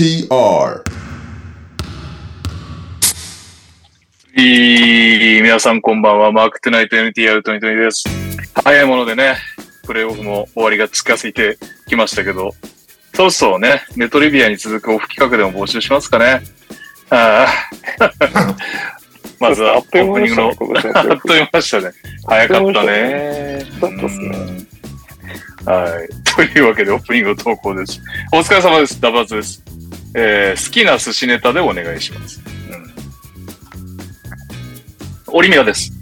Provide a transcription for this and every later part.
NTR いい、皆さんこんばんは。マークトゥナイト NTR2020 です。早いものでね、プレイオフも終わりが近づいてきましたけど、そろそろね、ネトリビアに続くオフ企画でも募集しますかね。ああ まずはオあっというープニングの、あっという間でしたね。早かったね。だったっすねうんはい。というわけでオープニングの投稿です。お疲れ様です。ダバズです。えー好きな寿司ネタでお願いします。うん。オリミラです。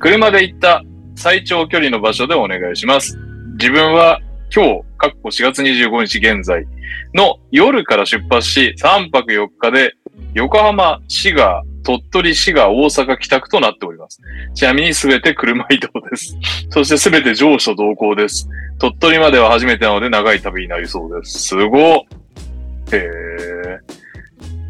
車で行った最長距離の場所でお願いします。自分は今日、かっこ4月25日現在の夜から出発し、3泊4日で横浜、滋賀、鳥取、滋賀、大阪、北区となっております。ちなみにすべて車移動です。そしてすべて上所同行です。鳥取までは初めてなので長い旅になりそうです。すごっへー。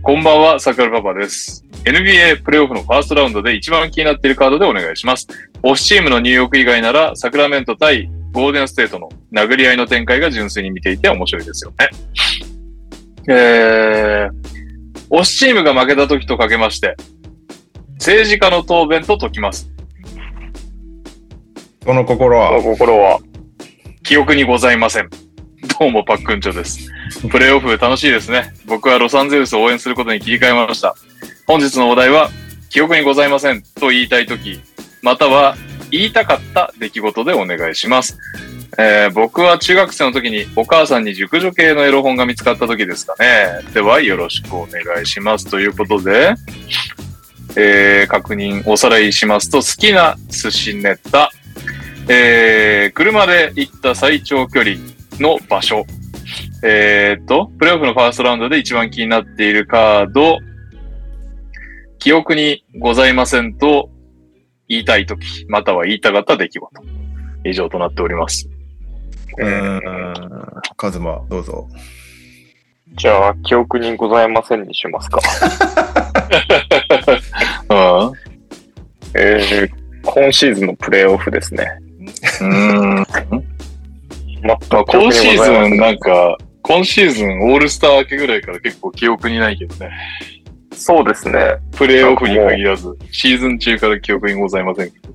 こんばんは、桜パパです。NBA プレイオフのファーストラウンドで一番気になっているカードでお願いします。オフチームのニューヨーク以外なら、サクラメント対ゴールデンステートの殴り合いの展開が純粋に見ていて面白いですよね。えー、オフチームが負けた時とかけまして、政治家の答弁と解きます。その心は、心は、記憶にございません。どうもパックンチョです。プレイオフ楽しいですね。僕はロサンゼルスを応援することに切り替えました。本日のお題は、記憶にございませんと言いたいとき、または言いたかった出来事でお願いします。えー僕は中学生の時にお母さんに熟女系のエロ本が見つかった時ですかね。ではよろしくお願いします。ということで、えー確認、おさらいしますと、好きな寿司ネタ、えー車で行った最長距離の場所。えーっと、プレイオフのファーストラウンドで一番気になっているカード、記憶にございませんと言いたいとき、または言いたかった出来事。以上となっております。うーん、カズマ、どうぞ。じゃあ、記憶にございませんにしますか。うん。えー、今シーズンのプレイオフですね。うん。全まあ、く今シーズンなんか、今シーズンオールスター明けぐらいから結構記憶にないけどね。そうですね。プレイオフに限らず、シーズン中から記憶にございませんけど。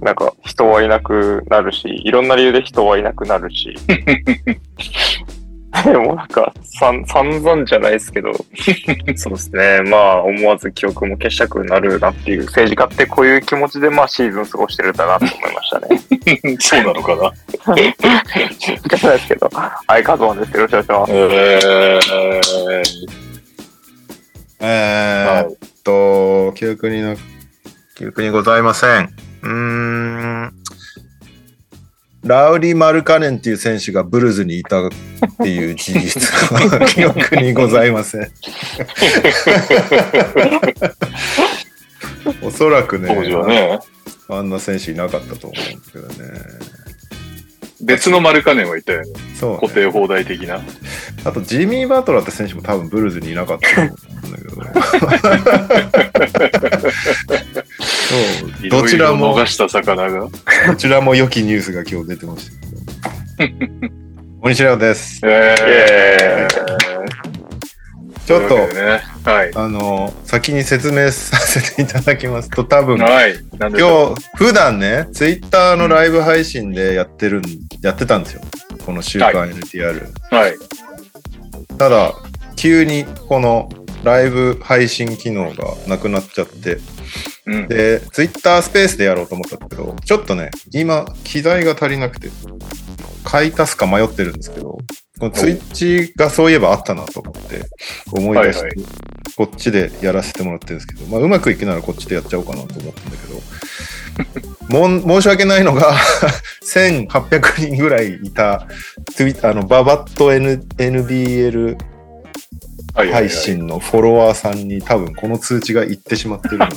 なんか、人はいなくなるし、いろんな理由で人はいなくなるし。でもなんか、さん散々じゃないですけど、そうですね。まあ、思わず記憶も消したくなるなっていう、政治家ってこういう気持ちで、まあ、シーズン過ごしてるんだなと思いましたね。そうなのかな？じゃないですけど。はい、カズマです。よろしくお願いします。ええーーっと、記憶にな、記憶にございません。うーん、ラウリ・マルカネンっていう選手がブルズにいたっていう事実は記憶にございません。おそらくね、当時はね、あんな選手いなかったと思うんだけどね。別のマルカネンはいたよね。そう、ね。固定放題的な。あと、ジミー・バトラーって選手も多分ブルーズにいなかったと思うんだけど。そう、どちらも逃、した魚が。どちらも良きニュースが今日出てましたけど。大西レオです。えちょっと、ね。はい。あの、先に説明させていただきますと、多分、はい。今日、普段ね、ツイッターのライブ配信でやってるん、やってたんですよ。この週刊 NTR。うはい。ただ、急にこのライブ配信機能がなくなっちゃって、うん。で、ツイッタースペースでやろうと思ったんだけど、ちょっとね、今、機材が足りなくて、買い足すか迷ってるんですけど、このツイッチがそういえばあったなと思って、思い出して、こっちでやらせてもらってるんですけど、まあ、うまくいくならこっちでやっちゃおうかなと思ったんだけど、もん申し訳ないのが、1800人ぐらいいた、ツイあの、ババット、N、NBL 配信のフォロワーさんに多分この通知が行ってしまってるので、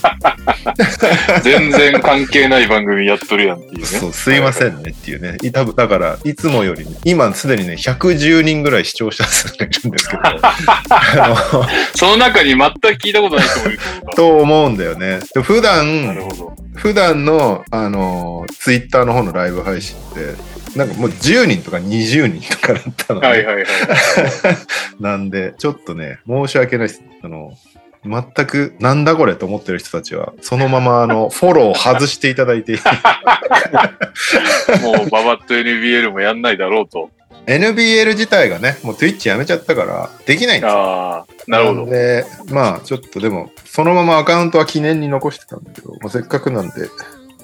全然関係ない番組やっとるやんっていうね。そう、すいませんねっていうね。い多分だから、いつもよりね、今すでにね、110人ぐらい視聴者数がいるんですけど、あその中に全く聞いたことない人もいると思うんだよね。で普段。普段の、あの、ツイッターの方のライブ配信って、なんかもう10人とか20人とかだったので、はいはいはい。なんで、ちょっとね、申し訳ないです。あの、全くなんだこれと思ってる人たちは、そのままあの、フォローを外していただいて、もうババッと NBL もやんないだろうと。NBL 自体がね、もう Twitch やめちゃったから、できないんですよ。ああ、なるほど。んで、まあ、ちょっとでも、そのままアカウントは記念に残してたんだけど、まあ、せっかくなんで、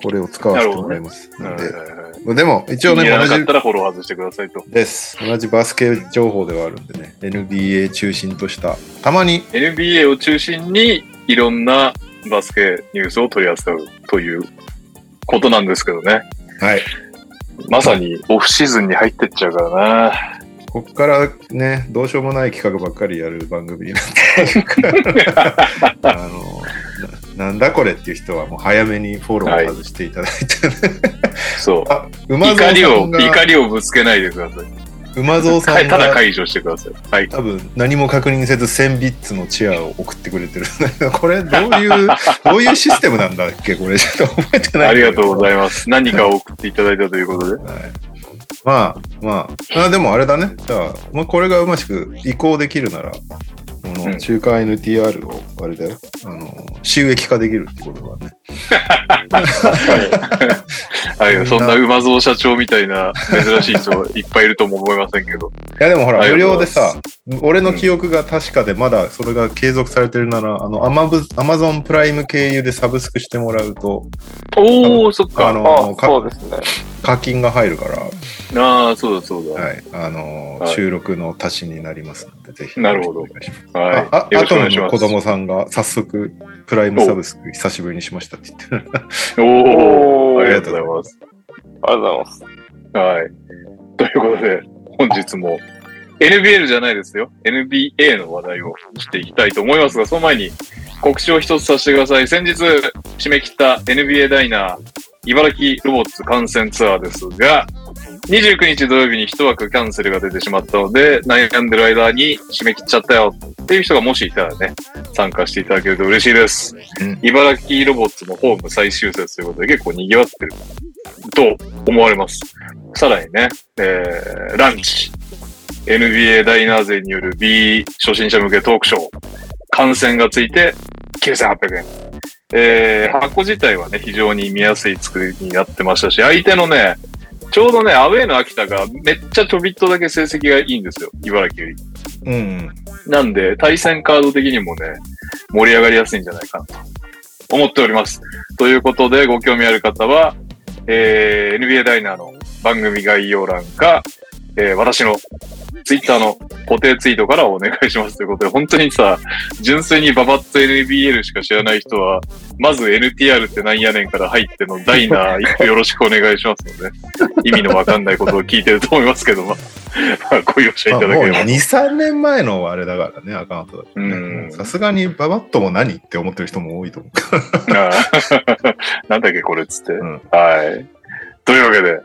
これを使わせてもらいます。なんで、はいはいはいでも、一応ね、同じったらフォロー外してくださいと。です。同じバスケ情報ではあるんでね、NBA 中心とした、たまに NBA を中心にいろんなバスケニュースを取り扱うということなんですけどね。はい。まさにオフシーズンに入ってっちゃうからな。こっからね、どうしようもない企画ばっかりやる番組になって あのな、なんだこれっていう人はもう早めにフォローを外していただいて、ねそう。あ、馬怒りを、蔵さんが、怒りをぶつけないでください。馬蔵さんが、ただ解除してください。はい。多分何も確認せず1000ビッツのチェアを送ってくれてる これどういう、どういうシステムなんだっけ？これちょっと覚えてない。ありがとうごいざいます。何かを送っていただいたということで。はいまあまあ、あでもあれだね。じゃあ、まあ、これがうましく移行できるなら、このうん中華 NTR をあれだよ、あの、収益化できるってことだね。はい。そんな馬蔵社長みたいな珍しい人いっぱいいるとも思いませんけど。いやでもほら、無料でさ、俺の記憶が確かでまだそれが継続されてるなら、あの、アマブアマゾンプライム経由でサブスクしてもらうと、おー、そっか。あのそうですね。課金が入るから、ああ、そうだそうだ。はい、あの、はい収録の足しになりますので、ぜひ。なるほどお願いしますはい。あ、あよろしくお願いします。あとの子供さんが早速、プライムサブスク久しぶりにしましたって言ってる。おー、おーありがとうございます。ありがとうございます。はい。ということで、本日も NBL じゃないですよ。NBA の話題をしていきたいと思いますが、その前に告知を一つさせてください。先日締め切った NBA ダイナー茨城ロボッツ観戦ツアーですが、29日土曜日に一枠キャンセルが出てしまったので、悩んでる間に締め切っちゃったよっていう人がもしいたらね、参加していただけると嬉しいです。うん茨城ロボッツもホーム最終節ということで結構賑わってると思われます。さらにね、えー、ランチ、NBA ダイナー勢による B 初心者向けトークショー、観戦がついて9800円。えー、箱自体はね、非常に見やすい作りになってましたし、相手のね、ちょうどね、アウェーの秋田がめっちゃちょびっとだけ成績がいいんですよ、茨城より。うん。なんで、対戦カード的にもね、盛り上がりやすいんじゃないかなと思っております。ということで、ご興味ある方は、えー、NBA ダイナーの番組概要欄か、えー、私のツイッターの固定ツイートからお願いしますということで、本当にさ、純粋にババッと NBL しか知らない人は、まず NTR ってなんやねんから入ってのダイナーよろしくお願いしますので、意味のわかんないことを聞いてると思いますけど、まあ、まあご容赦いただければ。2、3年前のあれだからね、アカウントだとうんね。さすがにババットも何って思ってる人も多いと思う。なんだっけこれっつって。んはい。というわけで、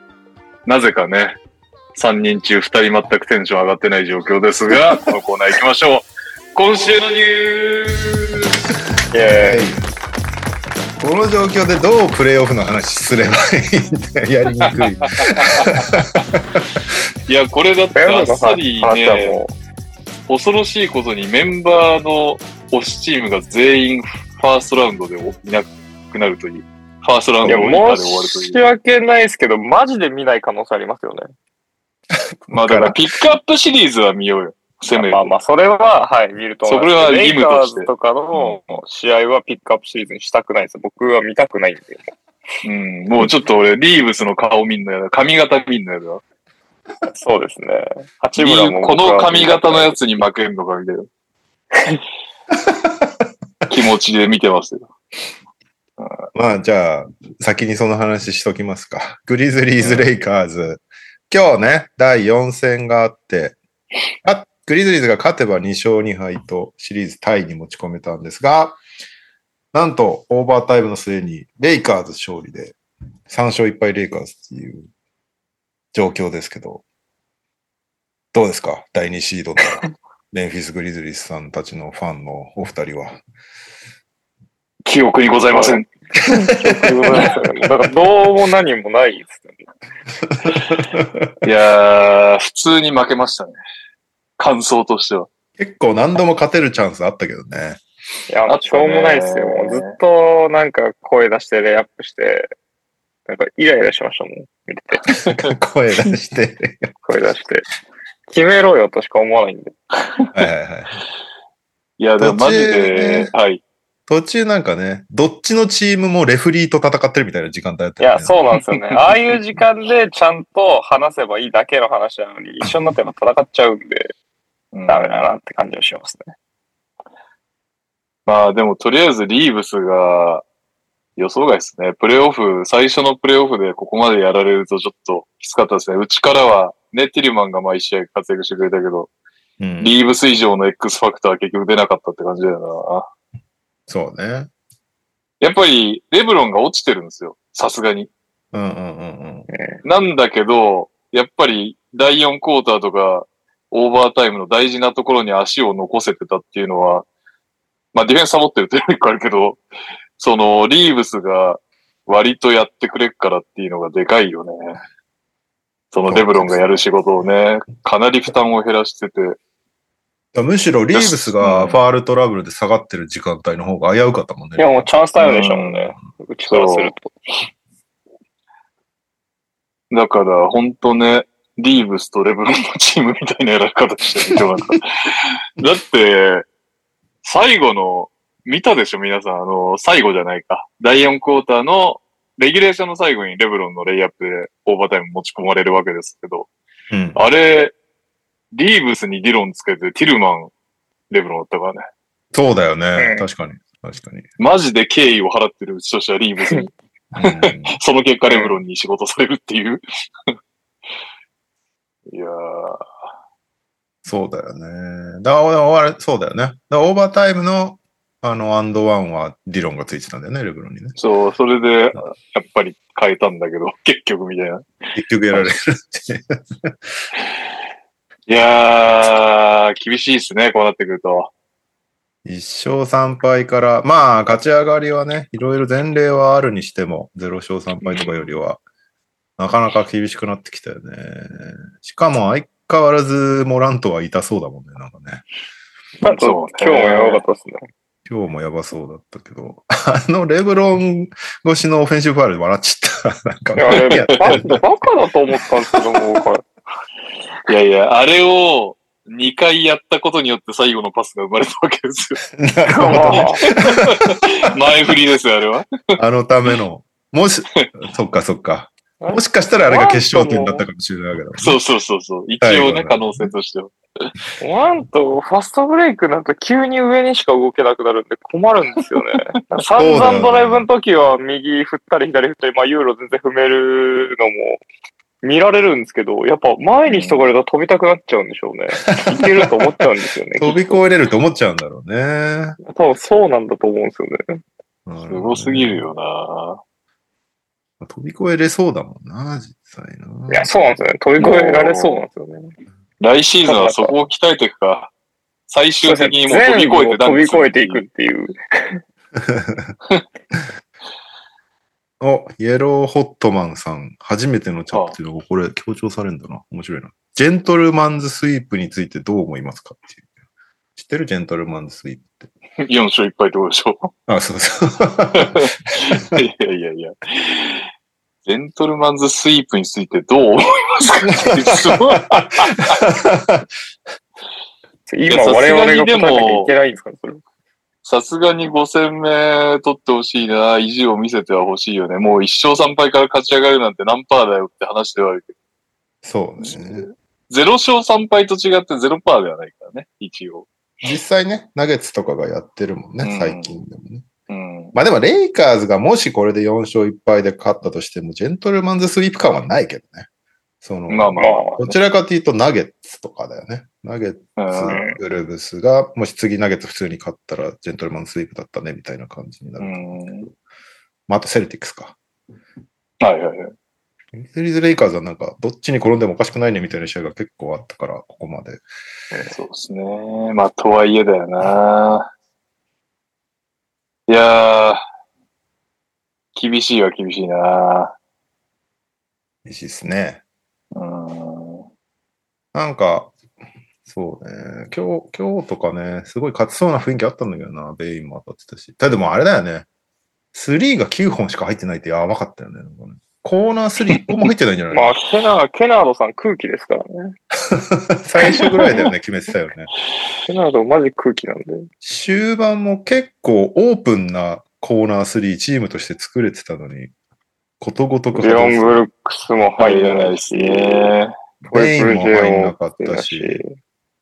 なぜかね、3人中2人全くテンション上がってない状況ですが、このコーナー行きましょう。今週のニュースイェーイ。この状況でどうプレイオフの話すればいいんだよやりにくい。いや、これだってあっさりね、も恐ろしいことにメンバーの推しチームが全員ファーストラウンドでいなくなるという。ファーストラウンドで終わると申しいう。訳ないですけど、マジで見ない可能性ありますよね。まあだからピックアップシリーズは見ようよ。せめて。まあまあ、それは、はい、見ると思います。それは義務としてレイカーズとかの試合はピックアップシリーズにしたくないです。僕は見たくないんで。うん、もうちょっと俺、リーブスの顔見んのやだ。髪型見んのやだ。そうですね。八リ村もーこの髪型のやつに負けんのかみたいな。気持ちで見てますよ。まあじゃあ、先にその話しときますか。グリズリーズ・レイカーズ。今日ね、第4戦があって、あグリズリーズが勝てば2勝2敗とシリーズタイに持ち込めたんですが、なんとオーバータイムの末にレイカーズ勝利で3勝1敗レイカーズっていう状況ですけど、どうですか？第2シードの メンフィス・グリズリーズさんたちのファンのお二人は。記憶にございません。記憶がないですよね。だからどうも何もないですよね。いやー、普通に負けましたね。感想としては。結構何度も勝てるチャンスあったけどね。いや、しょうもないですよ。もうずっとなんか声出してレイアップして、なんかイライラしましたもん。見てて。声出して。声出して。決めろよとしか思わないんで。はいはいはい。いや、でもマジでね、はい。途中なんかね、どっちのチームもレフリーと戦ってるみたいな時間帯だったいや。そうなんですよね。ああいう時間でちゃんと話せばいいだけの話なのに、一緒になってやっぱ戦っちゃうんで、うんダメだなって感じはしますね。まあでもとりあえずリーブスが予想外ですね。プレイオフ、最初のプレイオフでここまでやられるとちょっときつかったですね。うちからはね、ティルマンが毎試合活躍してくれたけど、うん、リーブス以上の X ファクターは結局出なかったって感じだよな。そうね。やっぱりレブロンが落ちてるんですよ。さすがに。うんうんうんうん。なんだけど、やっぱり第4クォーターとかオーバータイムの大事なところに足を残せてたっていうのは、まあディフェンスサボってるっていうのがあるけど、そのリーブスが割とやってくれっからっていうのがでかいよね。そのレブロンがやる仕事をね、かなり負担を減らしてて、むしろリーブスがファールトラブルで下がってる時間帯の方が危うかったもんね。いや、もうチャンスタイムでしたもんね。うちからすると。だから本当ね、リーブスとレブロンのチームみたいなやられ方してるよ、なんか。だって、最後の、見たでしょ皆さん。あの、最後じゃないか。第4クォーターの、レギュレーションの最後にレブロンのレイアップでオーバータイム持ち込まれるわけですけど、うん。あれ、リーブスにディロンつけてティルマン、レブロンだったからね。そうだよね。うん確かに。確かに。マジで敬意を払ってるうちとしてはリーブスに。うん その結果レブロンに仕事されるっていう。いやー、そうだよね。だから、あれそうだよね。だからオーバータイムの、あの、アンドワンはディロンがついてたんだよね、レブロンにね。そう、それで、やっぱり変えたんだけど、結局みたいな。結局やられるって。いやー、厳しいですね、こうなってくると。一勝三敗から、まあ、勝ち上がりはね、いろいろ前例はあるにしても、ゼロ勝三敗とかよりは、なかなか厳しくなってきたよね。しかも相変わらずモラントは痛そうだもんね、なんかね。まあそうね今日もやばかったですね。今日もやばそうだったけど、あのレブロン越しのオフェンシブファウルで笑っちゃった。なんか、バカだと思ったんですけども、これ。いやいや、あれを2回やったことによって最後のパスが生まれたわけですよ。前振りですよ、あれは。あのための、もし、そっかそっか。もしかしたらあれが決勝点だったかもしれないわけだもんね。そうそうそうそう。一応ね、可能性としては。なんと、ファストブレイクになると急に上にしか動けなくなるんで困るんですよね。散々ドライブの時は右振ったり左振ったり、まあユーロ全然踏めるのも見られるんですけど、やっぱ前に人がいると飛びたくなっちゃうんでしょうね。いけると思っちゃうんですよね。飛び越えれると思っちゃうんだろうね。多分そうなんだと思うんですよね。すごすぎるよな飛び越えれそうだもんな、実際な。いや、そうなんですよね。飛び越えられそうなんですよね。来シーズンはそこを鍛えていくか。最終的にもう飛び越えて飛び越えていくくっていう。お、イエローホットマンさん、初めてのチャットっていうのがこれ強調されるんだな。面白いな。ジェントルマンズスイープについてどう思いますかっていう。知ってる？ジェントルマンズスイープって。4勝1敗ってことでしょ。あ、そうそう。いやいやいや。ジェントルマンズスイープについてどう思いますか 今我々が答えいけないんですか？ね、それ。さすがに5戦目取ってほしいな、意地を見せてはほしいよね。もう1勝3敗から勝ち上がるなんて何パーだよって話ではあるけど。そうね。0勝3敗と違って0パーではないからね、一応。実際ね、ナゲッツとかがやってるもんね、うん最近でもね。うん。まあでも、レイカーズがもしこれで4勝1敗で勝ったとしても、ジェントルマンズスイープ感はないけどね。その、まあまあどちらかというとナゲッツとかだよね。ナゲッツ、うんグルブスが、もし次ナゲッツ普通に勝ったら、 gentleman's sweep だったね、みたいな感じになうる。ん。まあ、あとセルティックスか。はいはいはい。グリズリーズ・レイカーズはなんか、どっちに転んでもおかしくないね、みたいな試合が結構あったから、ここまで。そうですね。まあ、とはいえだよな。いやー、厳しいは厳しいな。いいしですね。うん。なんか、そうね。今日、今日とかね、すごい勝ちそうな雰囲気あったんだけどな、ベインも当たってたし。ただでもあれだよね。3が9本しか入ってないってやばかったよね。ねコーナー3、1本も入ってないんじゃない まあ、ケナー、ケナードさん空気ですからね。最初ぐらいだよね、決めてたよね。ケナードマジ空気なんで。終盤も結構オープンなコーナー3チームとして作れてたのに、ことごとくレオン・外すブルックスも入らないし、ね。トリプルベインも入んなもかったし、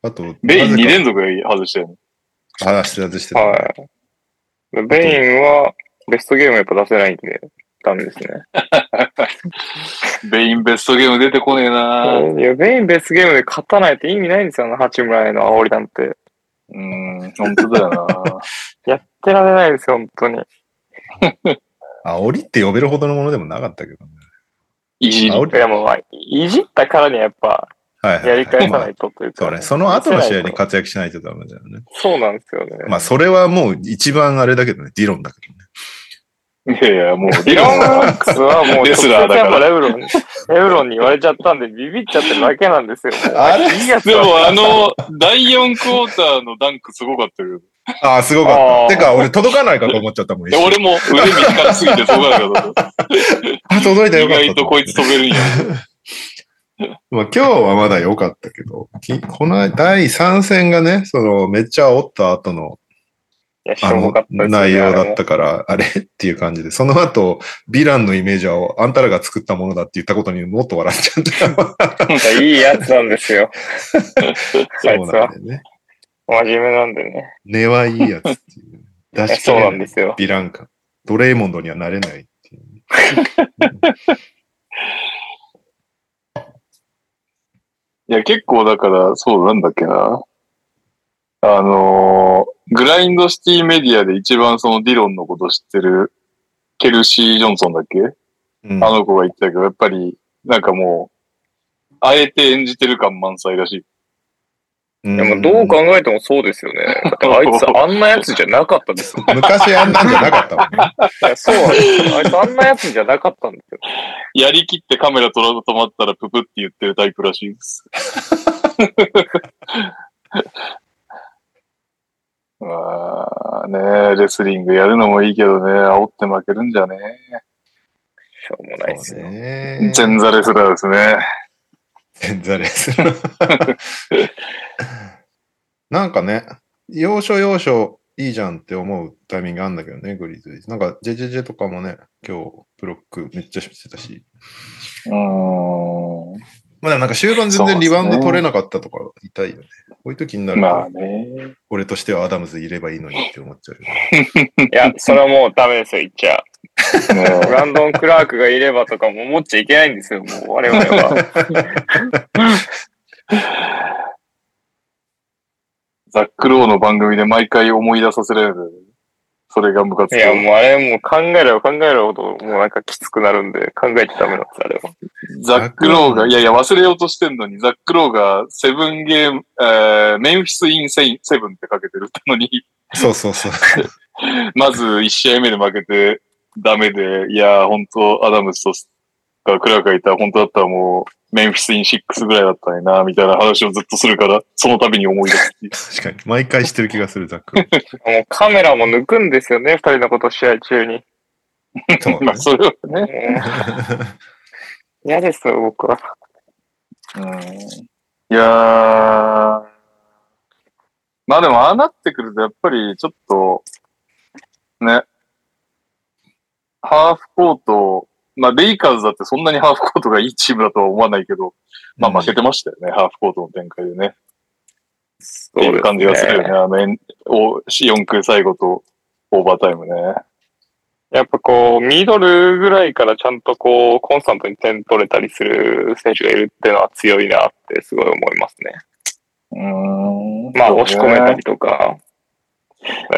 あと、ベイン2連続続外したよね。話して外してた。はい。ベインはベストゲームやっぱ出せないんで、ダメですね。ベインベストゲーム出てこねえな。いや、ベインベストゲームで勝たないって意味ないんですよ、あの八村への煽りなんて。うん、本当だよな。やってられないですよ、本当に。あ、檻って呼べるほどのものでもなかったけどね。いじり。もう、まあいじったからにはやっぱ、やり返さまあないとというか、そうね。その後の試合に活躍しないとダメだよね。そうなんですよね。まあ、それはもう一番あれだけどね、ディロンだけどね。いやいや、もう、ディロン・ブルックスはもう、レスラーだから直接やっぱレブロン、レブロンに言われちゃったんで、ビビっちゃってるだけなんですよ。あれいいやつでだもあの、第4クォーターのダンクすごかったけど。ああ、すごかった。てか、俺届かないかと思っちゃったもん。俺も腕短すぎてすごかった。あ、届いたよ意かった。外とこいつ飛べるんや。まあ、今日はまだ良かったけど、きこの第3戦がね、その、めっちゃ煽った後の、あの内容だっあたから、あれっていう感じで、その後、ヴィランのイメージはあんたらが作ったものだって言ったことにもっと笑っちゃった。れもいいやつなんですよ。そうなんだよね。真面目なんでね。根はいいやつっていう。出いやそうし切れなんですよ。ヴィランか。ドレーモンドにはなれないっていう。いや、結構だから、そうなんだっけな。あのーグラインドシティメディアで一番そのディロンのこと知ってる、ケルシー・ジョンソンだっけ、うんあの子が言ってたけど、やっぱり、なんかもう、あえて演じてる感満載だし。うんでもどう考えてもそうですよね。だって あいつあんなやつじゃなかったですよ。昔あんなんじゃなかったもんね。いやそうなんですよ。あいつあんなやつじゃなかったんですよ。やりきってカメラ撮ら止まったらププって言ってるタイプらしいです。まあね、レスリングやるのもいいけどね、煽って負けるんじゃねしょうもないです。ね。全ザレスラーですね。全然です。なんかね、要所要所いいじゃんって思うタイミングあるんだけどね、グリズリーズ。なんか、ジェジェジェとかもね、今日、ブロックめっちゃしてたし。ああ。まあでもなんか終盤全然リバウンド取れなかったとか痛いよね。こういう時になるまあと、ね。俺としてはアダムズいればいいのにって思っちゃうよね。いや、それはもうダメですよ、言っちゃ。ブねランドン・クラークがいればとかも思っちゃいけないんですよ、もう我々は。ザック・ローの番組で毎回思い出させられる。それがムカつく。いや、もうあれもう考えれば考えるほど、もうなんかきつくなるんで、考えちゃダメなんです、あれは。ザック・ローが、いやいや、忘れようとしてんのに、ザック・ローがセブンゲーム、えー、 Memphis in seven ってかけてるのに、そうそうそう。まず1試合目で負けてダメで、いやー、本当アダムスとかクラークがいたら本当だったらもう、 Memphis in six ぐらいだったのにな、みたいな話をずっとするから、その度に思い出す。確かに。毎回してる気がする、ザック。もうカメラも抜くんですよね、二人のこと試合中に。そうまあ、それはね。嫌ですよ、僕は。うん。いやー。まあでも、ああなってくると、やっぱりちょっと、ね、ハーフコート、まあ、レイカーズだってそんなにハーフコートがいいチームだとは思わないけど、まあ負けてましたよね、ハーフコートの展開でね。っていう感じがするよね。あのエン、お4区最後とオーバータイムね。やっぱこう、ミドルぐらいからちゃんとこう、コンスタントに点取れたりする選手がいるっていうのは強いなってすごい思いますね。うーん。まあ、押し込めたりとか。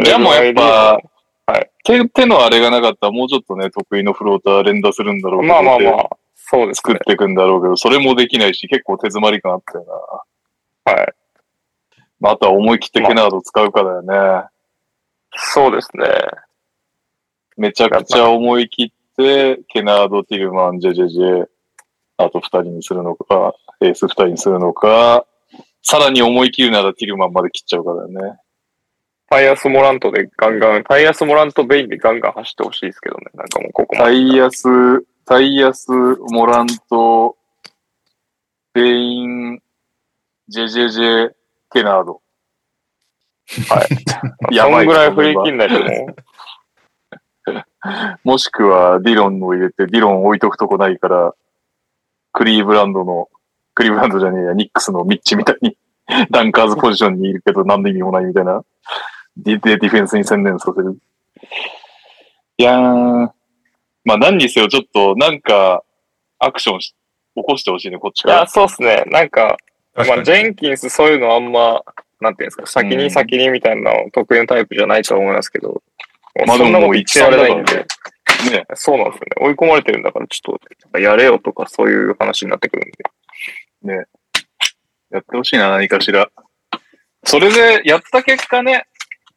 じゃあもうやっぱ、はい手、手のあれがなかったらもうちょっとね、得意のフローター連打するんだろうけどまあまあまあ、そうですね。作っていくんだろうけど、それもできないし、結構手詰まり感あったよな。はい。まあ、あとは思い切ってケナード使うかだよね。そうですね。めちゃくちゃ思い切って、ケナード、ティルマン、ジェジェジェ、あと二人にするのか、エース二人にするのか、さらに思い切るならティルマンまで切っちゃうからね。タイヤス・モラントでガンガン、タイヤス・モラント・ベインでガンガン走ってほしいですけどね。なんかもうここまタで。イヤス、タイヤス、モラント、ベイン、ジェジェジェ、ケナード。はい。やばいそんぐらい振り切んないともう。もしくはディロンを入れて、ディロン置いとくとこないから、クリーブランドの、クリーブランドじゃねえや、ニックスのミッチみたいに、 dunker's position にいるけど何の意味もないみたいな、でディフェンスに専念させる。いやー、まあ何にせよちょっとなんか、アクションし起こしてほしいね、こっちかいや、ら。そうっすね。なんか、まあ、ジェンキンスそういうのあんま、なんていうんですか、先に先にみたいなの得意なタイプじゃないとは思いますけど、まあそんなこと言ってられないんでね、そうなんですよね。追い込まれてるんだから、ちょっと、やれよとかそういう話になってくるんで。やってほしいな、何かしら。それで、やった結果ね、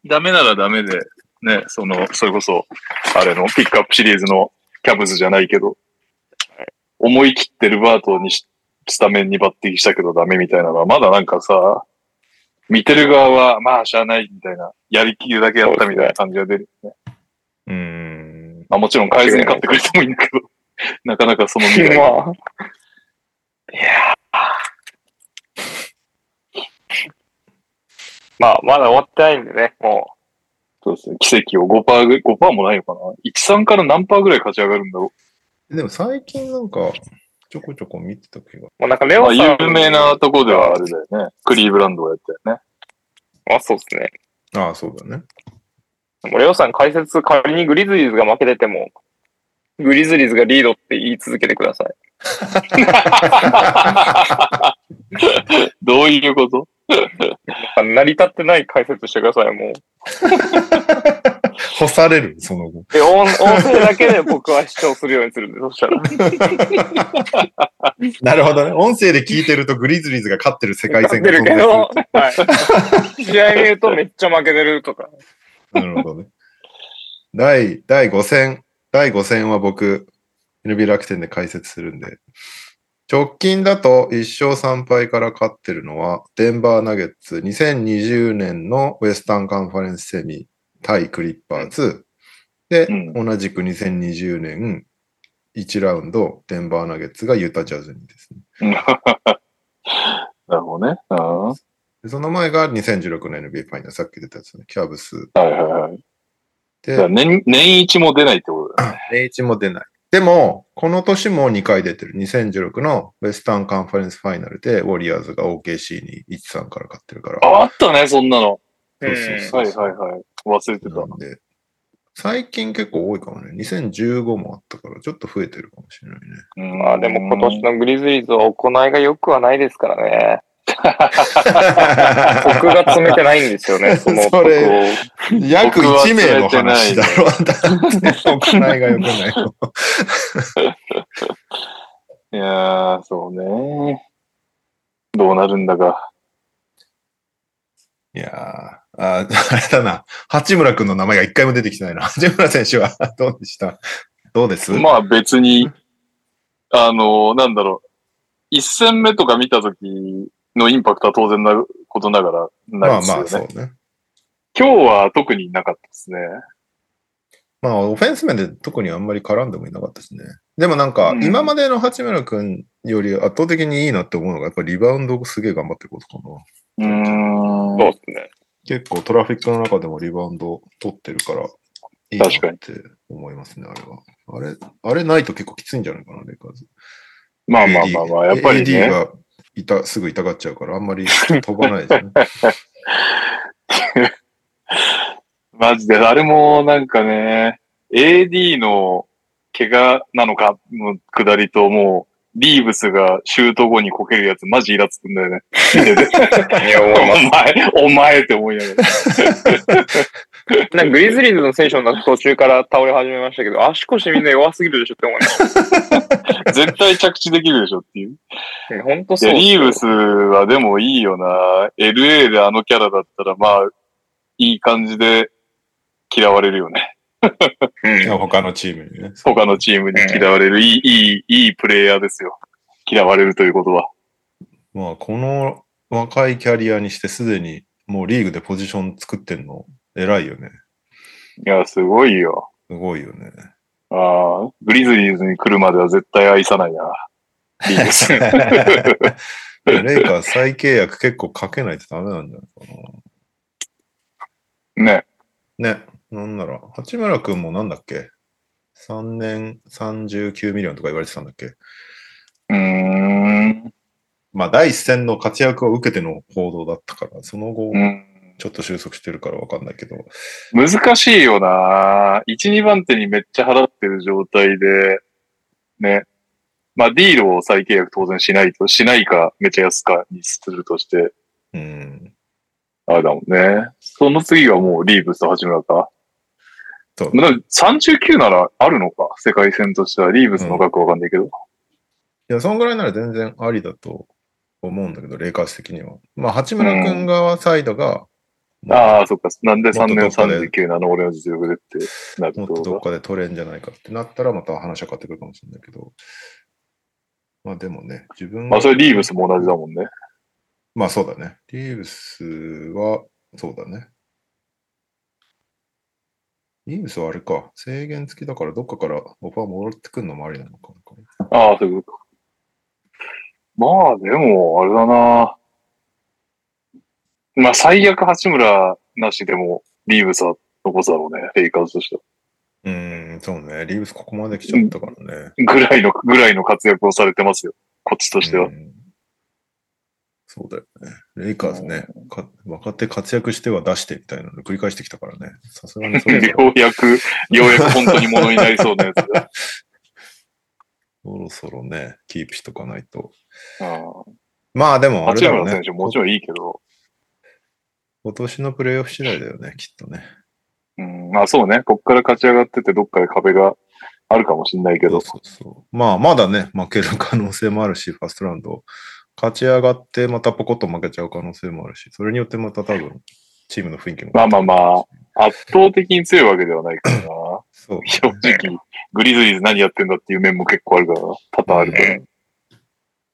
ダメならダメで、ね、その、それこそ、あれの、ピックアップシリーズのキャブズじゃないけど、思い切ってルバートにしスタメンに抜擢したけどダメみたいなのは、まだなんかさ、見てる側は、まあ、しゃあないみたいな、やりきるだけやったみたいな感じが出るよね。うーん。まあもちろん改善買ってくれてもいいんだけど、なかなかその未来がまあ、いやまあ、まだ終わってないんでね、もそうですね、奇跡を5%ぐ、5%もないのかな ?1、3から何パーぐらい勝ち上がるんだろでも最近なんか、ちょこちょこ見てた気が。う、もうなんかレう。まあオさん。有名なとこではあれだよね。クリーブランドをやったよね。あ、そうですね。ああ、そうだね。もうレオさん解説、仮にグリズリーズが負けてても、グリズリーズがリードって言い続けてください。どういうこと？成り立ってない解説してください、もう。干される、その後。で、音音声だけで僕は視聴するようにするんで、そしたら。なるほどね。音声で聞いてるとグリズリーズが勝ってる世界線出が存在るけど、はい。試合見るとめっちゃ負けてるとか。なるほどね。第、第5戦。第5戦は僕、NB 楽天で解説するんで。直近だと1勝3敗から勝ってるのは、デンバーナゲッツ、2020年のウェスタンカンファレンスセミ対クリッパーズ。で、うん同じく2020年1ラウンド、デンバーナゲッツがユタジャズにですね。なるほどね。その前が2016年 NBA ファイナル、さっき出たやつね、キャブス。いはいはい。で年、年一も出ないってことだよね。年一も出ない。でも、この年も2回出てる。2016のウェスタンカンファレンスファイナルで、ウォリアーズが OKC に1-3から勝ってるから。あ、あったね、そんなの。そうそうそうはいはいはい。忘れてたな。んで、最近結構多いかもね。2015もあったから、ちょっと増えてるかもしれないね。うんまあでも今年のグリズリーズは行いが良くはないですからね。僕が詰めてないんですよね、そのそれ。約1名の話だろ。だって、行いが良くないの。いやー、そうね。どうなるんだか。いやー、ああれだな。八村君の名前が一回も出てきてないな。八村選手はどうでした？どうです？まあ別に、あの、なんだろう。一戦目とか見た時のインパクトは当然なことながらまあないですよね。まあ、そうね。今日は特になかったですね。まあ、オフェンス面で特にあんまり絡んでもいなかったしね。でもなんか、うん今までの八村君より圧倒的にいいなって思うのが、やっぱりリバウンドをすげえ頑張ってることかな。うーん。そうですね。結構トラフィックの中でもリバウンド取ってるから、いいなっ確かにて思いますね、あれは。あれ、あれないと結構きついんじゃないかな、レイカーズ。まあまあまあまあ、やっぱり AD ね。がいた、すぐ痛がっちゃうから、あんまり飛ばないですね。マジで、あれもなんかね、AD の怪我なのかの下りと、もう、リーブスがシュート後にこけるやつ、マジイラつくんだよね。見てていや、お前、お前って思いながら。なんかグリズリーズの選手の途中から倒れ始めましたけど、足腰みんな弱すぎるでしょって思いまし絶対着地できるでしょっていう。た。本当そう。リーブスはでもいいよな。LA であのキャラだったら、まあ、いい感じで嫌われるよね。他のチームにね。他のチームに嫌われる、いい、いい、いいプレイヤーですよ。嫌われるということは。まあ、この若いキャリアにしてすでにもうリーグでポジション作ってんの偉いよね。いや、すごいよ。すごいよね。ああ、グリズリーズに来るまでは絶対愛さないな。いいです。レイカー再契約結構かけないとダメなんじゃないかね。な。ね。なんなら、八村くんもなんだっけ ?3 年39 million とか言われてたんだっけ？うーん。まあ、第一線の活躍を受けての報道だったから、その後う、んちょっと収束してるからわかんないけど、難しいよな1、2番手にめっちゃ払ってる状態で、ね。まあ、ディールを再契約当然しないと、しないか、めっちゃ安かにするとして、うん。あれだもんね。その次がもうリーブスと八村か。そう。まあ、でも39ならあるのか？世界戦としては。リーブスの額わかんないけど。いや、そんぐらいなら全然ありだと思うんだけど、レイカーズ的には。まあ、八村くん側サイドが、ああ、そっか。なんで3年もっとどっかで39なの？俺の実力でってなるもっとどっと。かで取れんじゃないかってなったら、また話は変わってくるかもしれないけど。まあでもね、自分まあ、それリーブスも同じだもんね。まあそうだね。リーブスは、そうだね。リーブスはあれか。制限付きだからどっかからオファー戻ってくるのもありなのかな。ああ、そういうことか。まあ、でも、あれだな。まあ、最悪八村なしでも、リーブスは残すだろうね。フェイカーズとしては。うーん、そうね。リーブスここまで来ちゃったからね。ぐらいの、ぐらいの活躍をされてますよ。こっちとしては。うんそうだよね。レイカーズね、か若手活躍しては出してみたいなの繰り返してきたからね。さすがにそろそろようやく、ようやく本当にものになりそうなやつだ。そろそろね、キープしとかないと。うんまあでもあれ八だろうね。村選手もちろんいいけど、今年のプレイオフ次第だよね、きっとね。うん、まあそうね。こっから勝ち上がってて、どっかで壁があるかもしれないけどそう。そう。まあまだね、負ける可能性もあるし、ファーストラウンド。勝ち上がってまたポコッと負けちゃう可能性もあるし、それによってまた多分、チームの雰囲気も。まあまあまあ、圧倒的に強いわけではないからな。そう、正直、グリズリーズ何やってんだっていう面も結構あるから、多々あるから。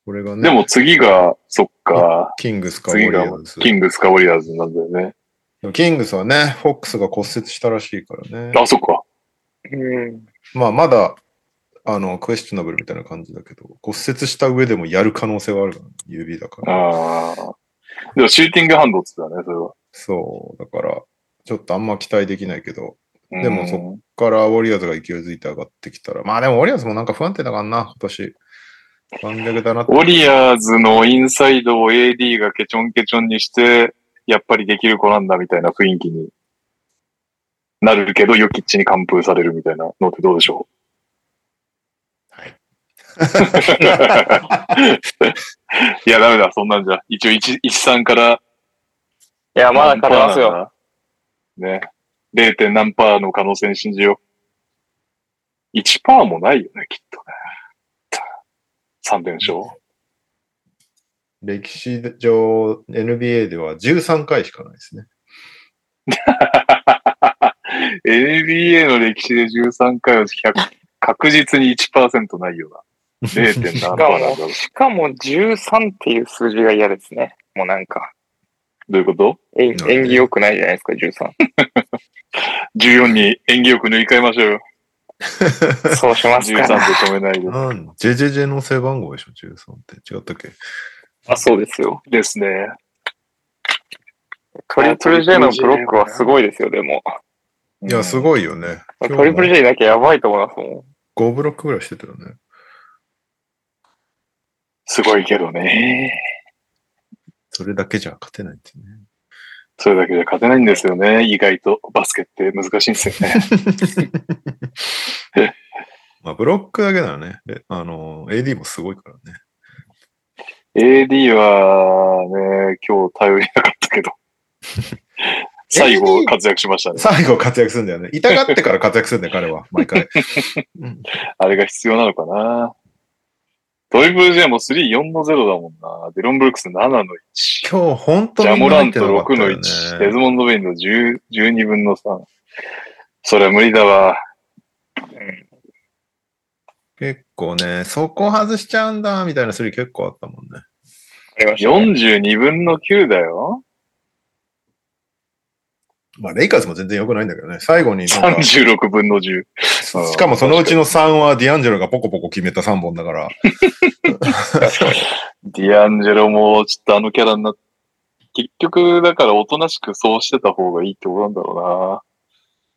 これがね、でも次が、そっか、キングスかウォリアーズ。キングスかウォリアーズなんだよね。キングスはね、フォックスが骨折したらしいからね。あ、そっか。うん。まあまだ、あの、クエスチョナブルみたいな感じだけど、骨折した上でもやる可能性はあるから、指だから。ああ。でもシューティングハンドっつったね、それは。そう、だから、ちょっとあんま期待できないけど、でもうんそこからウォリアーズが勢いづいて上がってきたら、まあでもウォリアーズもなんか不安定だからな、今年。盤石だなリアーズのインサイドを AD がケチョンケチョンにして、やっぱりできる子なんだみたいな雰囲気になるけど、ヨキッチに完封されるみたいなのってどうでしょはい。う いや、ダメだ、そんなんじゃ。一応1、1、3からいや、まだ勝てますよ。よ。ね。0. 点何パーの可能性に信じよう。1パーもないよね、きっとね。3連勝？歴史上 NBA では13回しかないですね。NBA の歴史で13回は100確実に1%ないよな。0.7%しかも、。しかも13っていう数字が嫌ですね。もうなんか、どういうこと？演なるほど演技良くないじゃないですか、13。?14 に演技よく塗り替えましょうよ。そうします13でか。止めないで。なんジェジェジェの背番号でしょ、13って。違ったっけ？あ、そうですよ。ですね。トリプル J のブロックはすごいですよ、でも。いや、すい。ごいよね。トリプル J だけやばいと思いますも5ブロックぐらいしてたよね。すごいけどね。それだけじゃ勝てないってね。それだけじゃ勝てないんですよね。意外とバスケって難しいんですよね。まあ、ブロックだけならね、であの、AD もすごいからね。AD はね、今日頼りなかったけど。最後活躍しましたね。最後活躍するんだよね。痛がってから活躍するんだよ、彼は。毎回。うんあれが必要なのかな。トリプル J も3、4の0だもんな。デロンブルックス7の1。今日、本当にジャモラント6の入ってなかったよ1。ねデズモンド・ベインド10 12分の3。それは無理だわ。結構ね、そこ外しちゃうんだ、みたいなスリー結構あったもんね。ありましたね。42分の9だよ。まあ、レイカーズも全然良くないんだけどね。最後になんか、36分の10。しかもそのうちの3はディアンジェロがポコポコ決めた3本だから。ディアンジェロもちょっとあのキャラになっ結局、だからおとなしくそうしてた方がいいってことなんだろ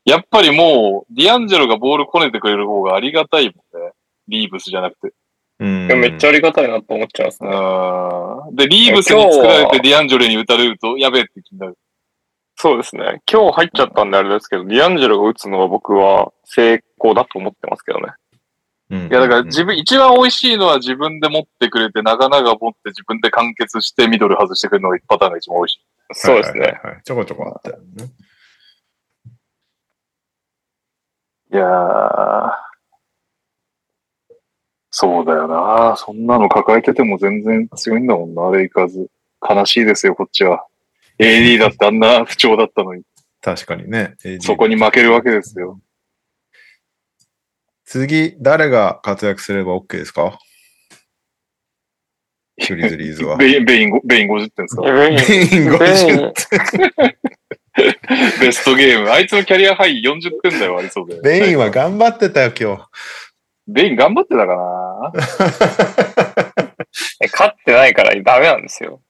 うな。やっぱりもう、ディアンジェロがボールこねてくれる方がありがたいもんね。リーブスじゃなくて。うんめっちゃありがたいなと思っちゃいますね。で、リーブスに作られてディアンジェロに打たれると、やべえって気になる。そうですね。今日入っちゃったんであれですけど、ディアンジェロが打つのは僕は成功だと思ってますけどね。うんいや、だから自分、一番美味しいのは自分で持ってくれて、長々持って自分で完結してミドル外してくるのが一パターンが一番美味しい。そうですね。はいはいはいちょこちょこあったよね。いやー。そうだよな。そんなの抱えてても全然強いんだもんな、レイカーズ。悲しいですよ、こっちは。AD だってあんな不調だったのに、確かにね。AD そこに負けるわけですよ。次、誰が活躍すれば OK ですか？グリズリーズは。ベイン、ベイン、ベイン50点ですか？ベインベインベイ50ンベストゲーム。あいつのキャリアハイ40点台はありそうだよ。ベインは頑張ってたよ、今日。ベイン頑張ってたかな？え勝ってないからダメなんですよ。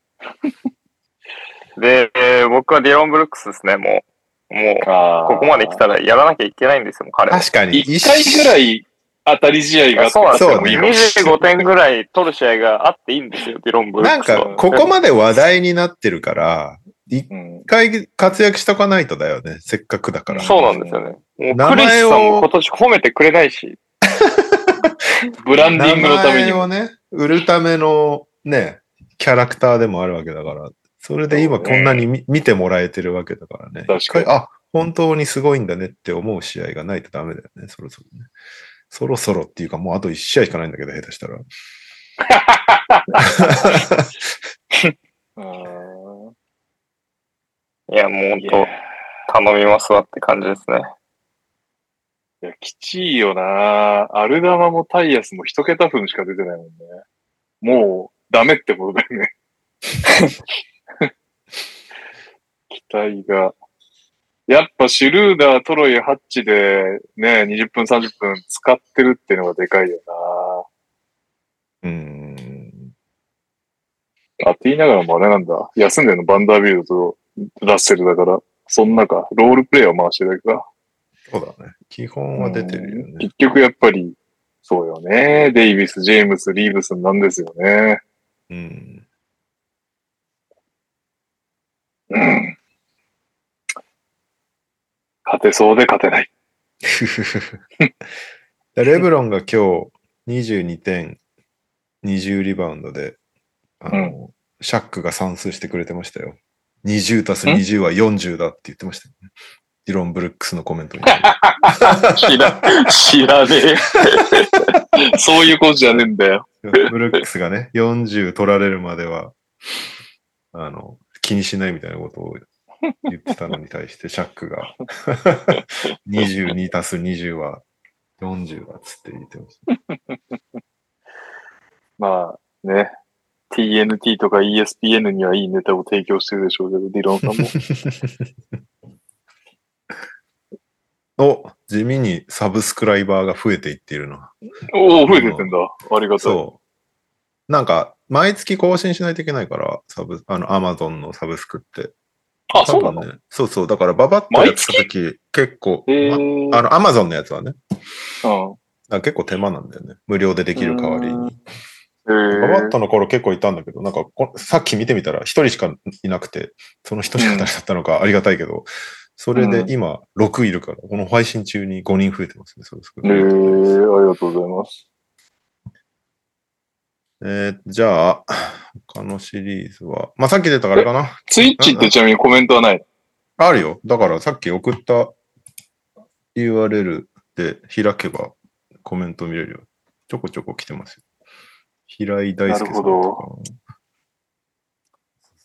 で、えー僕はディロン・ブルックスですね、もう。もう、ここまで来たらやらなきゃいけないんですよ、彼は。確かに。一回ぐらい当たり試合があってそうなんですよ。ね25点ぐらい取る試合があっていいんですよ、ディロン・ブルッなんクスは。か、ここまで話題になってるから、一うん回活躍しとかないとだよね。せっかくだから。そうなんですよね。もう名クリ前をスさんも今年褒めてくれないし。ブランディングのためにも。名前をね、売るためのね、キャラクターでもあるわけだから、それで今こんなに見,、見てもらえてるわけだからね。確かにあ、本当にすごいんだねって思う試合がないとダメだよね、そろそろね。そろそろっていうかもうあと1試合しかないんだけど、下手したら。うんいや、もう本当頼みますわって感じですね。いや、きちいよなアルダマもタイヤスも一桁分しか出てないもんね。もう、ダメってことだよね。期待が。やっぱシュルーダー、トロイ、ハッチでね、20分、30分使ってるっていうのがでかいようーん。なあって言いながらもあれなんだ。休んでるのバンダービルドとラッセルだから、そんなか、ロールプレイは回してるだけか。そうだね。基本は出てるよね。結局やっぱり、そうよね。デイビス、ジェームス、リーブスなんですよね。うん。うん。勝てそうで勝てない。レブロンが今日22点、20リバウンドで、あの、シャックが算数してくれてましたよ。20たす20は40だって言ってましたよね。ディロン・ブルックスのコメントに。知ら、知らねえ。そういうことじゃねえんだよ。ブルックスがね、40取られるまでは、あの、気にしないみたいなことを言ってたのに対して、シャックが、22たす20は40だっつって言ってました。まあね。TNT とか ESPN にはいいネタを提供してるでしょうけど、ディロンさんも。お、地味にサブスクライバーが増えていっているな。おお、増えてってんだ。ありがたい。そう。なんか、毎月更新しないといけないから、サブ、あの、アマゾンのサブスクって。あ、そうなの？ね。そうそう。だから、ババッとやった時、結構、へまーあの、アマゾンのやつはね。うん。だから結構手間なんだよね。無料でできる代わりうんに。へーババットの頃結構いたんだけど、なんかこ、さっき見てみたら一人しかいなくて、その一人誰だったのかありがたいけど、それで今6いるから、この配信中に5人増えてますね、そうです。えー、ありがとうございます。えーじゃあ、他のシリーズは、まあ、さっき出たからかな。ツイッチってちなみにコメントはない？あるよ。だからさっき送った URL で開けばコメント見れるよ。ちょこちょこ来てますよ。平井大輔さんとか、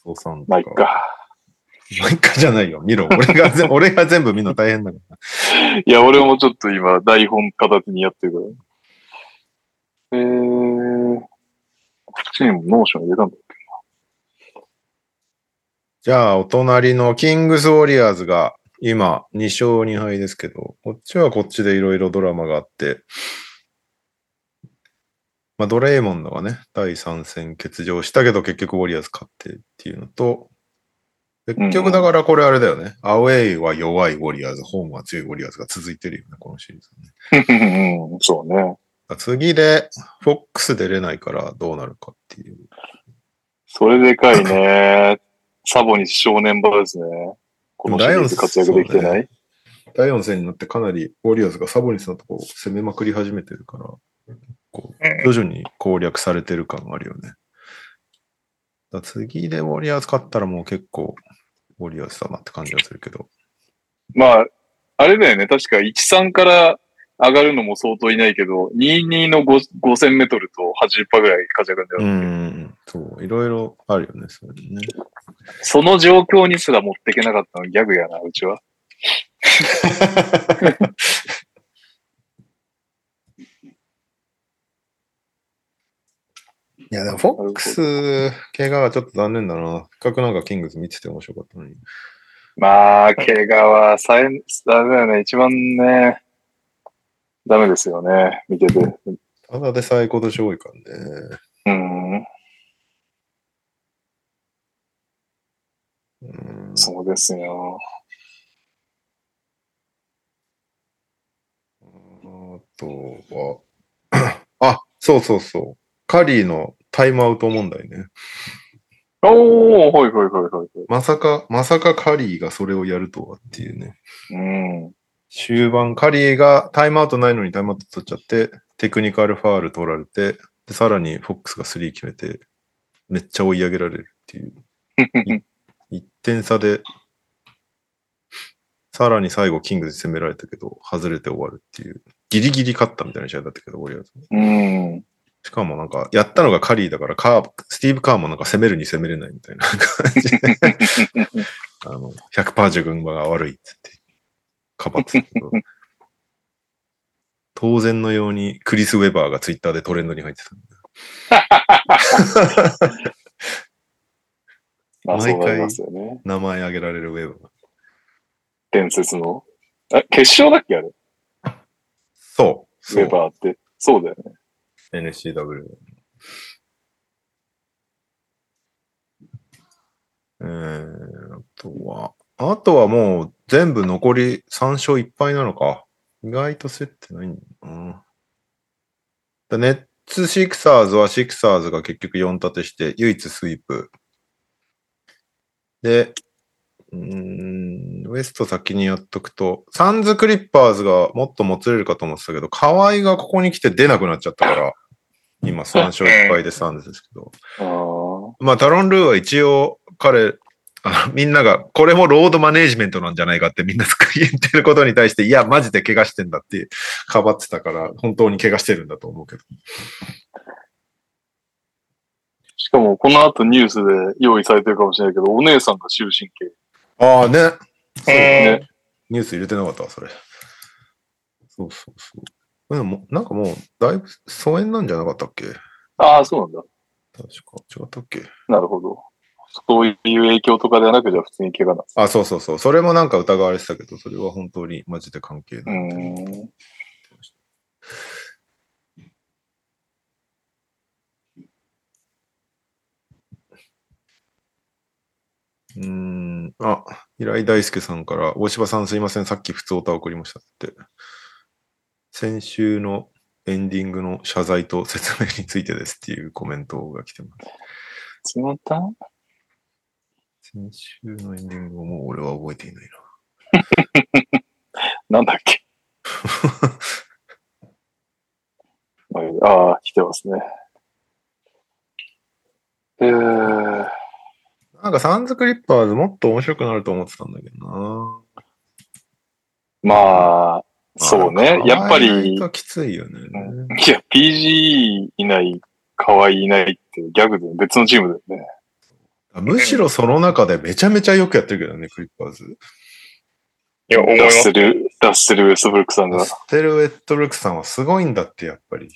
そうさんとか。まあ、いっか。もう一回じゃないよ。見ろ。俺がぜ 俺が全部見るの大変だから。いや、俺もちょっと今、台本片手にやってるから。えー、こっちにもノーション入れたんだっけじゃあ、お隣のキングス・ウォリアーズが今2勝2敗ですけど、こっちはこっちでいろいろドラマがあって、まあ、ドレイモンドがね、第3戦欠場したけど結局ウォリアーズ勝ってっていうのと、結局だからこれあれだよね。アウェイは弱いウォリアーズ、ホームは強いウォリアーズが続いてるよね、このシリーズね。そうね。次で、フォックス出れないからどうなるかっていう。それでかいね。サボニス正念場ですね。このシリーズ活躍できてない、第4戦になってかなりウォリアーズがサボニスのとこを攻めまくり始めてるから、こう徐々に攻略されてる感があるよね。だ次でウォリアーズ勝ったらもう結構ウォリアーズだなって感じがするけど。まあ、あれだよね。確か1-3から上がるのも相当いないけど、2-2の5000メートルと80%ぐらい活躍なんだよ。うん、そう、いろいろあるよね、それね。その状況にすら持っていけなかったのギャグやな、うちは。いや、でもフォックス、怪我がちょっと残念だな。せっかくなんかキングス見てて面白かったのに。まあ、怪我はさえ、ダメだよね。一番ね、ダメですよね。見てて。ただでさえ今年多いからね。うん、うんそうですよ。あとは、あ、そうそうそう。カリーのタイムアウト問題ね。おー、ほいほいほいほいほい。まさか、まさかカリーがそれをやるとはっていうね。うん。終盤、カリーがタイムアウトないのにタイムアウト取っちゃって、テクニカルファール取られて、でさらにフォックスが3決めて、めっちゃ追い上げられるっていう。1点差で、さらに最後キングで攻められたけど、外れて終わるっていう。ギリギリ勝ったみたいな試合だったけど、ウォリアーズ。うん。しかもなんか、やったのがカリーだから、カースティーブ・カーもなんか攻めるに攻めれないみたいな感じで、あの、100%自分が悪いっつって、かばってたけど、当然のようにクリス・ウェバーがツイッターでトレンドに入ってた 毎回。名前挙げられるウェバー。伝説の？あ、決勝だっけあれ？そう。ウェ。バーって。そうだよね。NCW。えー、あとは、あとはもう全部残り3勝1敗なのか。意外と競ってないんだな。だネッツ・シクサーズはシクサーズが結局4立てして唯一スイープ。で、うーん、ウエスト先にやっとくと、サンズ・クリッパーズがもっともつれるかと思ってたけど、河合がここに来て出なくなっちゃったから、今3勝1敗でサンズですけど。まあ、タロン・ルーは一応彼、あ のみんなが、これもロードマネージメントなんじゃないかってみんな言ってることに対して、いや、マジで怪我してんだってかばってたから、本当に怪我してるんだと思うけど。しかも、この後ニュースで用意されてるかもしれないけど、お姉さんが終身刑。ああね。そうね。ニュース入れてなかったわ、それ。そうそうそう。でも、なんかもう、だいぶ疎遠なんじゃなかったっけ？ああ、そうなんだ。確か。違ったっけ？なるほど。そういう影響とかではなく、じゃあ普通に怪我なんです。あ、そうそうそう。それもなんか疑われてたけど、それは本当にマジで関係うない。ーん。うーん。あ、平井大輔さんから、大柴さんすいません、さっき普通歌送りましたって。先週のエンディングの謝罪と説明についてですっていうコメントが来てます。つまた先週のエンディングをもう俺は覚えていないな んだっけ？ああ、来てますね。えー、な。なんかサンズクリッパーズもっと面白くなると思ってたんだけどな。まあ、そうね。やっぱり、きついよね。や、PG いない、可愛いいないってギャグで別のチームだよね。むしろその中でめちゃめちゃよくやってるけどね、クリッパーズ。いや、思いラッますセ。ル、ラッセル・ウェストブルックさんが。ステルウェットブルックさんはすごいんだって、やっぱり。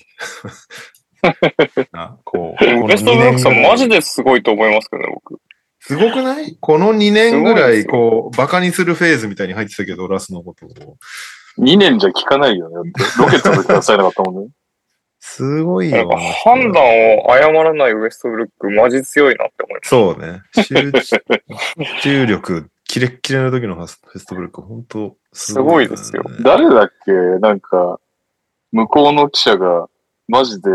なこう、こウエストブルックさんマジで。ですごいと思いますけどね、僕。すごくない？この2年ぐらい、こう、バカにするフェーズみたいに入ってたけど、ラスのことを。2年じゃ聞かないよね。ロケットの時からさえなかったもんね。すごいよ。なんか判断を誤らないウエストブルック、マジ強いなって思います。そうね。集中注力、キレッキレの時のファスフェストブルック、本当すすごいですよ誰だっけ？なんか、向こうの記者が、マジで、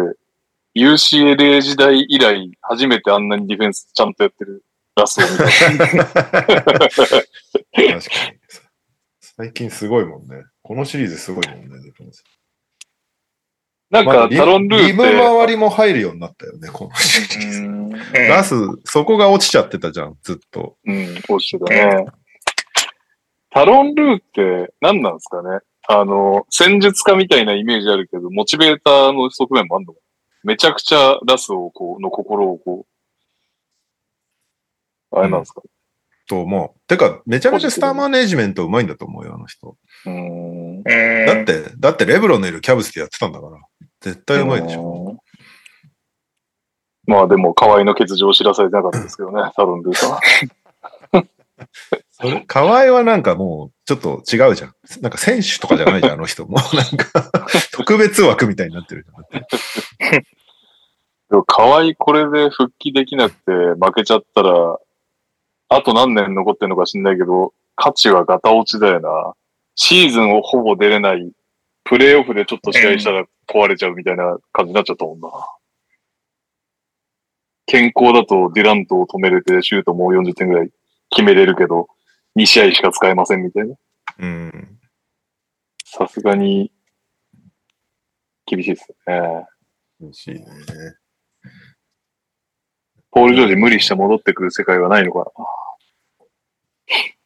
UCLA 時代以来、初めてあんなにディフェンスちゃんとやってるラスを見た。確かに。最近すごいもんね。このシリーズすごいもんね、ディフェンスなんか、タロンルーリブって、周りも入るようになったよね、このシリーズ。うんラス、そこが落ちちゃってたじゃん、ずっと。うん、落ちてたね。タロンルーって何なんですかね？あの、戦術家みたいなイメージあるけど、モチベーターの側面もあるのめちゃくちゃラスをこう、の心をこう、あれなんですか、と思う。てか、めちゃめちゃスターマネジメントうまいんだと思うよ、あの人。うーん。うんだって、だってレブロンのいるキャブスでやってたんだから。絶対うまいでしょ。うんまあでも、河合の欠場を知らされてなかったですけどね、タロンルーさんは。それ河合はなんかもう、ちょっと違うじゃん。なんか選手とかじゃないじゃん、あの人。もうなんか、特別枠みたいになってるじゃん。でも、河合これで復帰できなくて負けちゃったら、あと何年残ってんのか知んないけど、価値はガタ落ちだよな。シーズンをほぼ出れない、プレイオフでちょっと試合したら壊れちゃうみたいな感じになっちゃったもんな。健康だとデュラントを止めれて、シュートも40点ぐらい決めれるけど、2試合しか使えませんみたいな。うん。さすがに、厳しいですよね。嬉しいね。ポール・ジョージ無理して戻ってくる世界はないのか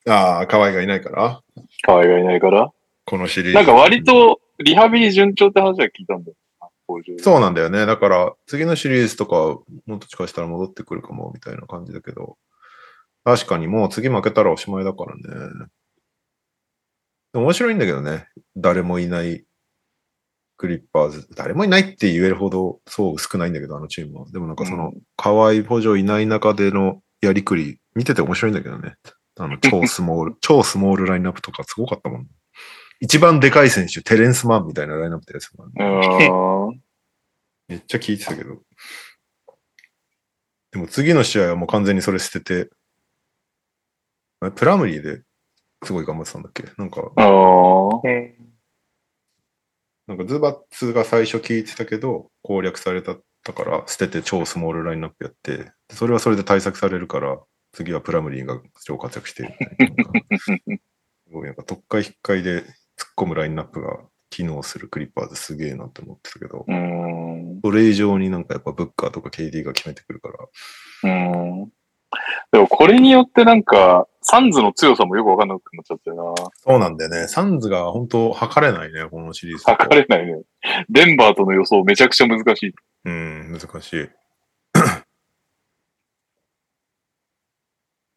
なああ、河合がいないから、河合がいないから。このシリーズ。なんか割とリハビリ順調って話は聞いたんだよそうなんだよね。だから、次のシリーズとか、もっと近したら戻ってくるかも、みたいな感じだけど。確かにもう次負けたらおしまいだからね。面白いんだけどね。誰もいないクリッパーズ。誰もいないって言えるほど、そう薄くないんだけど、あのチームは。でもなんかその、河合補助いない中でのやりくり、見てて面白いんだけどね。あの、超スモール、超スモールラインナップとかすごかったもん。一番でかい選手、テレンスマンみたいなラインナップでやつも。めっちゃ聞いてたけど。でも次の試合はもう完全にそれ捨てて、プラムリーですごい頑張ってたんだっけ？なんか、なんかズバッツが最初聞いてたけど、攻略されたから捨てて超スモールラインナップやって、でそれはそれで対策されるから、次はプラムリーが超活躍してる すごいなんか特会引っかいで突っ込むラインナップが機能するクリッパーズすげえなって思ってたけど。それ以上になんかやっぱブッカーとか KD が決めてくるから、うん。でもこれによってなんか、サンズの強さもよくわかんなくなっちゃったよな。そうなんだよね。サンズが本当測れないね、このシリーズ。測れないね。デンバーとの予想めちゃくちゃ難しい。うん、難しい。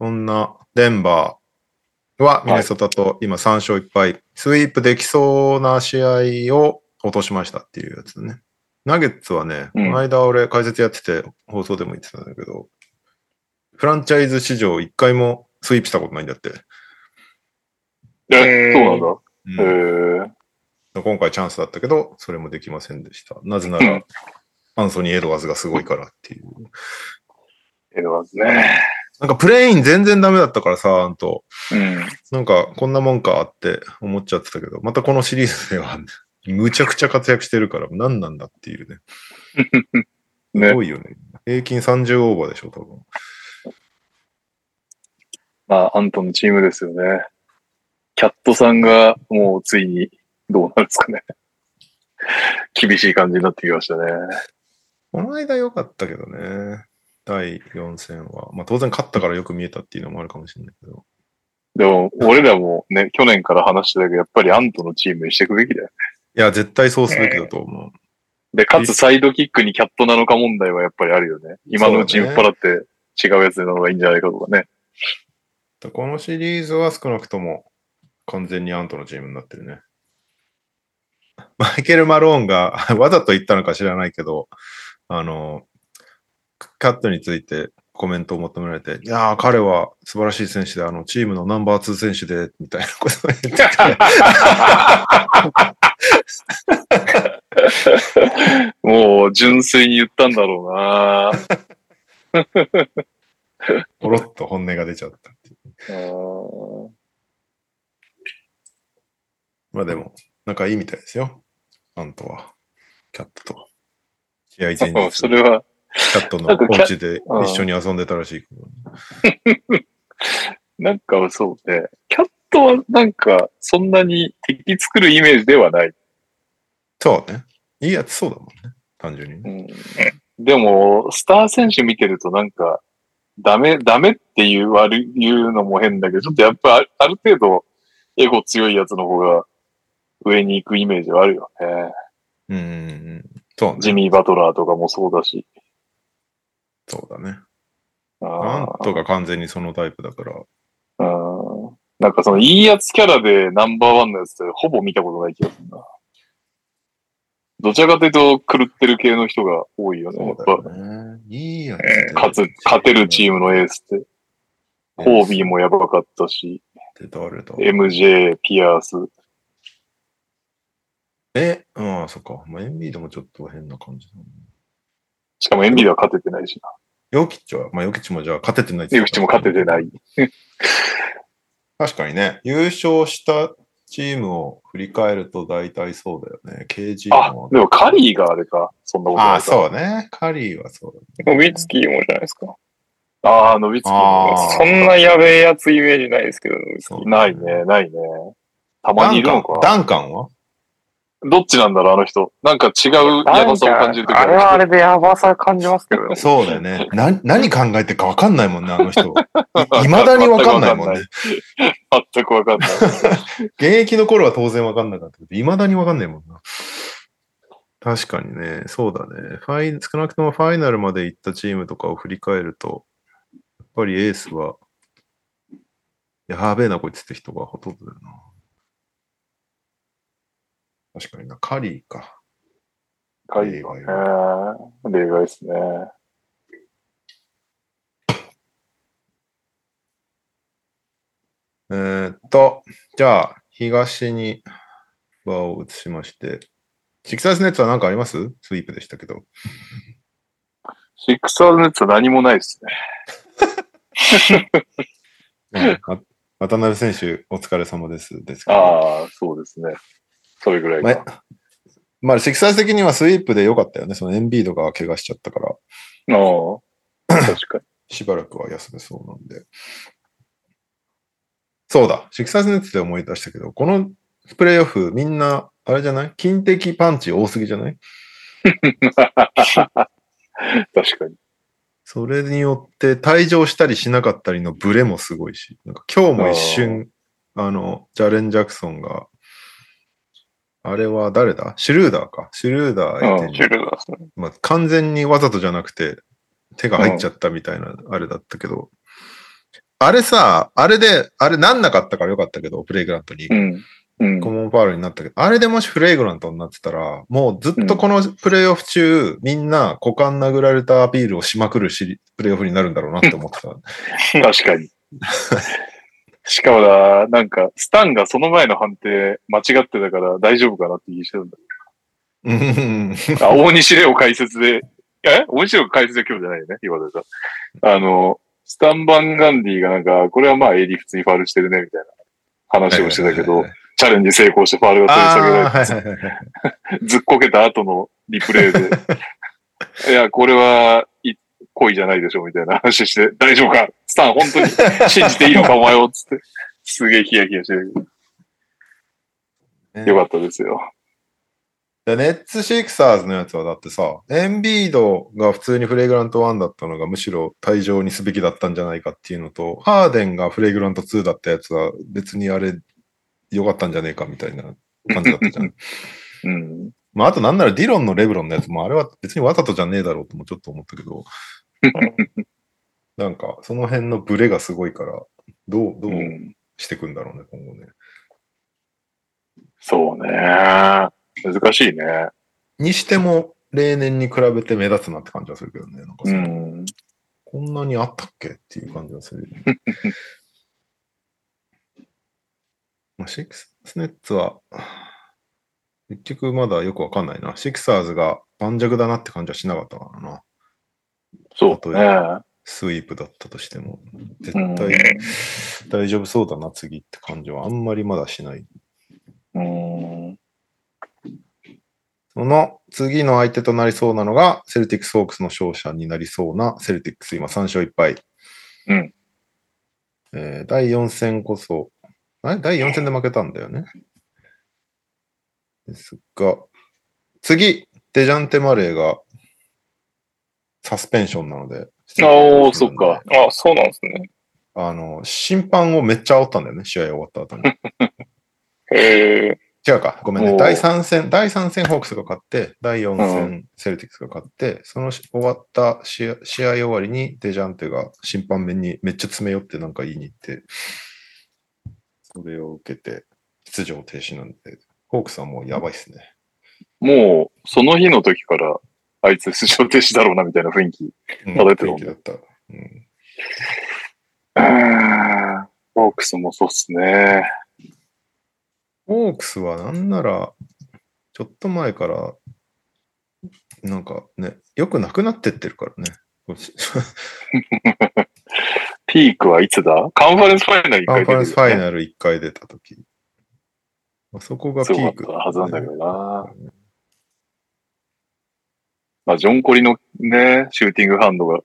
そんなデンバーはミネソタと今3勝1敗、スイープできそうな試合を落としましたっていうやつね。ナゲッツはね、うんこの間俺解説やってて放送でも言ってたんだけど、フランチャイズ史上1回もスイープしたことないんだって。え、うんそうなんだ。うんへえ。今回チャンスだったけど、それもできませんでした。なぜなら、アンソニー・エドワーズがすごいからっていう。エドワーズね。なんかプレイン全然ダメだったからさ、あんと。うん。なんかこんなもんかって思っちゃってたけど、またこのシリーズではむちゃくちゃ活躍してるから何なんだっていうね。ねすごいよね。平均30オーバーでしょ、多分。まあ、アントのチームですよね。キャットさんがもうついにどうなんですかね。厳しい感じになってきましたね。この間良かったけどね。第4戦は。まあ当然勝ったからよく見えたっていうのもあるかもしれないけど。でも、俺らもね、去年から話してたけど、やっぱりアントのチームにしていくべきだよね。いや、絶対そうすべきだと思う。で、かつサイドキックにキャットなのか問題はやっぱりあるよね。今のうちに売っ払って違うやつの方がいいんじゃないかとかね。このシリーズは少なくとも完全にアントのチームになってるね。マイケル・マローンがわざと言ったのか知らないけど、あの、カットについてコメントを求められて、いやー、彼は素晴らしい選手で、あの、チームのナンバー2選手で、みたいなことを言ってて、もう純粋に言ったんだろうなポロッと本音が出ちゃったっていう。まあでも、仲いいみたいですよ。アントは。キャットと。試合前日。それは、キャットのお家で一緒に遊んでたらしい。なんかそうね、キャットはなんかそんなに敵作るイメージではない。そうね。いいやつそうだもんね。単純にね。うん、でも、スター選手見てるとなんか、ダメ、ダメっていう悪い言うのも変だけど、ちょっとやっぱあある程度、エゴ強いやつの方が上に行くイメージはあるよね。うん。そうね。ジミー・バトラーとかもそうだし。そうだね。あアンートが完全にそのタイプだから。うんなんかそのいいやつキャラでナンバーワンのやつってほぼ見たことない気がするな。どちらかというと狂ってる系の人が多いよね。やっそうだぱよね。いいやつえー勝つ、勝てるチームのエースって。コービーもやばかったし、って誰だ？MJ、ピアース。え、ああ、そっか。まあ、エンビードもちょっと変な感じだね。しかもエンビーでは勝ててないしな。ヨキッチは、まあ、ヨキッチもじゃあ勝ててないユキチも勝ててない。確かにね、優勝したチームを振り返ると大体そうだよね。KG あも、。でもカリーがあれか。そんなことないか。ああ、そうね。カリーはそうだね。ノビツキーもじゃないですか。ああ、ノビツキあーそんなやべえやつイメージないですけど、ノビツキそうー。ないね、ないね。たまにいるのか。ダンカンは？どっちなんだろう、あの人。なんか違うやばさを感じるときあれはあれでやばさ感じますけどね。そうだよね。な、何考えてるか分かんないもんね、あの人。い未だに分かんないもんね。全くわかんない。現役の頃は当然分かんなかったけど、未だに分かんないもんな。確かにね、そうだね。ファイ少なくともファイナルまで行ったチームとかを振り返ると、やっぱりエースは、やべえな、こいつって人がほとんどだよな。確かにな、カリーか。カリーはね。例外ですね。えーっと、じゃあ、東に場を移しまして、シクサーズネッツは何かあります？スイープでしたけど。シックスアーズネッツは何もないですね。渡辺選手、お疲れ様です。ですああ、そうですね。それぐらいまか。あ、まあ、シクサーズ的にはスイープで良かったよね。そのエンビードが怪我しちゃったから、ああ、確かに。しばらくは休めそうなんで。そうだ、シクサーズネッツで思い出したけど、このプレイオフ、みんな、あれじゃない？金的パンチ多すぎじゃない？確かに。それによって退場したりしなかったりのブレもすごいし、なんか今日も一瞬、あの、ジャレン・ジャクソンが、あれは誰だ？シュルーダーか。シュルーダー相手にシュルダーですね。まあ、完全にわざとじゃなくて、手が入っちゃったみたいな、あれだったけど、あれさ、あれで、あれなんなかったからよかったけど、プレイグラントに。うん。うん。コモンファウルになったけど、あれでもしフレイグラントになってたら、もうずっとこのプレイオフ中、みんな股間殴られたアピールをしまくるしプレイオフになるんだろうなって思ってた。確かに。しかもな、なんか、スタンがその前の判定間違ってたから大丈夫かなって言いしてるんだうんけど。あ、大西レオ解説で、え大西レオ解説で今日じゃないよね、今でさ。あの、スタンバンガンディがなんか、これはまあ AD 普通にファウルしてるね、みたいな話をしてたけど、チャレンジ成功してファウルが取り下げられてあーはいはいはい ずっこけた後のリプレイで、いや、これは、い恋じゃないでしょ、みたいな話して、大丈夫か？スタン、本当に？信じていいのか、お前を、つって。すげえヒヤヒヤしてるけど。よかったですよ。でネッツシクサーズのやつはだってさ、エンビードが普通にフレグラント1だったのがむしろ退場にすべきだったんじゃないかっていうのと、ハーデンがフレグラント2だったやつは別にあれ良かったんじゃねえかみたいな感じだったじゃん。うん。まああとなんならディロンのレブロンのやつもあれは別にわざとじゃねえだろうともちょっと思ったけど、なんか、その辺のブレがすごいから、どう、どう。うんしていくんだろうね、今後ね。そうね。難しいね。にしても、例年に比べて目立つなって感じはするけどね。なんかうそのん。こんなにあったっけっていう感じがする。まあ、シックスネッツは、結局まだよくわかんないな。シクサーズが盤石だなって感じはしなかったからな。そうね。スイープだったとしても。絶うん対大丈夫そうだな、次って感じはあんまりまだしない。うん。その次の相手となりそうなのが、セルティックス・ホークスの勝者になりそうなセルティックス、今3勝1敗。うん。えー第4戦こそ、あれ？第4戦で負けたんだよね。ですが、次、デジャンテ・マレーがサスペンションなので。ああ、そっか。あ、そうなんですね。あの、審判をめっちゃ煽ったんだよね、試合終わった後に。へえ。違うか、ごめんね。第3戦、第3戦ホークスが勝って、第4戦セルティックスが勝って、そのし終わった試合試合終わりにデジャンテが審判面にめっちゃ詰め寄ってなんか言いに行って、それを受けて出場停止なんで、ホークスはもうやばいっすね。もう、その日の時から、あいつ出場停止だろうな、みたいな雰囲気。うん漂ってるもんね雰囲気だった。うんうん。ホークスもそうっすね。ホークスはなんなら、ちょっと前から、なんかね、よくなくなってってるからね。ピークはいつだ？カンファレンスファイナル一回カンファレンスファイル。ナル1回出たとき。まあそこがピすごかっークたはずなんだけどな。まあ、ジョンコリのね、シューティングハンドが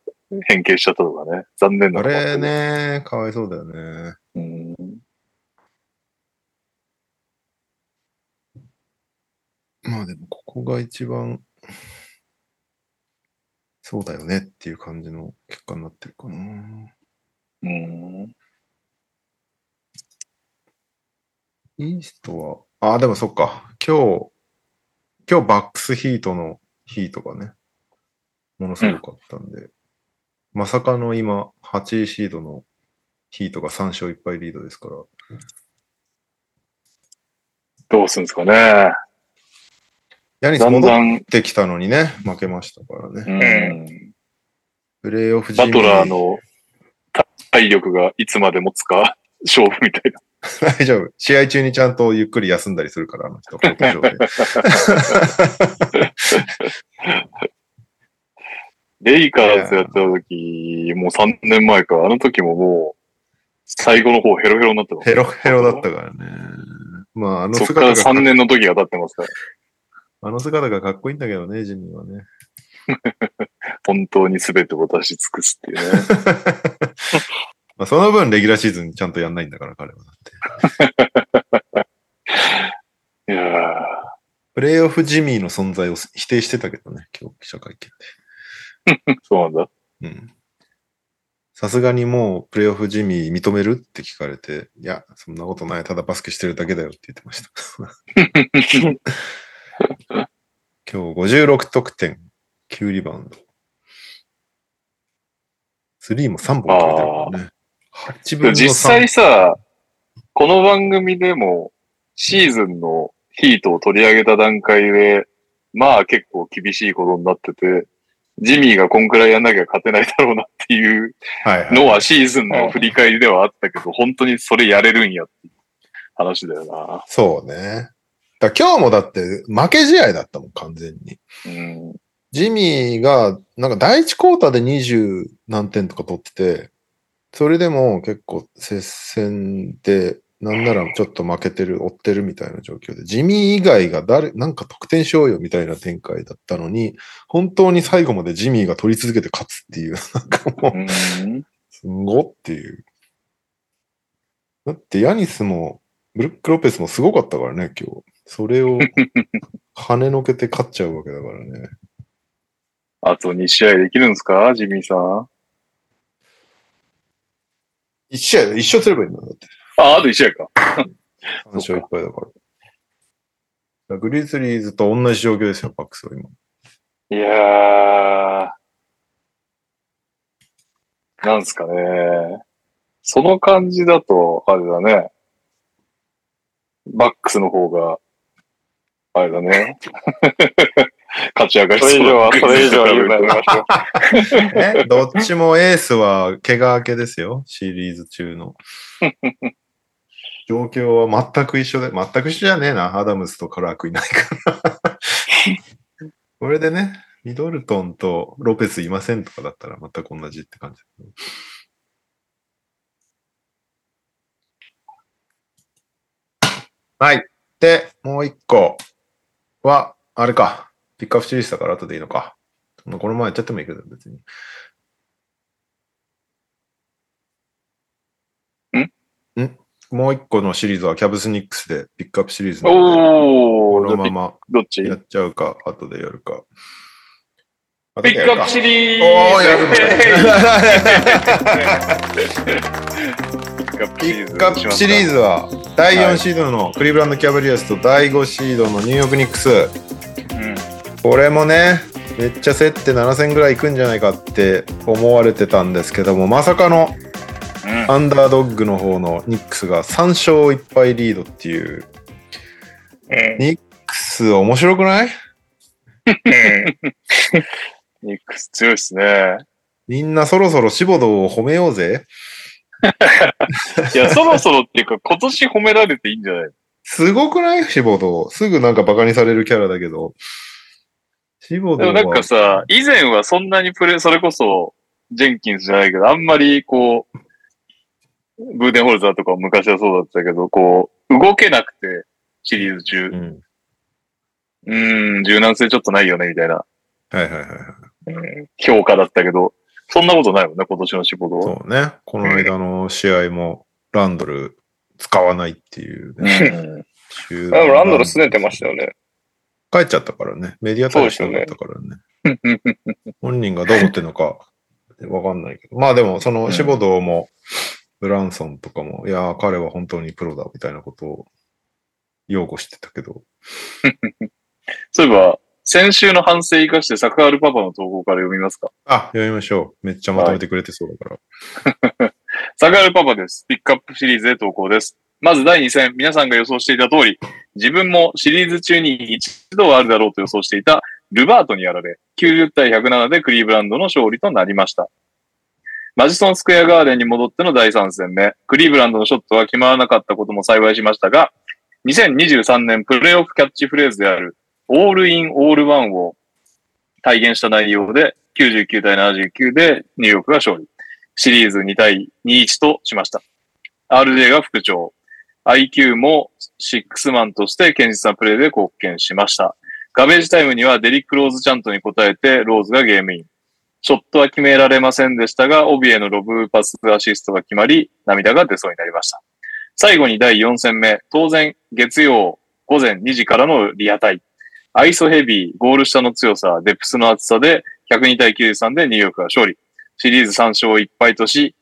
変形しちゃったとかね。残念なあことれ。ね、かわいそうだよね。うん。まあでも、ここが一番、そうだよねっていう感じの結果になってるかな。うん。イーストは、あ、でもそっか。今日、今日バックスヒートのヒートがね、ものすごかったんで、まさかの今、8位シードのヒートが3勝1敗リードですから、どうすんですかね。ヤニス戻ってきたのにね、負けましたからね。うん。プレイオフバトラーの体力がいつまで持つか勝負みたいな。大丈夫。試合中にちゃんとゆっくり休んだりするから、あの人、コート上で。レイカーズやってた時、もう3年前か。あの時ももう、最後の方ヘロヘロになってたヘロヘロだったからね。まあ、あのそっから3姿が、年の時が経ってますから。あの姿がかっこいいんだけどね、ジミーはね。本当に全てを出し尽くすっていうね。まあ、その分、レギュラーシーズンちゃんとやんないんだから、彼はだって。いやープレイオフジミーの存在を否定してたけどね、今日記者会見 そうなんだ。で。うん。さすがにもう、プレイオフジミー認めるって聞かれて、いや、そんなことない、ただバスケしてるだけだよって言ってました。今日56得点、9リバウンド。スリーも3本決めてるからね。8分の3。実際さ、この番組でもシーズンのヒートを取り上げた段階で、まあ結構厳しいことになってて、ジミーがこんくらいやんなきゃ勝てないだろうなっていうのはシーズンの振り返りではあったけど、本当にそれやれるんやって話だよな。そうね。だ今日もだって負け試合だったもん、完全に。うん。ジミーが、なんか第一クォーターで20何点とか取ってて、それでも結構接戦で、なんならちょっと負けてる、追ってるみたいな状況で、ジミー以外が誰、なんか得点しようよみたいな展開だったのに、本当に最後までジミーが取り続けて勝つっていう、なんかもう、うん。すんごっていう。だってヤニスも、ブルック・ロペスもすごかったからね、今日。それを 跳ねのけて勝っちゃうわけだからね。あと2試合できるんですか？ジミーさん。一試合、一勝すればいいんだ、だって。あ、あと1試合か。3勝1敗だから。だからグリズリーズと同じ状況ですよ、パックスは今。いやー。なんすかね。その感じだと、あれだね。バックスの方が、あれだね。勝ち上がりそれ以上は、なそれ以上は言うのやめましょう。えどっちもエースは怪我明けですよ。シリーズ中の。状況は全く一緒で、全く一緒じゃねえな。アダムスとカラークいないから。これでね、ミドルトンとロペスいませんとかだったら全く同じって感じ。はい。で、もう一個は、あれか。ピックアップシリーズだから後でいいのか。まあこの前やっちゃってもいいけど、別に。ん？もう一個のシリーズはキャブスニックスでピックアップシリーズなのこのままどっち？やっちゃうか、後でやるか。ピックアップシリーズおーやるのピックアップシリーズ、ピックアップシリーズは、第4シードのクリーブランドキャバリアスと第5シードのニューヨークニックス。うん。これもね、めっちゃ競って7000ぐらいいくんじゃないかって思われてたんですけども、まさかのうん。アンダードッグの方のニックスが3勝1敗リードっていう。うんニックス面白くない？ニックス強いっすね。みんなそろそろシボドを褒めようぜ。いや、そろそろっていうか、今年褒められていいんじゃないすごくない？シボド。すぐなんかバカにされるキャラだけど。シボ。でもなんかさ、以前はそんなにプレイ、それこそ、ジェンキンスじゃないけど、あんまりこう、ブーデンホルザーとかも昔はそうだったけど、こう、動けなくて、シリーズ中う。ん。うーん、柔軟性ちょっとないよね、みたいなはいはいはいはい。評価だったけど、そんなことないもんね、今年の仕事は。そうね。この間の試合もランドル使わないっていうね。ランドル拗ねてましたよね。帰っちゃったからね。メディア対象だったからね。本人がどう思ってるのか わかんないけど。まあでも、その、シボドーも、ブランソンとかも、いやー、彼は本当にプロだ、みたいなことを擁護してたけど。そういえば、先週の反省生かしてサクアルパパの投稿から読みますか？あ、読みましょう。めっちゃまとめてくれてそうだから。サクアルパパです。ピックアップシリーズで投稿です。まず第2戦、皆さんが予想していた通り、自分もシリーズ中に一度はあるだろうと予想していたルバートにやられ、90対107でクリーブランドの勝利となりました。マジソンスクエアガーデンに戻っての第3戦目、クリーブランドのショットは決まらなかったことも幸いしましたが、2023年プレイオフキャッチフレーズである、オールインオールワンを体現した内容で、99対79でニューヨークが勝利。シリーズ2対21としました。RJ が副長。IQ もシックスマンとして堅実なプレーで貢献しました。ガベージタイムにはデリック・ローズチャントに応えてローズがゲームイン。ショットは決められませんでしたが、オビエのロブパスアシストが決まり、涙が出そうになりました。最後に第4戦目、当然月曜午前2時からのリアタイ。アイソヘビー、ゴール下の強さ、デプスの厚さで102対93でニューヨークが勝利。シリーズ3勝1敗とし、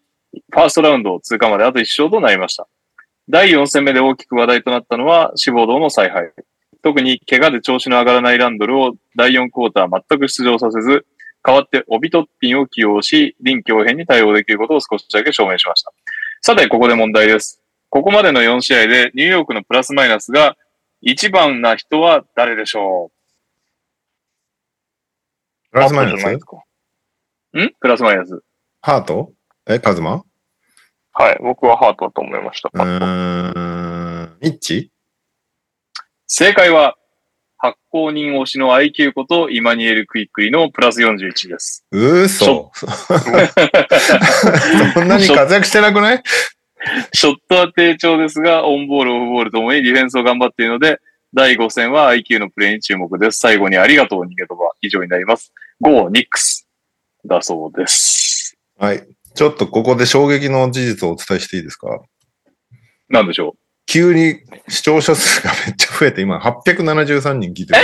ファーストラウンド通過まであと1勝となりました。第4戦目で大きく話題となったのは志望堂の采配。特に怪我で調子の上がらないランドルを第4クォーター全く出場させず、代わってオビトッピンを起用し、臨機応変に対応できることを少しだけ証明しました。さて、ここで問題です。ここまでの4試合でニューヨークのプラスマイナスが一番な人は誰でしょプラスマイナス？ん？プラスマイナス。ハート？え、カズマ？はい。僕はハートだと思いました。うーん。ミッチ？正解は、発行人推しの IQ ことイマニエル・クイックリのプラス41です。うーそ。そんなに活躍してなくない？ショットは低調ですが、オンボール、オフボールともにディフェンスを頑張っているので、第5戦は IQ のプレーに注目です。最後にありがとう、逃げ飛ば。以上になります。GO、ニックス。だそうです。はい。ちょっとここで衝撃の事実をお伝えしていいですか？なんでしょ急に視聴者数がめっちゃ増えて、今873人聞いてる。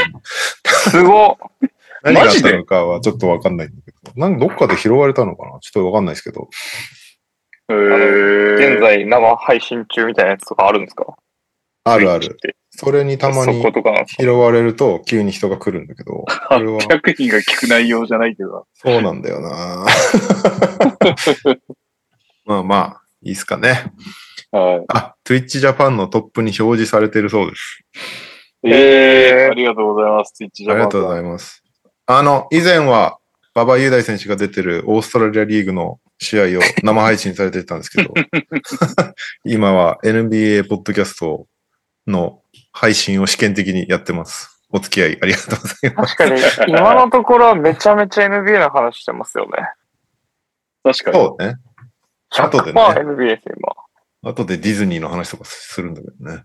すごっ 何があったのかはちょっとわかんないんだけど。なんどっかで拾われたのかな？ちょっとわかんないですけど。現在生配信中みたいなやつとかあるんですか？あるある。。それにたまに拾われると急に人が来るんだけど、これは800人が聞く内容じゃないけど。そうなんだよな まあまあ、いいっすかね。はあ、Twitch Japan のトップに表示されてるそうです。い。えーえー、ありがとうございます。Twitch ジャパンありがとうございます。あの、以前は、馬場雄大選手が出てるオーストラリアリーグの試合を生配信されてたんですけど、今は NBA ポッドキャストの配信を試験的にやってます。お付き合いありがとうございます。確かに、今のところはめちゃめちゃ NBA の話してますよね。確かに。そうね。後で100%ね NBA です、今。後でディズニーの話とかするんだけどね。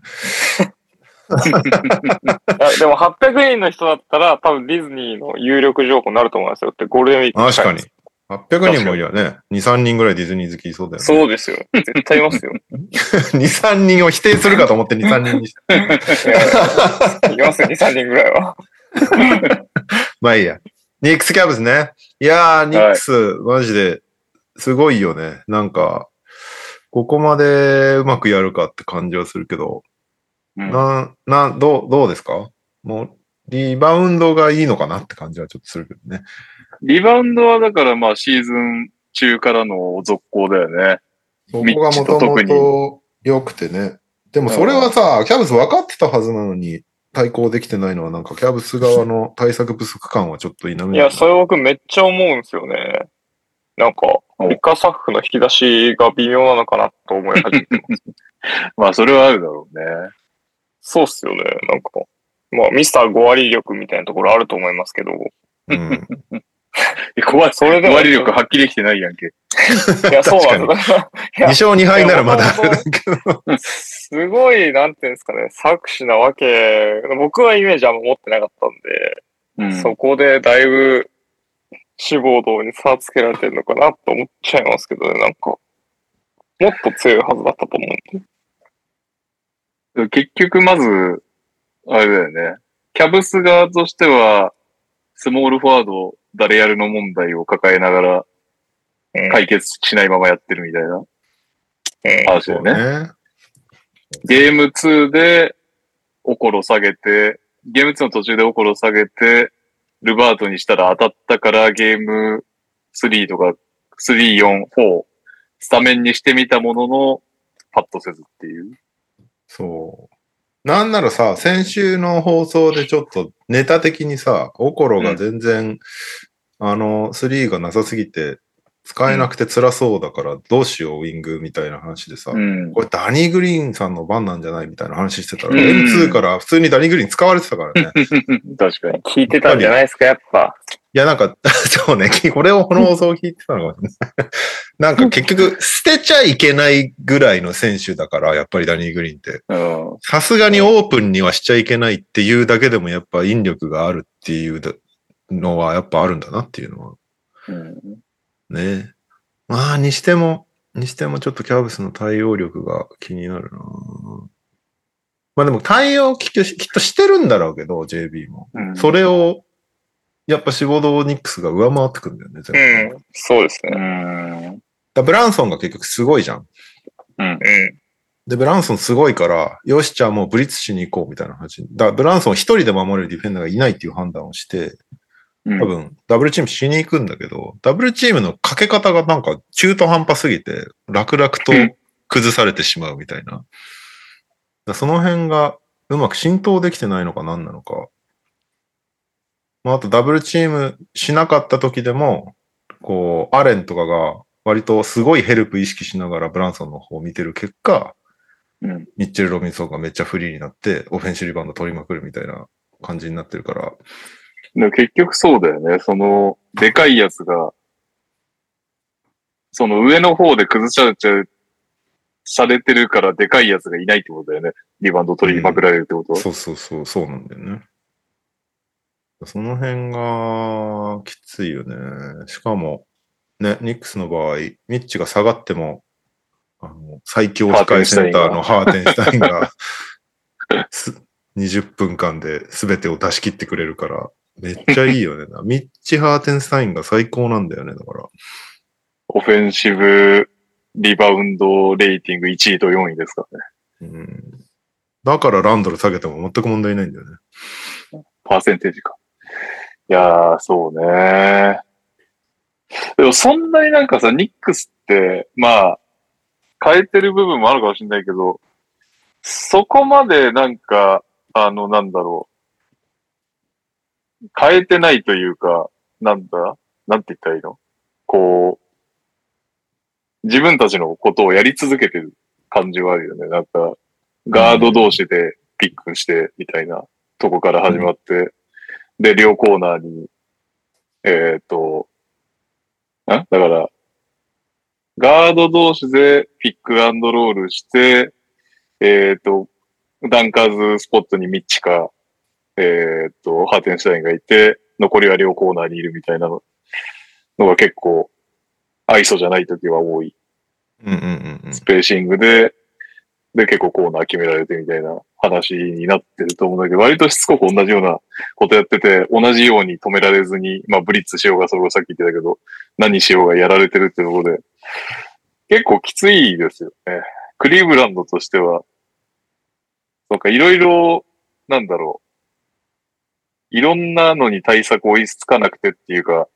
でも800人の人だったら多分ディズニーの有力情報になると思いますよってゴールデンウィーク確かに。。800人もいりゃね、2、3人ぐらいディズニー好きいそうだよね。そうですよ。絶対いますよ。2、3人を否定するかと思って2、3人にした。いますよ、2、3人ぐらいは。まあいいや。ニックスキャブスね。いやー、ニックス、マジで、すごいよね。なんか、ここまでうまくやるかって感じはするけど、うんなん、なん、どう、どうですか？もう、リバウンドがいいのかなって感じはちょっとするけどね。リバウンドはだからまあシーズン中からの続行だよね。そこがもともと良くてね。でもそれはさ、キャブス分かってたはずなのに、対抗できてないのはなんかキャブス側の対策不足感はちょっと否めない。いや、それ僕めっちゃ思うんですよね。なんか、リカサッフの引き出しが微妙なのかなと思い始めてます。まあそれはあるだろうね。そうっすよね。なんか、まあ、ミスター5割力みたいなところあると思いますけど。うん。え 怖い。それでも終わり力発揮できてないやんけ。いや、そうなんですよ。い2や勝2敗ならまだあるけど。すごい、なんていうんですかね、作詞なわけ、僕はイメージあんま持ってなかったんで、うん。そこでだいぶ志望度に差つけられてるのかなと思っちゃいますけどね、なんか。もっと強いはずだったと思うんで。結局まず、あれだよね。キャブス側としては、スモールフォワード誰やるの問題を抱えながらうん解決しないままやってるみたいなうん話だよね。ね。ゲーム2で、オコロ下げて、ゲーム2の途中でオコロ下げて、ルバートにしたら当たったからゲーム3とか、3、4、4、スタメンにしてみたものの、パッとせずっていう。そう。なんならさ、先週の放送でちょっとネタ的にさ、オコロが全然、あの、3がなさすぎて、使えなくて辛そうだからどうしよう、ウィングみたいな話でさ、うん。これダニー・グリーンさんの番なんじゃないみたいな話してたら、うん M2 から普通にダニー・グリーン使われてたからね。確かに。聞いてたんじゃないですか、やっぱ。いや、なんか、そうね、これをこの放送を聞いてたのかない。なんか結局、捨てちゃいけないぐらいの選手だから、やっぱりダニー・グリーンって。うん。さすがにオープンにはしちゃいけないっていうだけでもやっぱ引力があるっていうのはやっぱあるんだなっていうのはうんね。まあ、にしても、にしてもちょっとキャブスの対応力が気になるなまあでも対応きっときっとしてるんだろうけど、JB も。うんそれを、やっぱシボドニックスが上回ってくんだよね、う全部。ん、そうですうね。ん。だブランソンが結局すごいじゃん。うん。うん。で、ブランソンすごいから、よし、じゃあもうブリッツしに行こうみたいな話。だブランソン一人で守れるディフェンダーがいないっていう判断をして、うん多分、ダブルチームしに行くんだけど、ダブルチームのかけ方がなんか中途半端すぎて、楽々と崩されてしまうみたいな。だからその辺がうまく浸透できてないのか何なのか。まあ、あとダブルチームしなかった時でも、こう、アレンとかが割とすごいヘルプ意識しながらブランソンの方を見てる結果、うん。ミッチェル・ロビンソンがめっちゃフリーになって、オフェンシブリバウンド取りまくるみたいな感じになってるから、でも結局そうだよね。その、でかいやつが、その上の方で崩されちゃう、されてるからでかいやつがいないってことだよね。リバウンド取りまくられるってことは。そうそうそう、そうなんだよね。その辺がきついよね。しかも、ね、ニックスの場合、ミッチが下がっても、あの最強控えセンターのハーテンシュタインが す20分間で全てを出し切ってくれるから、めっちゃいいよね。ミッチ・ハーテンスタインが最高なんだよね、だから。オフェンシブリバウンドレーティング1位と4位ですからね。うんだからランドル下げても全く問題ないんだよね。パーセンテージか。いやー、そうね。でもそんなになんかさ、ニックスって、まあ、変えてる部分もあるかもしれないけど、そこまでなんか、あの、なんだろう。変えてないというか、なんだ？なんて言ったらいいの？こう、自分たちのことをやり続けてる感じはあるよね。なんか、ガード同士でピックして、みたいなとこから始まって、で、両コーナーに、えっ、と、んだから、ガード同士でピックアンドロールして、えっ、と、ダンカーズスポットにミッチか、えっ、と、ハーテンシュタインがいて、残りは両コーナーにいるみたいなののが結構、愛想じゃない時は多い。うんうんうんうん。スペーシングで、で、結構コーナー決められてみたいな話になってると思うんだけど、割としつこく同じようなことやってて、同じように止められずに、まあ、ブリッツしようが、それをさっき言ってたけど、何しようがやられてるっていうところで、結構きついですよね。クリーブランドとしては、なんかいろいろ、なんだろう。いろんなのに対策を追いつかなくてっていうか、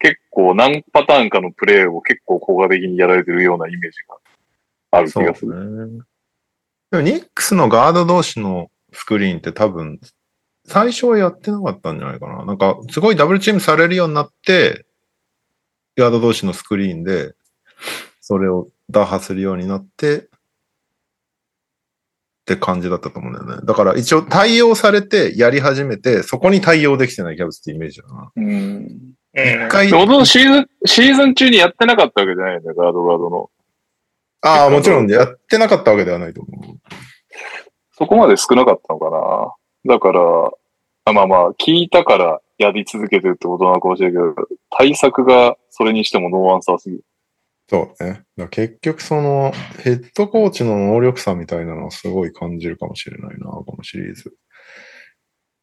結構何パターンかのプレーを結構効果的にやられてるようなイメージがある気そうがする。ね。でもニックスのガード同士のスクリーンって多分、最初はやってなかったんじゃないかな。なんか、すごいダブルチームされるようになって、ガード同士のスクリーンで、それを打破するようになって、って感じだったと思うんだよね。だから一応対応されてやり始めて、そこに対応できてないキャブスってイメージだな。うん。うん一回で、もともとシーズン、シーズン中にやってなかったわけじゃないよね、ガードガードの。ああ、もちろんやってなかったわけではないと思う。そこまで少なかったのかな。だから、あまあまあ、聞いたからやり続けてるってことなのかもしれないけど、対策がそれにしてもノーアンサーすぎる。そうね。結局そのヘッドコーチの能力差みたいなのはすごい感じるかもしれないな、このシリーズ。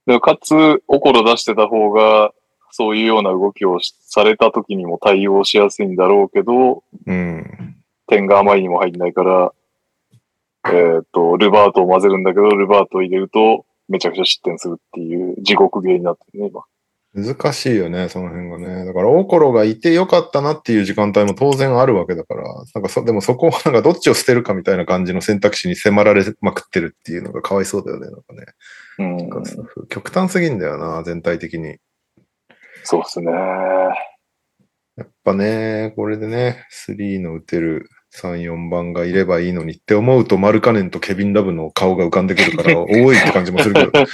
でかつ、おころ出してた方が、そういうような動きをしされた時にも対応しやすいんだろうけど、うん。点があまりにも入んないから、えっ、と、ルバートを混ぜるんだけど、ルバートを入れると、めちゃくちゃ失点するっていう地獄芸になってるね、今。難しいよね、その辺がね。だから、オコロがいてよかったなっていう時間帯も当然あるわけだから、なんかそ、でもそこをなんかどっちを捨てるかみたいな感じの選択肢に迫られまくってるっていうのがかわいそうだよね、なんかね。うん極端すぎんだよな、全体的に。そうっすね。やっぱね、これでね、3の打てる3、4番がいればいいのにって思うと、マルカネンとケビン・ラブの顔が浮かんでくるから、多いって感じもするけど。ど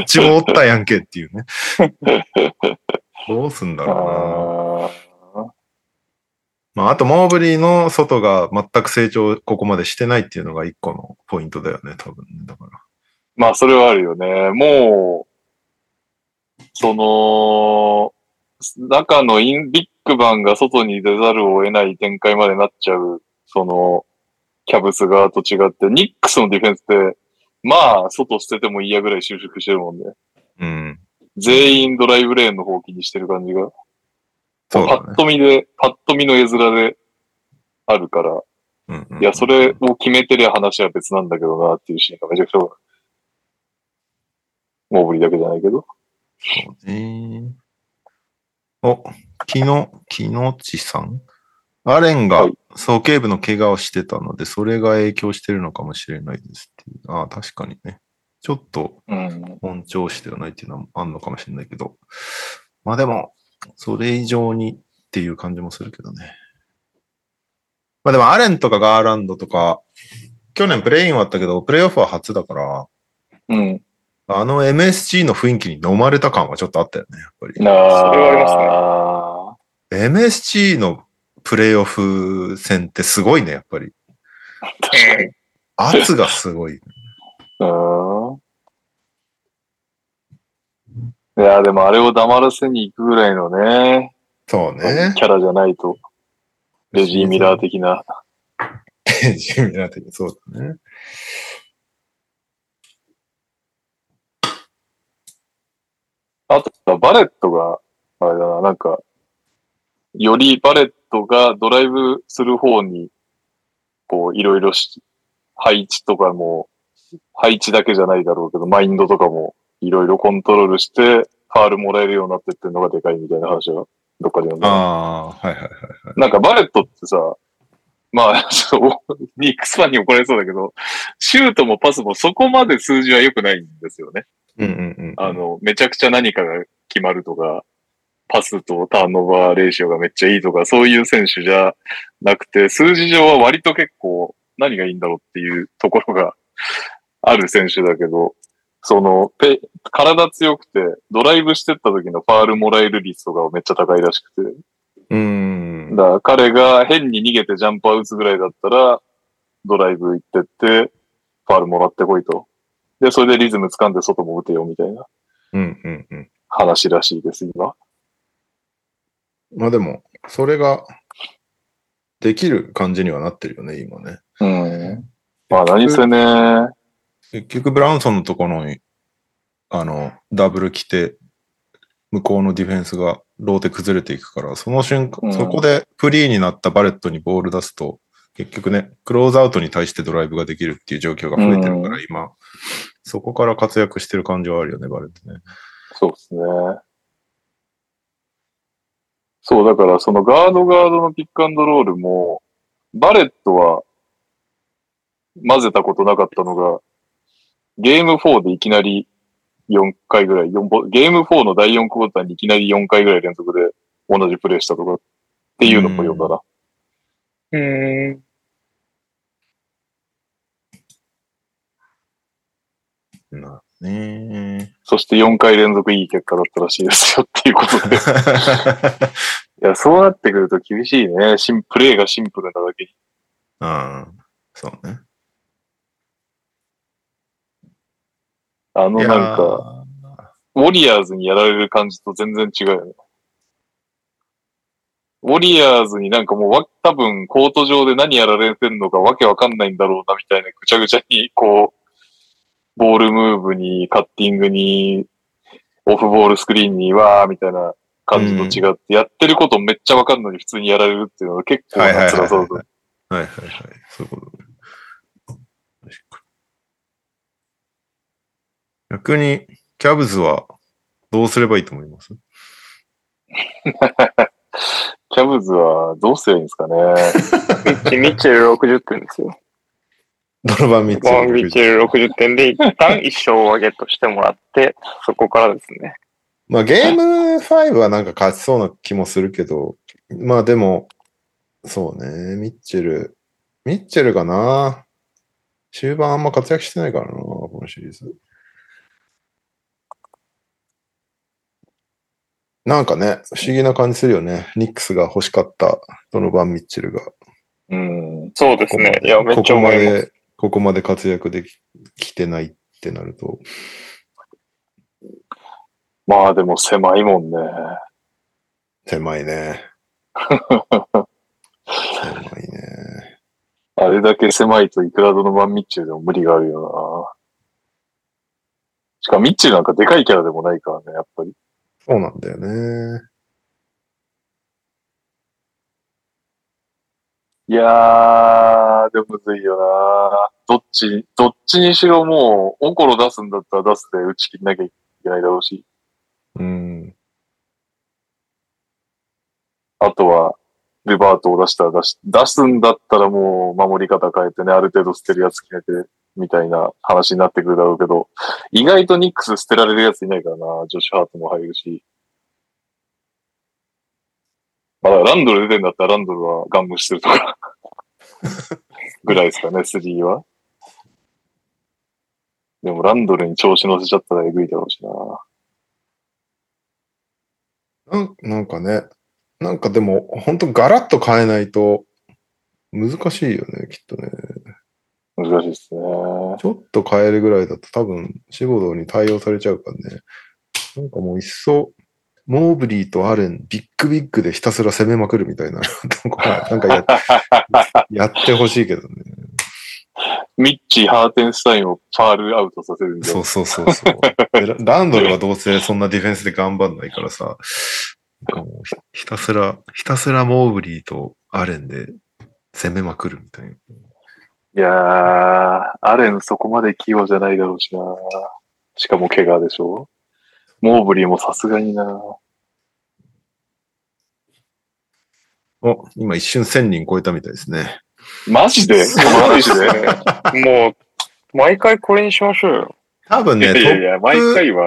っちもおったやんけっていうね。どうすんだろうな。あまあ、あと、モーブリーの外が全く成長ここまでしてないっていうのが一個のポイントだよね、多分ね。だから。まあ、それはあるよね。もう、その、中のインビッグバンが外に出ざるを得ない展開までなっちゃう、その、キャブス側と違って、ニックスのディフェンスって、まあ、外捨てても嫌ぐらい収縮してるもんね。うん。全員ドライブレーンの方気にしてる感じが。そうだねパッ。と見で、パッと見の絵面であるから、うんうんいや、それを決めてりゃ話は別なんだけどなっていうシーンがめちゃくちゃ多い。モーブリだけじゃないけど。そうね。お、木の、木のちさん？アレンがはい総頸部の怪我をしてたので、それが影響してるのかもしれないですっていう。ああ、確かにね。ちょっとうん。本調子ではないっていうのはあんのかもしれないけど。まあでも、それ以上にっていう感じもするけどね。まあでも、アレンとかガーランドとか、去年プレインはあったけど、プレイオフは初だから、うん。あの MSG の雰囲気に飲まれた感はちょっとあったよね、やっぱり。それはありますね MSG のプレイオフ戦ってすごいね、やっぱり。圧がすごい。うん。いや、でもあれを黙らせに行くぐらいのね、そうね。キャラじゃないと、レジー・ミラー的な。レジーミラー的にそうだね。あとはバレットが、あれだな、なんか、よりバレットがドライブする方に、こう、いろいろし、配置とかも、配置だけじゃないだろうけど、マインドとかもいろいろコントロールして、ファールもらえるようになってってるのがでかいみたいな話は、どっかで読んだ。ああ、はいはいはいはい。なんかバレットってさ、まあ、ちょっと、ニックスファンに怒られそうだけど、シュートもパスもそこまで数字は良くないんですよね。うんうんうん。あの、めちゃくちゃ何かが決まるとか、パスとターンオーバーレーシオがめっちゃいいとか、そういう選手じゃなくて、数字上は割と結構何がいいんだろうっていうところがある選手だけど、その、ペ体強くて、ドライブしてった時のファールもらえる率とかはめっちゃ高いらしくて、うん。だから彼が変に逃げてジャンパー打つぐらいだったら、ドライブ行ってって、ファールもらってこいと。で、それでリズム掴んで外も打てよみたいなうんうんうん。話らしいです、今。まあでも、それができる感じにはなってるよね、今ね。うん。まあ何せね、結局、ブラウンソンのところに、あの、ダブル来て、向こうのディフェンスがローテ崩れていくから、その瞬間、うんそこでフリーになったバレットにボール出すと、結局ね、クローズアウトに対してドライブができるっていう状況が増えてるから、う今、そこから活躍してる感じはあるよね、バレットね。そうですね。そう、だからそのガードガードのピックアンドロールも、バレットは混ぜたことなかったのが、ゲーム4でいきなり4回ぐらい、4ボゲーム4の第4クォーターにいきなり4回ぐらい連続で同じプレイしたとかっていうのも読んだな。うーん。なねそして4回連続いい結果だったらしいですよっていうことで。いや、そうなってくると厳しいね。シンプレイがシンプルなだけに。ああ、そうね。あのなんか、ウォリアーズにやられる感じと全然違うよね。ウォリアーズになんかもうわ、多分コート上で何やられてんのかわけわかんないんだろうなみたいなぐちゃぐちゃに、こう、ボールムーブに、カッティングに、オフボールスクリーンに、わーみたいな感じと違って、やってることめっちゃわかんのに普通にやられるっていうのが結構はいはいはいはいな辛そうだ。はいはいはい。そういうこと逆に、キャブズはどうすればいいと思います？キャブズはどうすればいいんですかね。ミッチ、ミッチェル60点ですよ。ドノバン・ミッチまあ、ミッェチェル60点で一旦一勝をゲットしてもらって、そこからですね。まあゲーム5はなんか勝ちそうな気もするけど、まあでも、そうね、ミッチェル、ミッチェルかな。終盤あんま活躍してないからな、このシリーズ。なんかね、不思議な感じするよね。ニックスが欲しかったドノバン・ミッチェルが。うん。そうですね。いや、めっちゃ思います。で、ここまで活躍でききてないってなると。まあでも狭いもんね。狭いね。狭いね。あれだけ狭いといくらどのバンミッチェルでも無理があるよな。しかもミッチェルなんかでかいキャラでもないからね、やっぱり。そうなんだよね。いやー、でもむずいよな。どっち、どっちにしろもう、オコロ出すんだったら出すで打ち切んなきゃいけないだろうし。うん。あとは、ルバートを出したら出し、出すんだったらもう守り方変えてね、ある程度捨てるやつ決めて、みたいな話になってくるだろうけど、意外とニックス捨てられるやついないからな、ジョシュ・ハートも入るし。まあ、ランドル出てんだったらランドルはガン無視するとか、ぐらいですかね、3は。でもランドルに調子乗せちゃったらえぐいだろうしな。なんなんかね、なんかでも、本当ガラッと変えないと難しいよね、きっとね。難しいですね。ちょっと変えるぐらいだと多分、仕事に対応されちゃうからね。なんかもう一層、モーブリーとアレン、ビッグビッグでひたすら攻めまくるみたいな、なんかなんかや やってほしいけどね。ミッチー・ハーテンスタインをファールアウトさせるみたいなそうそうそうそう。でラランドルはどうせそんなディフェンスで頑張んないからさ、なんかもうひひたすら、ひたすらモーブリーとアレンで攻めまくるみたいな。いやー、アレンそこまで器用じゃないだろうしな。しかも怪我でしょモーブリーもさすがにな。お、今一瞬1000人超えたみたいですね。マジで？マジで？もう、毎回これにしましょうよ。多分ね、いやいや毎回は。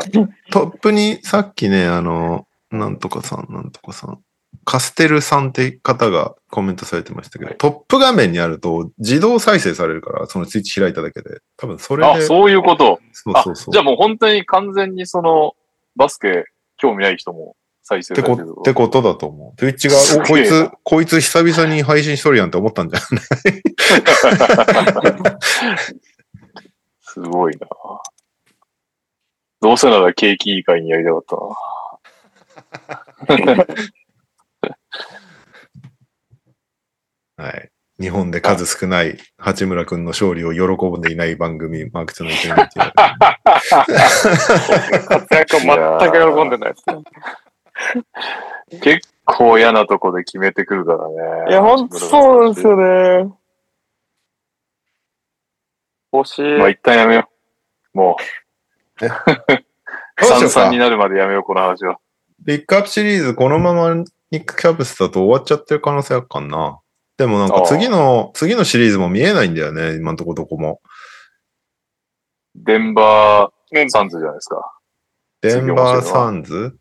トップにさっきね、あの、なんとかさん、なんとかさん、カステルさんって方がコメントされてましたけど、トップ画面にあると自動再生されるから、そのスイッチ開いただけで、多分それで。あ、そういうこと。あそうそうそう。じゃあもう本当に完全にその、バスケ興味ない人も再生されてるってことだと思う。Twitch が、おこいつ、こいつ久々に配信しとるやんって思ったんじゃない？すごいな。どうせならケーキ以外にやりたかったな。はい。日本で数少ない八村くんの勝利を喜んでいない番組、マークツのイテンリティ活躍を全く喜んでないですね。結構嫌なとこで決めてくるからね。いや、ほんとそうなんですよね。欲しい。まあ一旦やめよう。もう、三々に。なるまでやめよう、この話は。ピックアップシリーズこのままニックキャブスだと終わっちゃってる可能性あるかな。でもなんか次の、次のシリーズも見えないんだよね、今んとこどこも。デンバーサンズじゃないですか。デンバーサンズ？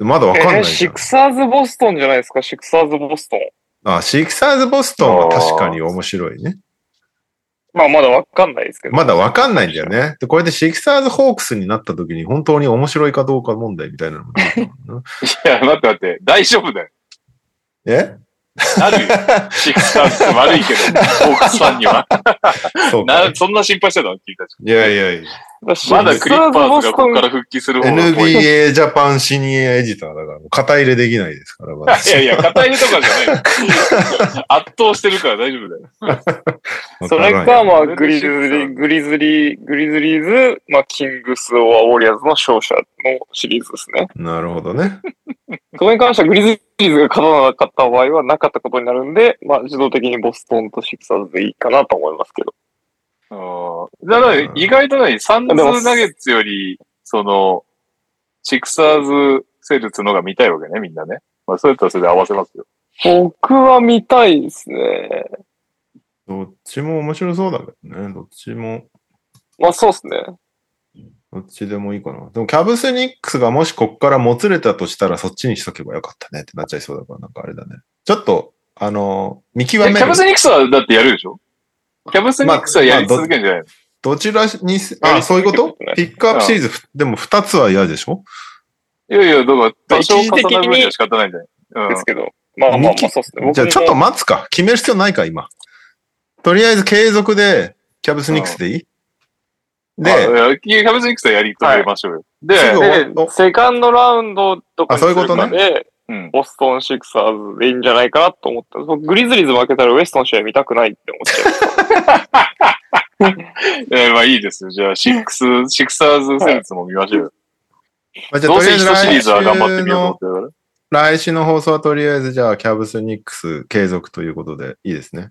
まだわかんないえーじゃん。シクサーズボストンじゃないですか、シクサーズボストン。あ、シクサーズボストンは確かに面白いね。まあ、まだわかんないですけど。まだわかんないんだよね。で、これでシクサーズホークスになった時に本当に面白いかどうか問題みたいなのも。いや、待って待って、大丈夫だよ。え？なるよ。シックスターズって悪いけど、ホークスファンには。そんな心配してたの？君たち。いやいやいや。まだクリッパーズがここから復帰する方が遠い。い NBA ジャパンシニアエディターだから、肩入れできないですから、まだやいや、肩入れとかじゃない。圧倒してるから大丈夫だよ。それか、まあ、グリズリー、グリズリー、グリズリーズ、まあ、キングス・オア・ウォリアーズの勝者のシリーズですね。なるほどね。それに関してはグリズリーズが勝たなかった場合はなかったことになるんで、まあ、自動的にボストンとシクサーズでいいかなと思いますけど。うんだから意外とね、サンズナゲッツより、その、シクサーズセルツのが見たいわけね、みんなね。まあ、そうやったらそれで合わせますよ。僕は見たいですね。どっちも面白そうだけどね。どっちも、まあ、そうですね。どっちでもいいかな。でも、キャブスニックスがもしこっからもつれたとしたら、そっちにしとけばよかったねってなっちゃいそうだから、なんかあれだね。ちょっと、あの、見極めるえキャブ。スニックスはだってやるでしょ？キャブスニックスはやり続けるんじゃないの、どちらにす、あ、そういうこと？ねピックアップシリーズ、でも2つは嫌でしょ？いやいや、だから多少重なる分には仕方ないんじゃない？うん。ですけど。まあまあまあ、そうですね。じゃあちょっとま待つか。決める必要ないか、今。とりあえず継続で、キャブスニックスでいい？で、あいやキャブスニックスはやり遂げましょうよ。で、すぐで、セカンドラウンドとかあそういうことね。で、うん。ボストンシクサーズでいいんじゃないかなと思った。僕グリズリーズ負けたらウエストの試合見たくないって思っちゃう。えーまあいいですよ。じゃあ、シックス、シクサーズセンスも見ましょうよ。まあじゃあどうせとりあえず一シリーズは頑張ってみようのと思ってるから。来週の放送はとりあえずじゃあ、キャブスニックス継続ということでいいですね。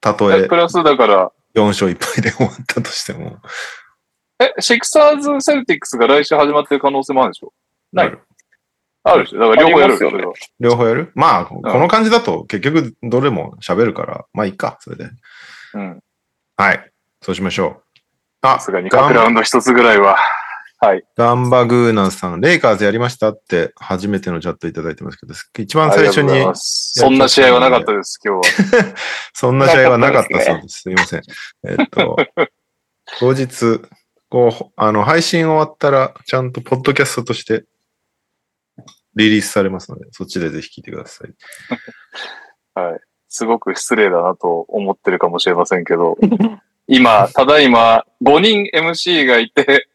たとええプラスだから、4勝1敗で終わったとしても。え、シクサーズセルティックスが来週始まってる可能性もあるでしょ？ないるあるでしょだから両方やるよ両方やる？まあ、この感じだと結局どれも喋るから、まあいいか、それで。うん。はい。そうしましょう。あさすがに各ラウンド一つぐらいは。はい。ガンバグーナンさん、レイカーズやりましたって初めてのチャットいただいてますけど、一番最初にそんな試合はなかったです、今日は。そんな試合はなかったそうです。すいません。えっと、後日、こう、あの、配信終わったら、ちゃんとポッドキャストとしてリリースされますので、そっちでぜひ聞いてください。はい。すごく失礼だなと思ってるかもしれませんけど、今、ただいま5人 MC がいて、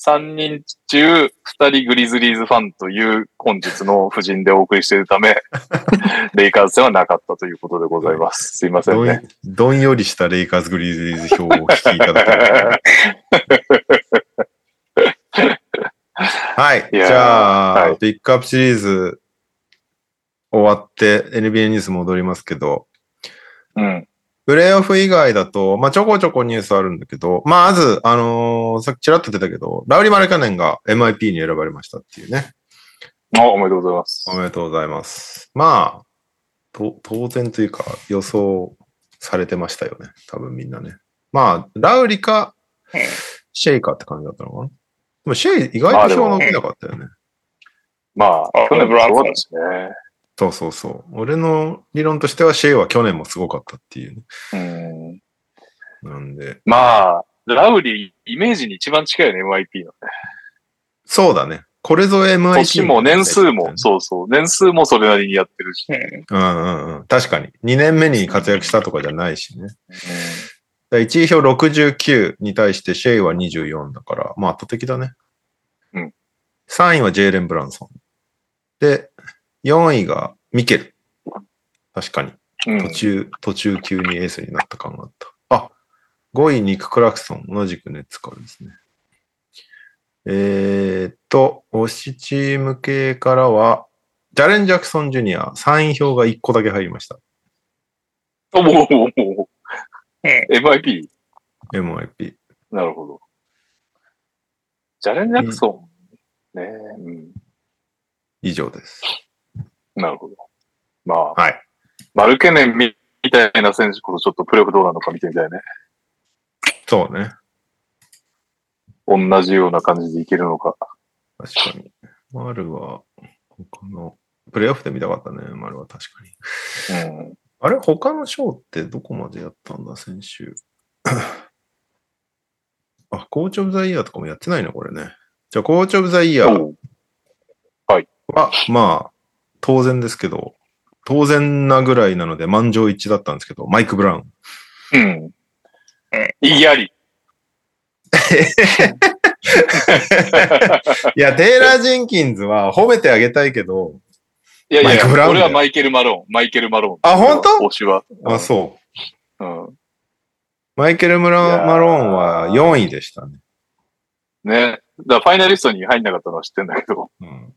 3人中2人グリズリーズファンという本日の夫人でお送りしているため、レイカーズ戦はなかったということでございます。すいませどんんね。どんよりしたレイカーズグリズリーズ表をお聞きいただければ。はい。じいやーゃあ、はいピックアップシリーズ終わって NBA ニュース戻りますけど、うん。プレイオフ以外だと、まあ、ちょこちょこニュースあるんだけど、まあ、まず、あのーさっきちらっと出たけど、ラウリ・マルカネンが MIP に選ばれましたっていうね。あ、おめでとうございます。おめでとうございます。まあ、と当然というか予想されてましたよね。多分みんなね。まあ、ラウリかうん、シェイかって感じだったのかな。でもシェイ意外と票伸びなかったよね。まあ、あ去年もブランそうだしね。そうそうそう。俺の理論としてはシェイは去年もすごかったっていうね。うん。なんで、まあ、ラウリー、イメージに一番近いよね、MIP のね。そうだね。これぞ MIP。年も年数も、そうそう。年数もそれなりにやってるし。うん。うんうんうん。確かに。2年目に活躍したとかじゃないしね。だから1位票69に対してシェイは24だから、まあ圧倒的だね。うん。3位はジェイレン・ブランソン。で、4位がミケル。確かに。うん。途中、途中急にエースになった感があった。あ、5位ニック・クラクソン。同じくネッツからですね。えーっと、推しチーム系からは、ジャレン・ジャクソン・ジュニア、3位票が1個だけ入りました。おもう、もう、もう。うん MIP? MIP。なるほど。ジャレン・ジャクソン。ねうん。以上です。なるほど。まあ、はい。マルケネンみたいな選手こそちょっとプレーオフどうなのか見てみたいね。そうね。同じような感じでいけるのか。確かに。丸は、他の、プレイオフで見たかったね、丸は確かに。うん。あれ他の賞ってどこまでやったんだ、先週。あ、コーチオブザイヤーとかもやってないのこれね。じゃあ、コーチオブザイヤーは、まあ、当然ですけど、当然なぐらいなので満場一致だったんですけど、マイク・ブラウン。うん。意義あり。いや、テイラー・ジェンキンズは褒めてあげたいけど、いやいやマイクブラウンだよ俺はマイケル・マローン。マイケル・マローン。あ本当？推しは。あ、そう。うん。マイケル・マローンは4位でしたね。ね。だファイナリストに入んなかったのは知ってんだけど。うん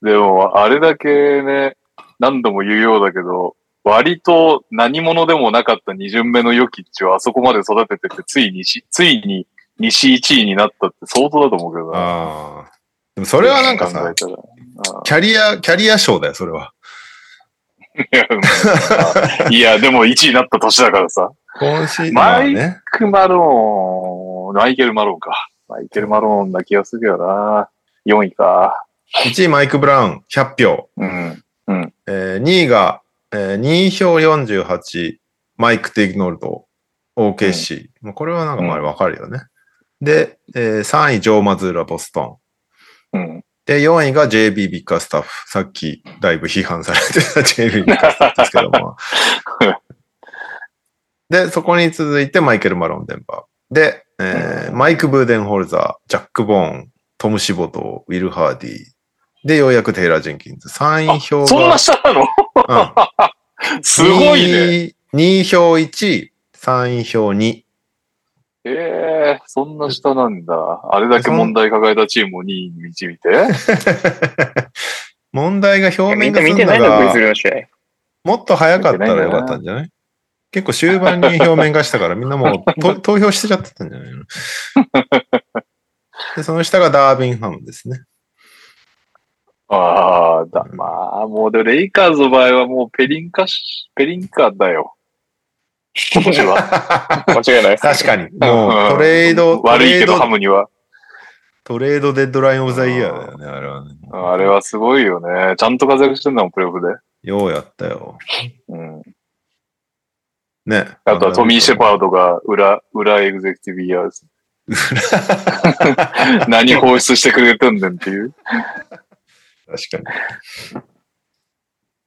でも、あれだけね、何度も言うようだけど、割と何者でもなかった二巡目のヨキッチをあそこまで育ててて、ついにし、ついに西1位になったって相当だと思うけどな。ああ。でもそれはなんか考さキャリア、キャリア賞だよ、それは。いやうんいや、でも1位になった年だからさ。今シーズンマイ。ク・マローン、マイケル・マローンか。マイケル・マローンな気がするよな。4位か。1位マイク・ブラウン、100票。うん。えー、2位が、えー、2位票48、マイク・テイノルド、OKC。まあこれはなんかまあわかるよね。で、えー、3位、ジョー・マズーラ、ボストン。うん。で、4位が JB ビッカースタッフ。さっきだいぶ批判されてた JB ビッカースタッフですけども。で、そこに続いてマイケル・マロン・デンバー。で、えーマイク・ブーデンホルザー、ジャック・ボーン、トム・シボトウィル・ハーディ。で、ようやくテイラー・ジェンキンズ。3位票が。そんな下なの？うん すごいね。2位票1、3位票2。ええそんな下なんだ。あれだけ問題抱えたチームを2位に導いて。問題が表面がするのな見てないの、ブイがズ、ルの試合。もっと早かったらよかったんじゃない？結構終盤に表面化したからみんなもう と投票してちゃってたんじゃないの？で、その下がダービンハムですね。ああ、だ、まあ、もうで、レイカーズの場合はもうペリンカし、ペリンカだよ。今年は。間違いないです。確かに。もうトレード、ト悪いけど、ハムには。トレードデッドラインオブザイヤーだよね、あれはね。あれはすごいよね。ちゃんと活躍してんだもん、プレイオフで。ようやったよ。うん。ね。あとはトミー・シェパードが裏、裏エグゼクティブイヤーです。何放出してくれてんねんっていう。確かに。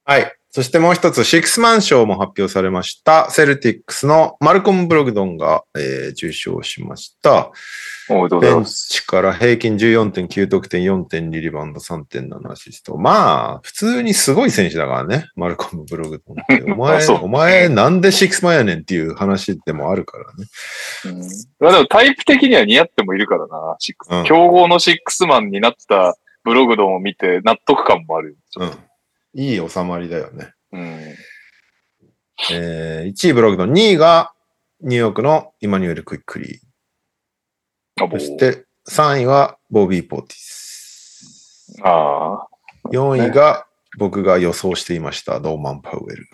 はい。そしてもう一つ、シックスマン賞も発表されました。セルティックスのマルコム・ブログドンが、えー受賞しました。おうベン。チから平均14.9得点、4.2リバウンド、3.7アシスト。まあ、普通にすごい選手だからね。マルコム・ブログドンって。お前、お前なんでシックスマンやねんっていう話でもあるからね。うんまあでもタイプ的には似合ってもいるからな、シックス。うん競合のシックスマンになったブログドンを見て納得感もある。うん。いい収まりだよね。うん。えー、1位ブログの2位がニューヨークのイマニュエル・クイックリー。そして3位はボビー・ポーティス。あ4位が僕が予想していました、ドーマン・パウエル。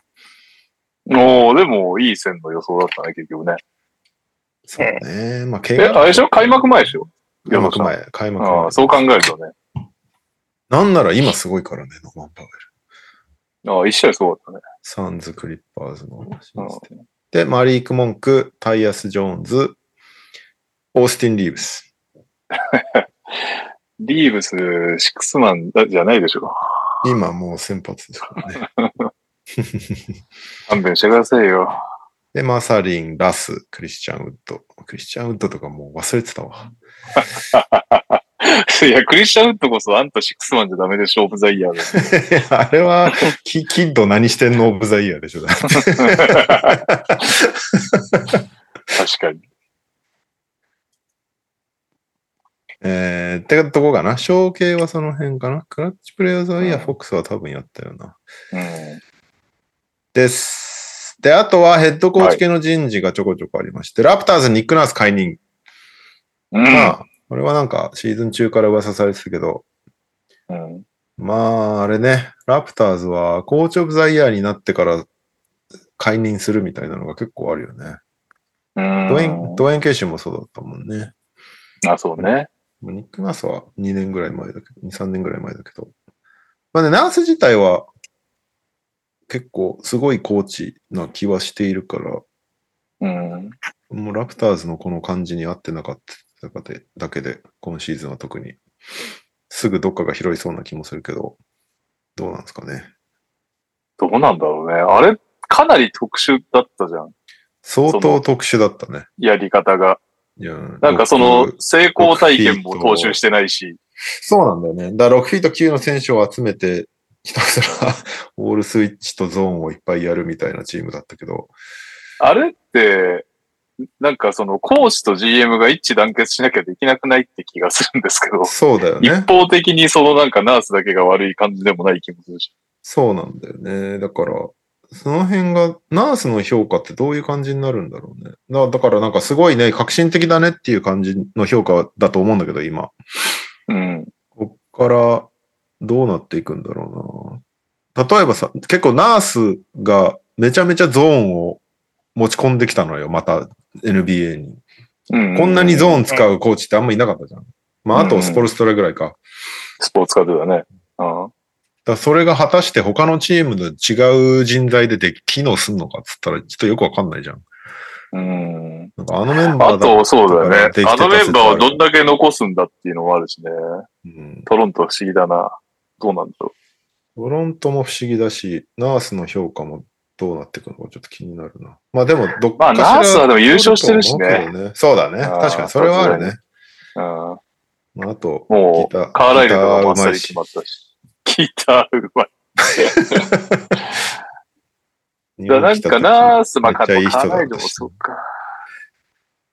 あ。おーでも、いい線の予想だったね、結局ね。そうね。まあ、怪え、あれでしょ？開幕前でしょ？開幕前。開幕前ああ、。そう考えるとね。なんなら今すごいからね、ドーマン・パウエル。ああ、一試合すごかったね。サンズ・クリッパーズの。で、マリーク・モンク、タイアス・ジョーンズ、オースティン・リーブス。リーブス、シックスマンじゃないでしょ。今もう先発ですからね。勘弁してくださいよ。で、マサリン、ラス、クリスチャン・ウッド。クリスチャン・ウッドとかもう忘れてたわ。いや、クリスチャンウッドこそあんたシックスマンじゃダメでしょ、オブザイヤーで。あれはキ、キッド何してんのオブザイヤーでしょ。確かに。えー、ってとこかな。小系はその辺かな。クラッチプレイヤーズは、いや、フォックスは多分やったよな。うん。です。で、あとはヘッドコーチ系の人事がちょこちょこありまして、ラプターズニックナース解任。うん。まあ、これはなんかシーズン中から噂されてたけど、うん。まあ、あれね、ラプターズはコーチオブザイヤーになってから解任するみたいなのが結構あるよね。うん。ドウェイン、ドウェイン・ケイシーもそうだったもんね。あ、そうね。ニック・ナースは2年ぐらい前だけど、2、3年ぐらい前だけど。まあね、ナース自体は結構すごいコーチな気はしているから、うん。もうラプターズのこの感じに合ってなかっただけで、だけで今シーズンは特にすぐどっかが拾いそうな気もするけど、どうなんですかね。どうなんだろうね。あれ、かなり特殊だったじゃん。相当特殊だったね。やり方が。いやなんかその僕、成功体験も踏襲してないし。そうなんだよね。だから6フィート9の選手を集めて、ひたすらオールスイッチとゾーンをいっぱいやるみたいなチームだったけど、あれって、なんかその、コーチと GM が一致団結しなきゃできなくないって気がするんですけど、そうだよね。一方的にそのなんかナースだけが悪い感じでもない気もするし。そうなんだよね。だから、その辺が、ナースの評価ってどういう感じになるんだろうね。だだからなんかすごいね、革新的だねっていう感じの評価だと思うんだけど、今。うん。こっからどうなっていくんだろうな。例えばさ、結構ナースがめちゃめちゃゾーンを持ち込んできたのよ、また NBA に。うん、こんなにゾーン使うコーチってあんまいなかったじゃん。まあ、あとスポルストラぐらいか。スポーツカードだね。うん。らそれが果たして他のチームの違う人材でで機能すんのかっつったらちょっとよくわかんないじゃん。うん。なんかあのメンバーあと、そうだよねでき。てたあのメンバーをどんだけ残すんだっていうのもあるしね。うんトロント不思議だな。どうなんだろトロントも不思議だし、ナースの評価もどうなっていくのかちょっと気になるな。まあでも、どっかしらまあナースはでも優勝してるしねねそうだね。確かに、それはあるね。う。うん。まあ、あと、もう、ギターカーライルとかもあっさり決まったし。ギターうまい。だなんかナース、まあ、カーライルもそうか。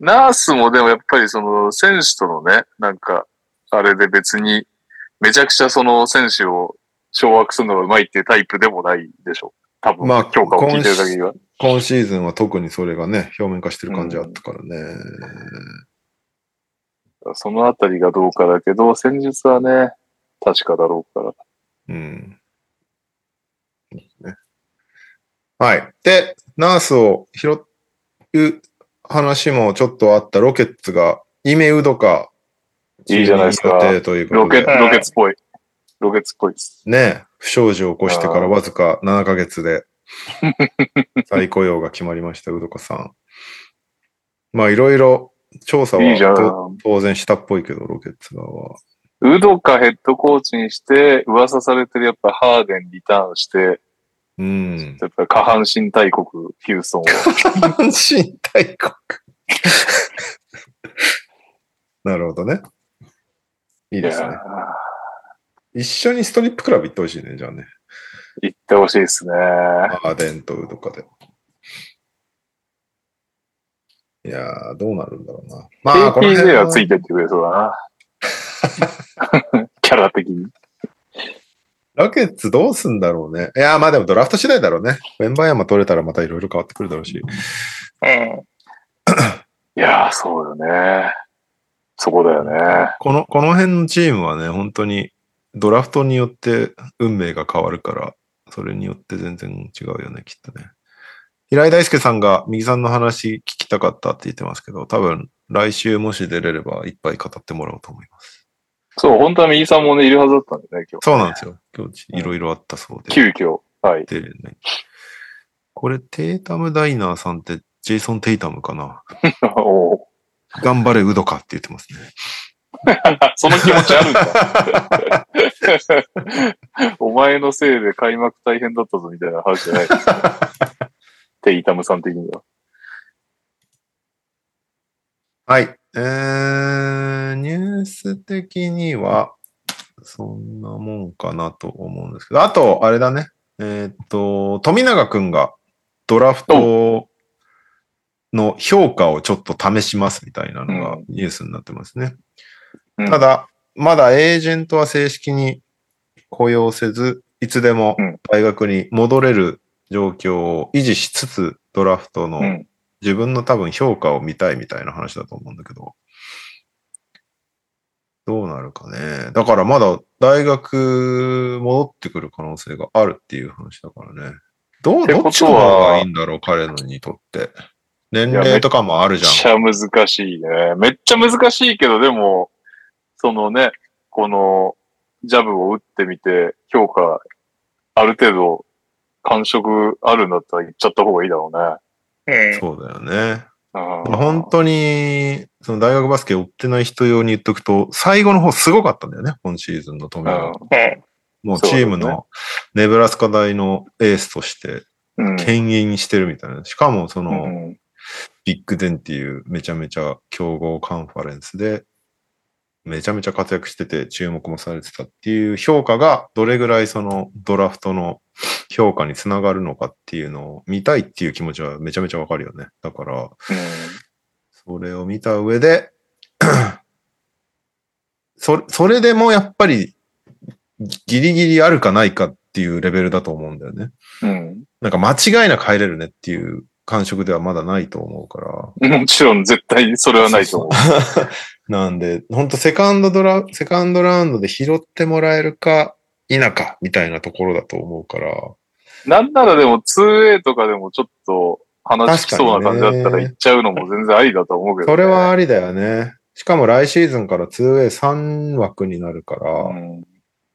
ナースもでもやっぱりその選手とのね、なんか、あれで別に、めちゃくちゃその選手を掌握するのがうまいっていうタイプでもないでしょ。多分、まあ評価を聞いてる限りは。今シーズンは特にそれがね、表面化してる感じあったからね。そのあたりがどうかだけど、戦術はね、確かだろうから。うん。ねはい。で、ナースを拾う話もちょっとあったロケッツが、イメウドカ、いいじゃないですかロケッツっぽい。ロケッツっぽいです。ね、不祥事を起こしてからわずか7ヶ月で 再雇用が決まりました、うどかさん。まあ、いろいろ調査はと当然したっぽいけど、ロケッツ側は。ウドカヘッドコーチにして、噂されてるやっぱハーデンリターンして、うん。やっぱり下半身大国、ヒューストンを。阪神大国。なるほどね。いいですね。一緒にストリップクラブ行ってほしいね、じゃあね。ー行ってほしいですね。アーデンとウドカで。いやー、どうなるんだろうな。まあ、この辺はついてってくれそうだな。キャラ的に。ラケッツどうすんだろうね。いや、まあでもドラフト次第だろうね。ウェンバヤマ取れたらまたいろいろ変わってくるだろうし。うん。いやー、そうよね。そこだよね。この、この辺のチームはね、本当にドラフトによって運命が変わるから、それによって全然違うよね、きっとね。平井大輔さんが右さんの話聞きたかったって言ってますけど、多分来週もし出れればいっぱい語ってもらおうと思います。そう、本当は右さんもね、いるはずだったんだよね、今日。そうなんですよ。今日いろいろあったそうで。急遽。はい。出れない。これ、テイタムダイナーさんってジェイソン・テイタムかな？頑張れ、ウドかって言ってますね。その気持ちあるんだ。お前のせいで開幕大変だったぞみたいな話じゃないですか。テイタムさん的には。はい。えー、ニュース的には、そんなもんかなと思うんですけど、あと、あれだね。えーっと、富永くんがドラフトの評価をちょっと試しますみたいなのがうんニュースになってますね。うんただ、まだエージェントは正式に雇用せず、いつでもうん大学に戻れる状況を維持しつつ、ドラフトのうん。自分の多分評価を見たいみたいな話だと思うんだけど、どうなるかね。だからまだ大学戻ってくる可能性があるっていう話だからね。どう、どっちの方がいいんだろう、彼のにとって。年齢とかもあるじゃん。めっちゃ難しいね。めっちゃ難しいけど、でも、そのね、この、ジャブを打ってみて、評価、ある程度、感触あるんだったら言っちゃった方がいいだろうね。うん。そうだよね。うん本当に、その大学バスケ追ってない人用に言っとくと、最後の方すごかったんだよね、今シーズンの富永。うんもうチームのネブラスカ大のエースとして、うん。牽引してるみたいな。しかもその、うんビッグデンっていうめちゃめちゃ強豪カンファレンスで、めちゃめちゃ活躍してて注目もされてたっていう評価がどれぐらいそのドラフトの評価につながるのかっていうのを見たいっていう気持ちはめちゃめちゃわかるよね。だから、それを見た上で、そそれでもやっぱりギリギリあるかないかっていうレベルだと思うんだよね。うん。なんか間違いなく入れるねっていう感触ではまだないと思うから。もちろん絶対それはないと思う。なんで、本当セカンドドラ、セカンドラウンドで拾ってもらえるか否かみたいなところだと思うから。なんならでも 2A とかでもちょっと話しそうな感じだったら行っちゃうのも全然ありだと思うけど、ね。それはありだよね。しかも来シーズンから 2A3 枠になるから、うん。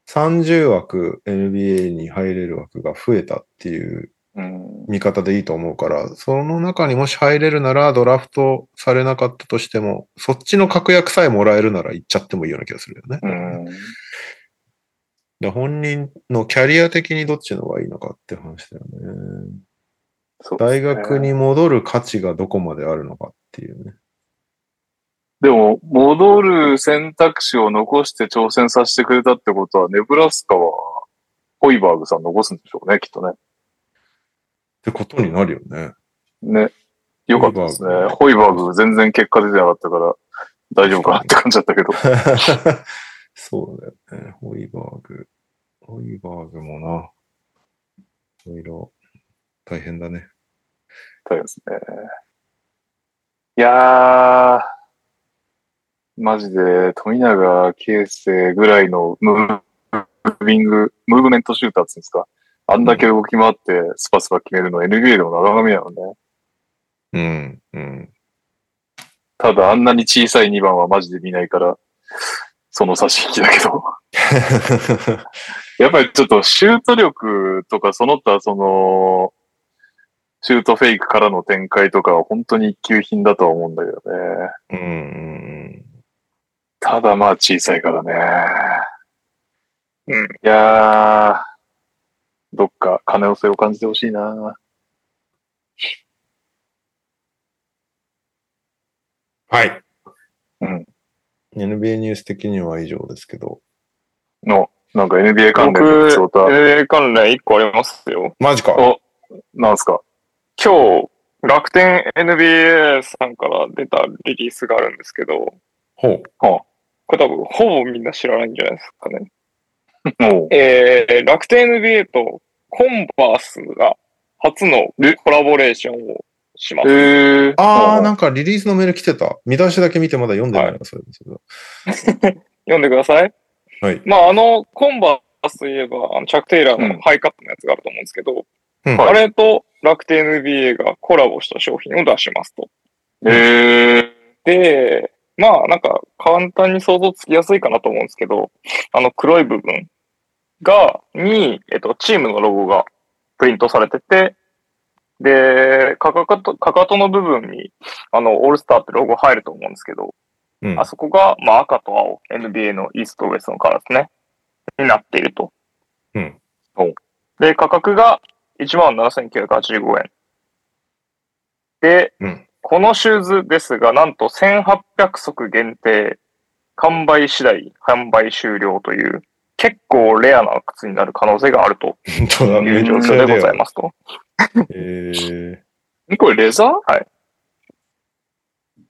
30枠 NBA に入れる枠が増えたっていううん。見方でいいと思うから、その中にもし入れるならドラフトされなかったとしても、そっちの確約さえもらえるなら行っちゃってもいいような気がするよね。うん。で本人のキャリア的にどっちの方がいいのかって話だよね。そう大学に戻る価値がどこまであるのかっていうね。でも、戻る選択肢を残して挑戦させてくれたってことは、ネブラスカは、ホイバーグさん残すんでしょうね、きっとね。ってことになるよね。ね。よかったですね。ホイバーグ全然結果出てなかったから、大丈夫かなって感じだったけど。そうだよね。ホイバーグ。ホイバーグもな。いろいろ大変だね。大変ですね。いやー、マジで富永啓生ぐらいのムービング、ムーブメントシューターっていうんですか。あんだけ動き回ってスパスパ決めるの NBA でもなかなか見ないよね。うん。うん。ただあんなに小さい2番はマジで見ないから、その差し引きだけど。やっぱりちょっとシュート力とかその他その、シュートフェイクからの展開とかは本当に一級品だとは思うんだけどね。うんうんただまあ小さいからね。うん。いやー、どっか金寄せを感じてほしいな。はい。うん。NBA ニュース的には以上ですけど。の、なんか NBA 関連の僕、そうた、NBA 関連1個ありますよ。マジか。お、なんすか？今日、楽天 NBA さんから出たリリースがあるんですけど、ほう。これ多分、ほぼみんな知らないんじゃないですかね。えー、楽天 NBA とコンバースが初のコラボレーションをします。えー、ああ、なんかリリースのメール来てた。見出しだけ見てまだ読んでないな、それそれ 読んでください。はい。まあ、あの、コンバースといえば、あのチャック・テイラーのハイカットのやつがあると思うんですけど、うんあれと楽天 NBA がコラボした商品を出しますと。えー、で、まあ、なんか、簡単に想像つきやすいかなと思うんですけど、あの黒い部分が、に、えっと、チームのロゴがプリントされてて、で、かかと、かかとの部分に、あの、オールスターってロゴ入ると思うんですけど、うんあそこが、まあ、赤と青、NBA のイーストウエストのカラーですね。になっていると。うんおで、価格が17,985円。で、うんこのシューズですが、なんと1800足限定、完売次第販売終了という、結構レアな靴になる可能性があるという状況でございますと。す。えー、これレザー？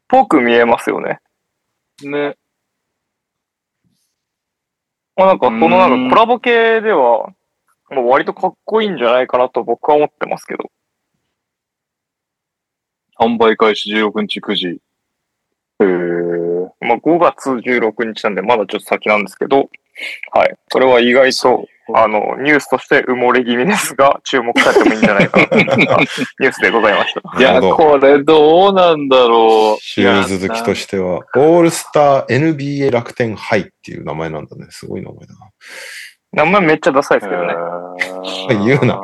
ぽく見えますよね。ね。まあなんか、このなうんんかコラボ系では、もう割とかっこいいんじゃないかなと僕は思ってますけど。販売開始16日9時。えー、まあ5月16日なんでまだちょっと先なんですけど、はい。これは意外と、あの、ニュースとして埋もれ気味ですが、注目されてもいいんじゃないかな ニュースでございました。いや、これどうなんだろう。シューズ好きとしては、オールスター NBA 楽天ハイっていう名前なんだね。すごい名前だな。名前めっちゃダサいですけどね。ね 言うな。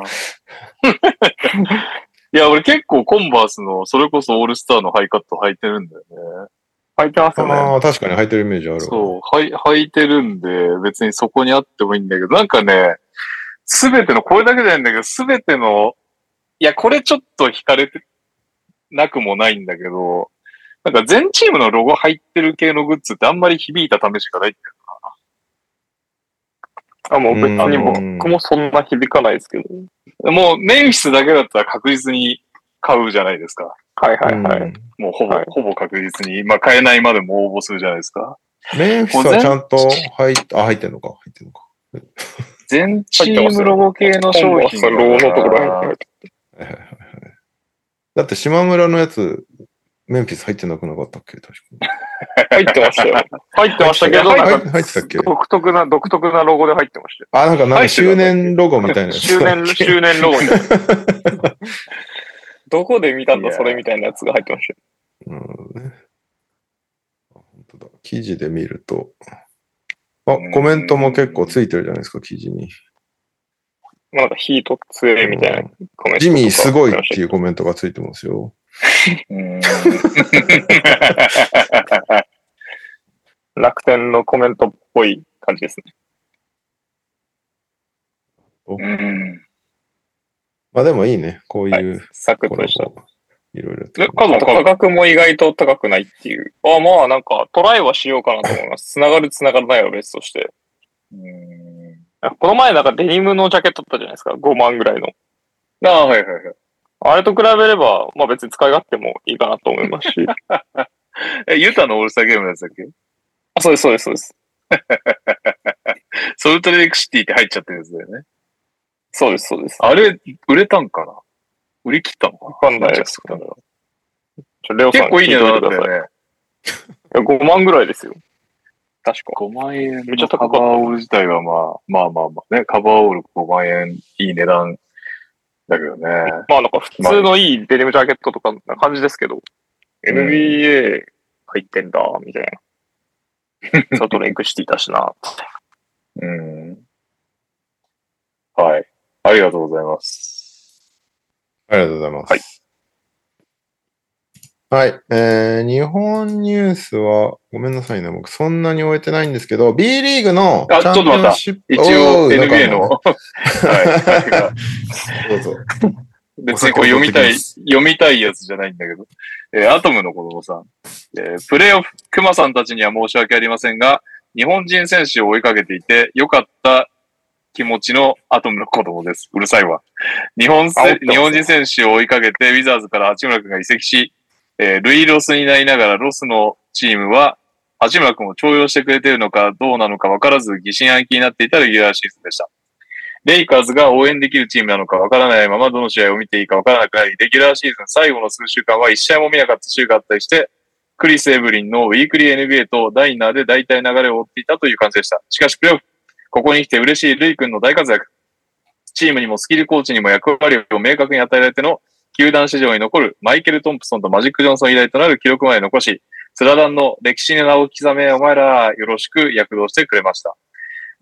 いや、俺結構コンバースの、それこそオールスターのハイカット履いてるんだよね。入ってますよね。ああ、確かに履いてるイメージあるわ。そう、はい、履いてるんで、別にそこにあってもいいんだけど、なんかね、すべての、これだけじゃないんだけど、すべての、いや、これちょっと惹かれてなくもないんだけど、なんか全チームのロゴ入ってる系のグッズってあんまり響いた試しがないんだよあ、もう別にうん僕もそんな響かないですけど。な。もう、メンフィスだけだったら確実に買うじゃないですか。はいはいはい。うんもうほぼ、はいほぼ確実に。まあ、買えないまでも応募するじゃないですか。メンフィスはちゃんと入っ、あ、入ってんのか。入ってんのか。全チームロゴ系の商品ロゴのところに入ってる。はいはいはいはいだって島村のやつ、メンフィス入ってなくなかったっけ？確か入ってましたよ。入ってましたけど、に。なんか入入ってたっけ？独特な、独特なロゴで入ってましたよ。あ、なんか、なんか周年ロゴみたいなやつ。周年、周年ロゴみたいな。どこで見たんだ、それみたいなやつが入ってましたよ。なるほどね。あ本当だ。記事で見ると。あ、コメントも結構ついてるじゃないですか、記事に。まあなんかヒート強いみたいなコメントジミーすごいっていうコメントがついてますよ。うん楽天のコメントっぽい感じですね。うん。まあでもいいね。こういう、サクッことれした。え、いろいろ価格も意外と高くないっていう。あまあなんかトライはしようかなと思います。つながるつながらないは別として。うん。この前なんかデニムのジャケットあったじゃないですか。5万ぐらいの。ああ、はいはいはい。あれと比べれば、まあ別に使い勝手もいいかなと思いますし。え、ユタのオールスターゲームのやつだっけ？あ、そうです、そうです、そうです。ソルトレイクシティって入っちゃってるやつだよね。そうです、そうです。あれ、売れたんかな？売り切ったのかな？わかんないですけど。ちょレオさん結構いい値段だったね。いや5万ぐらいですよ。確か。5万円めっちゃ高かったバーオール自体はまあ、まあまあまあね、カバーオール5万円いい値段だけどね。まあなんか普通のいいデニムジャケットとかな感じですけど、NBA 入ってんだ、みたいな。ソルトレイクシティだしな。うん。はい。ありがとうございます。ありがとうございます。はい。えー、日本ニュースは、ごめんなさいね。僕そんなに終えてないんですけど、B リーグのあチャンピオンシップ。一応おー NBA の、なんかはい。どうぞ。別にこれ読みたい、読みたいやつじゃないんだけど。えーアトムの子供さん。えープレイオフ、クマさんたちには申し訳ありませんが、日本人選手を追いかけていて、良かった気持ちのアトムの子供です。うるさいわ。日本日本人選手を追いかけて、ウィザーズから八村君が移籍し、えールイロスになりながらロスのチームは、八村君を重用してくれているのかどうなのか分からず疑心暗鬼になっていたレギュラーシーズンでした。レイカーズが応援できるチームなのか分からないままどの試合を見ていいか分からなくなり、レギュラーシーズン最後の数週間は一試合も見なかった週があったりして、クリス・エブリンのウィークリー NBA とダイナーで大体流れを追っていたという感じでした。しかしプレオフ、ここに来て嬉しいルイ君の大活躍。チームにもスキルコーチにも役割を明確に与えられての球団史上に残るマイケル・トンプソンとマジック・ジョンソン以来となる記録まで残し、スラダンの歴史に名を刻めお前らよろしく躍動してくれました。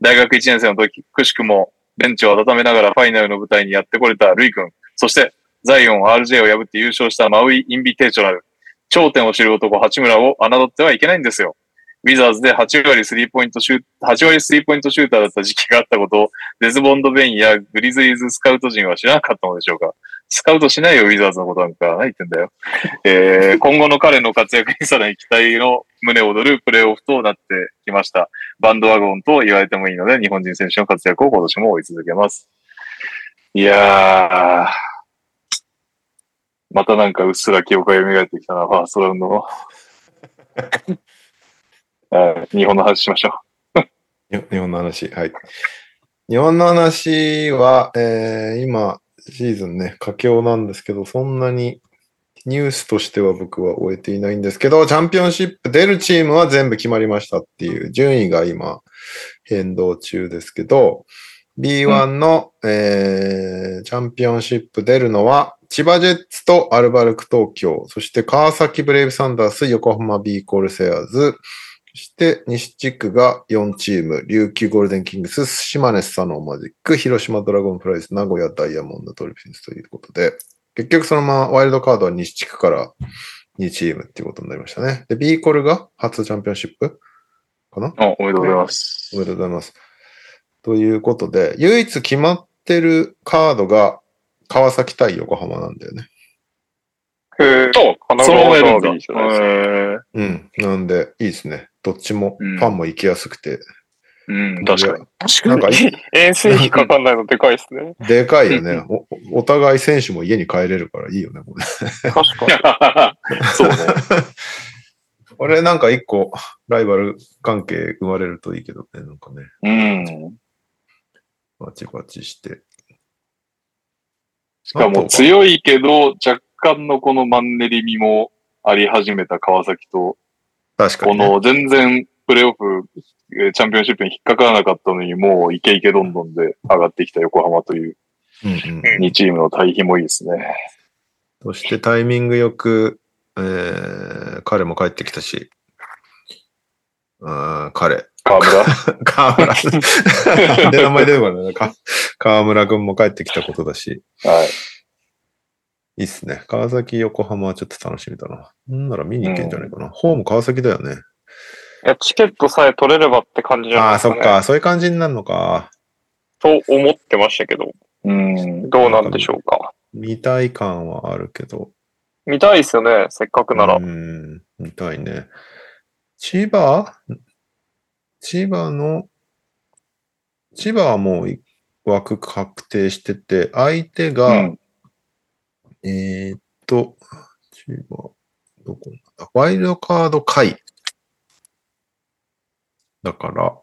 大学1年生の時、くしくもベンチを温めながらファイナルの舞台にやってこれたルイ君、そしてザイオン RJ を破って優勝したマウイ・インビテーショナル、頂点を知る男八村を侮ってはいけないんですよ。ウィザーズで8割スリーポイントシュー、8割スリーポイントシューターだった時期があったことを、デズモンド・ベインやグリズリーズスカウト陣は知らなかったのでしょうか。スカウトしないよ、ウィザーズのことなんか。何言ってんだよ。えー、今後の彼の活躍にさらに期待の胸躍るプレーオフとなってきました。バンドワゴンと言われてもいいので、日本人選手の活躍を今年も追い続けます。いやー、またなんかうっすら記憶が蘇ってきたな、ファーストラウンドの。はい日本の話しましょ日日本の話。はい。日本の話は、えー今、シーズンね、佳境なんですけど、そんなにニュースとしては僕は終えていないんですけど、チャンピオンシップ出るチームは全部決まりましたっていう順位が今変動中ですけど、B1 の、えーチャンピオンシップ出るのは、千葉ジェッツとアルバルク東京、そして川崎ブレイブサンダース、横浜ビー・コルセアーズ、して西地区が4チーム、琉球ゴールデンキングス、島根スサノーマジック、広島ドラゴンフライズ、名古屋ダイヤモンドドルフィンズということで、結局そのままワイルドカードは西地区から2チームっていうことになりましたね。で、ビーコルが初チャンピオンシップ？かな？う。あ、おめでとうございますお。めでとうございます。ということで、唯一決まってるカードが川崎対横浜なんだよね。へーそう、奈川ダービーじゃないですかえうん。なんで、いいですね。どっちもうんファンも行きやすくて。ーうん、確かに。確なんか 遠征費かかんないのでかいですね。でかいよね。おお互い選手も家に帰れるからいいよね、これ。確かに。そうね。これなんか一個ライバル関係生まれるといいけどね、なんかね、うん。バチバチして。しかも強いけど、若干のこのマンネリ味もあり始めた川崎と、こ確かに、ね。の全然プレイオフ、えーチャンピオンシップに引っかからなかったのに、もうイケイケどんどんで上がってきた横浜といううんうん、2チームの対比もいいですね。そしてタイミングよく、えー、彼も帰ってきたし、あー彼。河村？河村。で名前出てこないか。河村くんも帰ってきたことだし、はい。いいっすね。川崎、横浜はちょっと楽しみだな。なんなら見に行けんじゃないかな。ホーム川崎だよね。いや、チケットさえ取れればって感じじゃないああー、ですか、ね。そっか。そういう感じになるのか。と思ってましたけど、うん。どうなんでしょうか。見たい感はあるけど。見たいですよね、せっかくなら。うん、見たいね。千葉？千葉の、千葉はもうい枠確定してて、相手うが、ん。えーっと、千葉、どこだワイルドカード会。だから、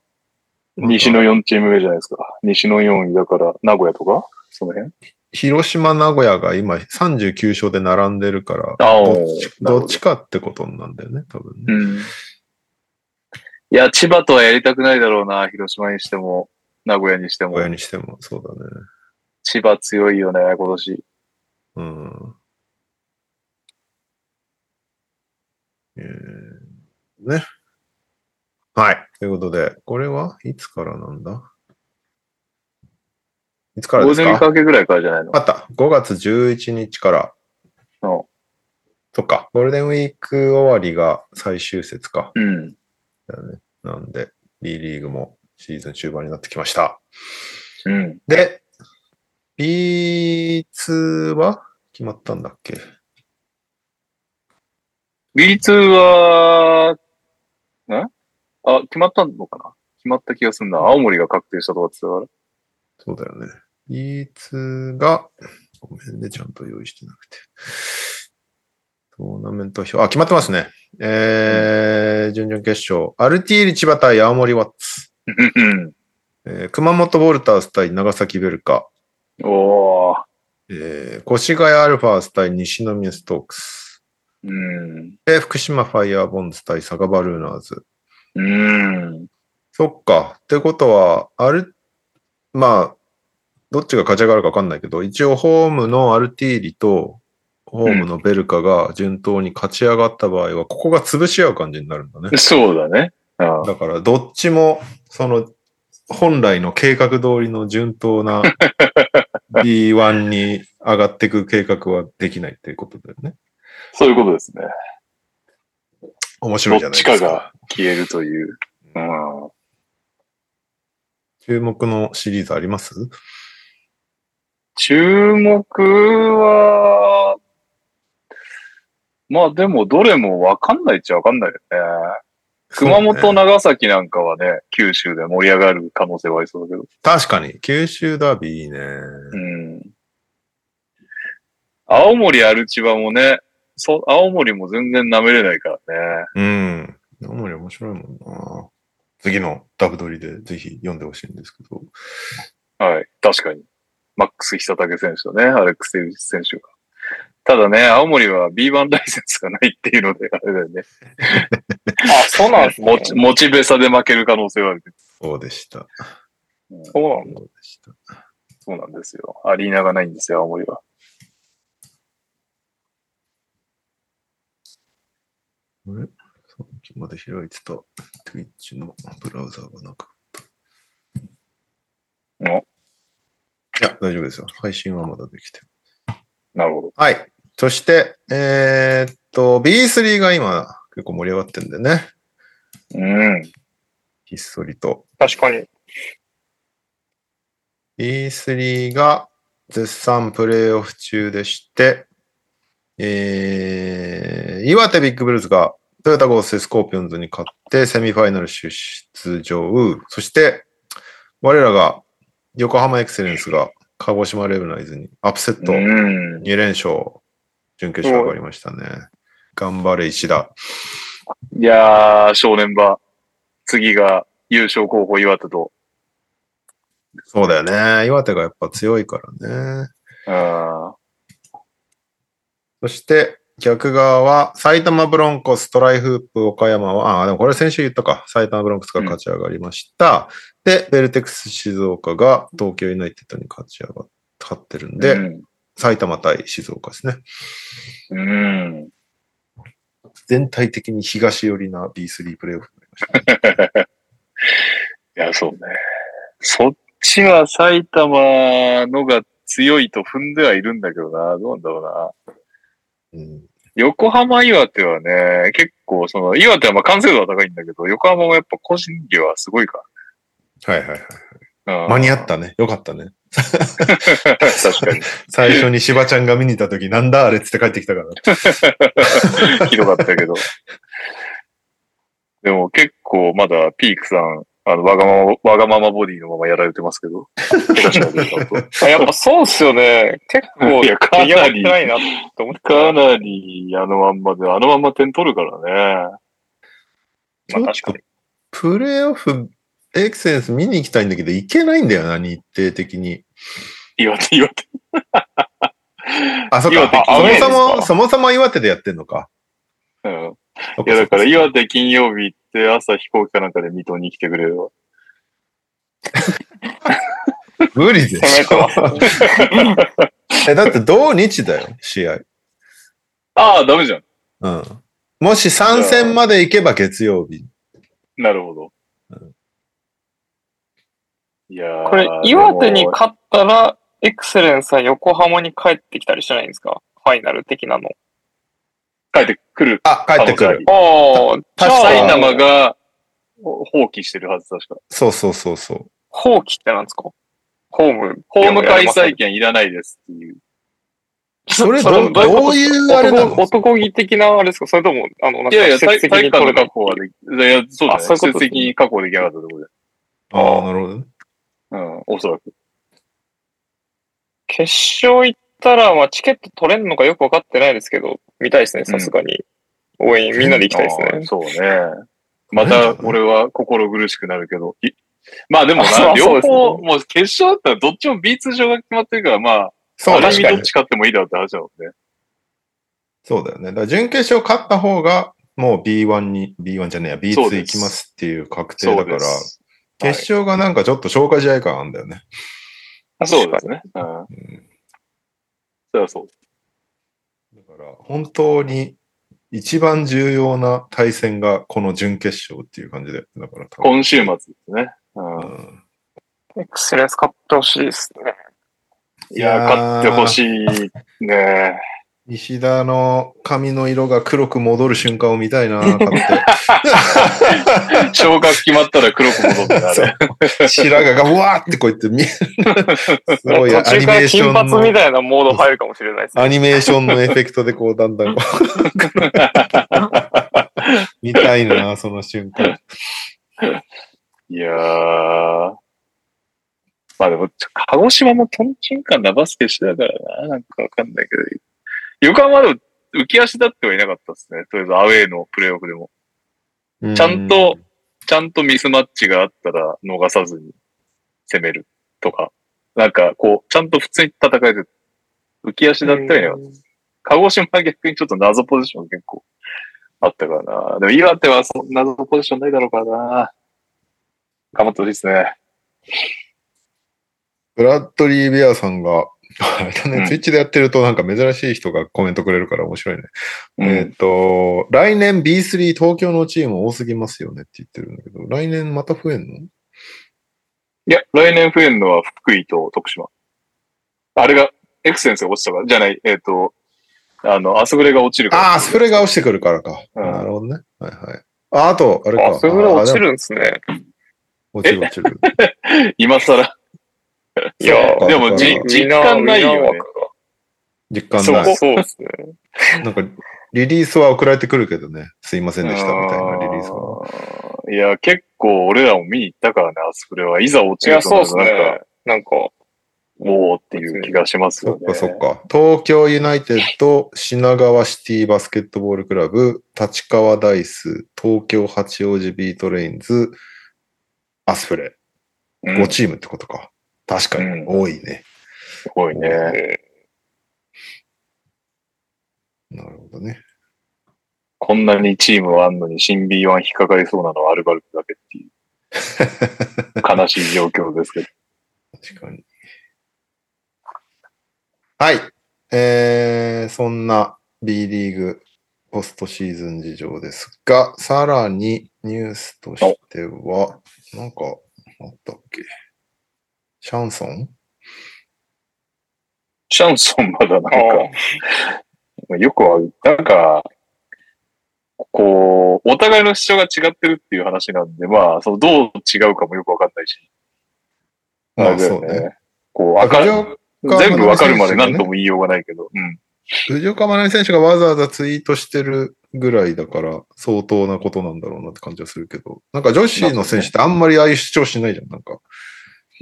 西の4チーム目じゃないですか。西の4位だから、名古屋とか？その辺？広島、名古屋が今39勝で並んでるから、あどっちかってことなんだよね、多分ね。うん。いや、千葉とはやりたくないだろうな。広島にしても、名古屋にしても。親にしてもそうだね。千葉強いよね、今年。うん。えー、ね。はい。ということで、これはいつからなんだ？いつからゴールデンウィーですかク明けぐらいからじゃないの？あった。5月11日から。うんそっか。ゴールデンウィーク終わりが最終節か。うん。だよね。なんで、B リーグもシーズン終盤になってきました。うん。で、B2 は決まったんだっけ？B2 は、んあ、決まったのかな？決まった気がするな。青森が確定したとかって言ってそうだよね。B2 が、ごめんね、ちゃんと用意してなくて。トーナメント表、あ、決まってますね。えー、準々決勝。アルティーリ千葉対青森ワッツ。うんえー熊本ボルターズ対長崎ベルカ。おー。えー、越谷アルファーズ対西宮ストークス。うん。で、福島ファイヤーボンズ対佐賀バルーナーズ。うん。そっか。ってことは、ある、まあ、どっちが勝ち上がるか分かんないけど、一応ホームのアルティーリと、ホームのベルカが順当に勝ち上がった場合は、ここが潰し合う感じになるんだね。そうだね。あだから、どっちも、その、本来の計画通りの順当な B1 に上がっていく計画はできないっていうことだよね。そういうことですね。面白いじどっゃないですか。ちかが消えるという。うん。注目のシリーズあります？注目は、まあでもどれもわかんないっちゃわかんないよね。熊本、長崎なんかはね、九州で盛り上がる可能性はありそうだけど。確かに、九州ダービーいいね。うん。青森アルチバもね、そ青森も全然舐めれないからね。うん。青森面白いもんな。次のダブドリでぜひ読んでほしいんですけど。はい。確かに。マックス久武選手とね、アレックス選手が。ただね、青森は B1 ライセンスがないっていうので、あれだよね。あ、そうなんですね持。ち、持ちべさで負ける可能性はあるけど。そうでした。そうなんだ。そうでした。そうなんですよ。アリーナがないんですよ、青森は。あれ？さっきまで開いてた Twitch のブラウザーがなかった。おいや、大丈夫ですよ。配信はまだできてる。なるほど。はい。そして、えーっと、B3 が今結構盛り上がってんでね。うん。ひっそりと。確かに。B3 が絶賛プレイオフ中でして、えー、岩手ビッグブルーズがトヨタゴーススコーピオンズに勝ってセミファイナル出場。そして、我らが横浜エクセレンスが鹿児島レブナイズにアップセットうん。2連勝、準決勝上がりましたね。頑張れ石田。いやー、正念場。次が優勝候補岩手と。そうだよね。岩手がやっぱ強いからね。うん。そして、逆側は、埼玉ブロンコス、トライフープ、岡山は、あ、でもこれ先週言ったか。埼玉ブロンコスが勝ち上がりました。で、ベルテックス静岡が東京ユナイテッドに勝ち上がっ勝ってるんで、うん。埼玉対静岡ですね。うん。全体的に東寄りな B3 プレイオフになりました。いや、そうね。そっちは埼玉のが強いと踏んではいるんだけどな。どうなんだろうな。うん、横浜岩手はね、結構その、岩手はまあ完成度は高いんだけど、横浜もやっぱ個人技はすごいかはいはいはい。間に合ったね。よかったね。確かに。最初に芝ちゃんが見に行った時、なんだあれっつって帰ってきたから。ひどかったけど。でも結構まだピークさん、あの、わがまま、わがままボディのままやられてますけど。あ やっぱそうっすよね。結構、いやかなりないなって思って。かなりあのまんまで、あのまんま点取るからね。まあ確かに。プレイオフ、エクセレンス見に行きたいんだけど、行けないんだよな、日程的に。岩手、岩手。あ、そっか。そもそも、そもそも岩手でやってんのか。うん。いや、だから岩手金曜日って朝飛行機かなんかで水戸に来てくれれば。無理でしょ。え、だって同日だよ、試合。ああ、ダメじゃん。うん。もし参戦まで行けば月曜日。なるほどうん。いやーこれ、岩手に勝ったら、エクセレンスは横浜に帰ってきたりしないんですか？ファイナル的なの。帰ってくる。あ、帰ってくる。ああ、埼玉が放棄してるはず、確か。そうそうそうそう。放棄ってなんですか？ホーム。ホーム開催権いらないですっていう。それどどういうあれなの？男男気的なあれですかそれとも、あの、なんかいやいや、施体育館の確保はでき、いや、そうだね。あそうに確保できなかったところで。ああ、なるほどね。うん、おそらく。決勝行ったら、まあ、チケット取れんのかよくわかってないですけど、見たいですね、さすがに。応援、みんなで行きたいですね。そうね。また、俺は心苦しくなるけど。いまあでもな、両方、もう決勝だったらどっちも B2 上が決まってるから、まあ、そうだねある意味どっち勝ってもいいだろうって話だもんね。そうだよね。だから準決勝勝った方が、もう B1 に、B1 じゃねえや、そう B2 です行きますっていう確定だから。決勝がなんかちょっと消化試合感あるんだよね。あそうですね。うん。うんそれはそう。だから、本当に一番重要な対戦がこの準決勝っていう感じで、だから多分今週末ですね。うん。うんエクセレンス買ってほしいですね。いや、勝ってほしいね。石田の髪の色が黒く戻る瞬間を見たいな、勝って。昇格決まったら黒く戻ってあれ。白髪がうわーってこうやって見える。すごいアニメーションの髪み、たいなモード入るかもしれないですね。アニメーションのエフェクトでこうだんだん見たいな、その瞬間。いやー。まあでも、鹿児島もトンチンカンなバスケしてたからな。なんかわかんないけど。横浜でも浮き足立ってはいなかったですね。とりあえずアウェーのプレイオフでも。ちゃんとちゃんとミスマッチがあったら逃さずに攻めるとか。なんかこう、ちゃんと普通に戦えて、浮き足だったりね。鹿児島は逆にちょっと謎ポジション結構あったからな。でも岩手はそんな謎ポジションないだろうからな。頑張ってほしいですね。ブラッドリー・ベアさんが、ツイッチでやってるとなんか珍しい人がコメントくれるから面白いね。うんえっ、と、来年 B3 東京のチーム多すぎますよねって言ってるんだけど、来年また増えんの？いや、来年増えるのは福井と徳島。あれが、エクセンスが落ちたから、じゃない、えっ、と、あの、アスグレが落ちるから。ああ、スプレーが落ちてくるからか。うんなるほどね。はいはい。あ、あと、あれか。あ、それぐらい落ちるんですね。落ちる落ちる。今更。いやでもじ実感ないよね。実感ない。そうですね。なんか、リリースは送られてくるけどね。すいませんでしたみたいなリリースは。いや、結構俺らも見に行ったからね、アスプレは。いざ落ちるとなんか、ね。なんか、おーっていう気がしますよね。そっかそっか。東京ユナイテッド、品川シティバスケットボールクラブ、立川ダイス、東京八王子ビートレインズ、アスフレ。うん5チームってことか。確かにうん多いね。すごいね。えなるほどね。こんなにチームはあんのに新 B1 引っかかりそうなのはアルバルクだけっていう 悲しい状況ですけど。確かに。はい。えー、そんな B リーグポストシーズン事情ですが、さらにニュースとしては、なんかあったっけ？シャンソン？シャンソンまだなんあか、よくは、なんか、こう、お互いの主張が違ってるっていう話なんで、まあ、そのどう違うかもよくわかんないし。まあれだよそうね。こう、わか全部わかるまで何とも言いようがないけど。うん。藤岡真奈美選手がわざわざツイートしてるぐらいだから、相当なことなんだろうなって感じはするけど、なんか女子の選手ってあんまりああいう主張しないじゃん、なんか。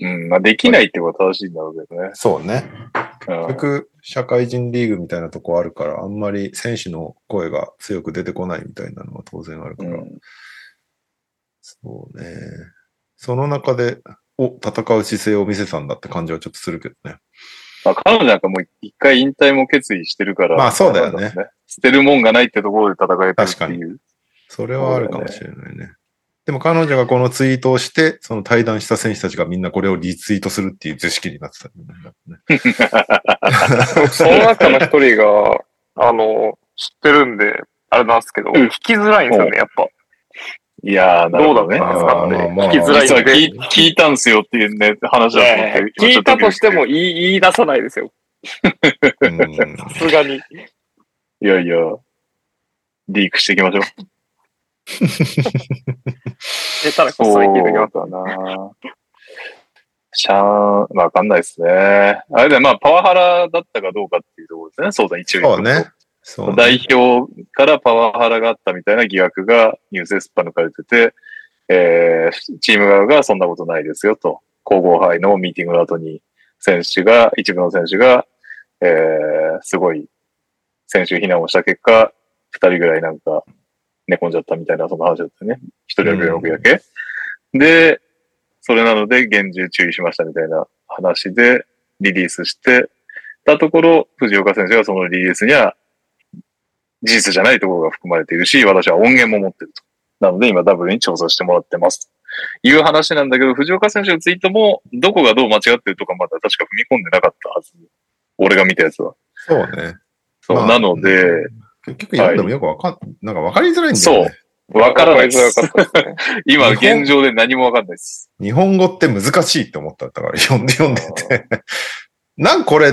うん。まあ、できないってことは正しいんだろうけどね。そうね。うん結局、社会人リーグみたいなとこあるから、あんまり選手の声が強く出てこないみたいなのは当然あるから。うんそうね。その中で、お、戦う姿勢を見せたんだって感じはちょっとするけどね。まあ、彼女なんかもう一回引退も決意してるから。まあそうだよね捨てるもんがないってところで戦えてるっていう。それはあるかもしれないね。でも彼女がこのツイートをして、その対談した選手たちがみんなこれをリツイートするっていう図式になってたんだよね。その中の一人が、あの、知ってるんで、あれなんですけど、うん聞きづらいんですよね、やっぱ。いやー、どうだったんですかって聞きづらいんで。聞い聞いたんすよっていうね、話だと思って。聞いたとしても言い言い出さないですよ。うんさすがに。いやいや、リークしていきましょう。出たらこっそり聞いておきます。そうだな？シャーン、わかんないですね。あれで、まあ、パワハラだったかどうかっていうところですね。そうだ、一応そうね。そうね。代表からパワハラがあったみたいな疑惑がニュースでスパ抜かれてて、えー、チーム側がそんなことないですよと、皇后杯のミーティングの後に選手が、一部の選手が、えー、すごい、選手避難をした結果、二人ぐらいなんか寝込んじゃったみたいなその話だったよね。一人は病院だけ、で、それなので厳重注意しましたみたいな話でリリースしてたところ、藤岡選手がそのリリースには事実じゃないところが含まれているし、私は音源も持ってると。なので今 W に調査してもらってます。という話なんだけど、藤岡選手のツイートも、どこがどう間違ってるとかまだ確か踏み込んでなかったはず。俺が見たやつは。そうね。そう、まあなので、結局読んでもよくわかん、なんかわかりづらいんだよね。わからないです。かったですね。今、現状で何もわかんないです。日本語って難しいって思っただから、読んで読んでて。なんかこれ、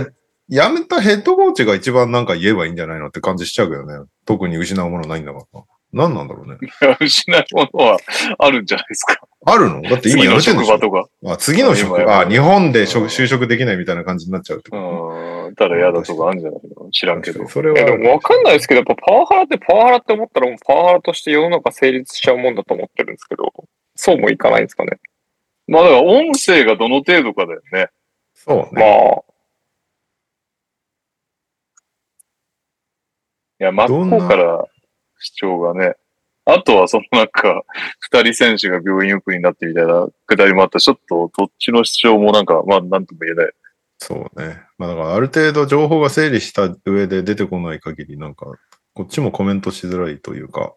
辞めたヘッドコーチが一番なんか言えばいいんじゃないのって感じしちゃうけどね。特に失うものないんだから。何なんだろうね。いや失うものはあるんじゃないですか。あるの？だって今やめてんでしょ？職場とか。あ次の職今やあ、日本で就職できないみたいな感じになっちゃうってこと？うん。ただ嫌だとかあるんじゃないの？知らんけど。それはでもわかんないですけど、やっぱパワハラってパワハラって思ったらもうパワハラとして世の中成立しちゃうもんだと思ってるんですけど、そうもいかないんですかね。まあだから音声がどの程度かだよね。そうまね。あ、いや、真っ向から主張がね。あとはそのなんか、二人選手が病院行くになってみたいなくだりもあった。ちょっとどっちの主張もなんか、まあなんとも言えない。そうね。まあだからある程度情報が整理した上で出てこない限り、なんか、こっちもコメントしづらいというか、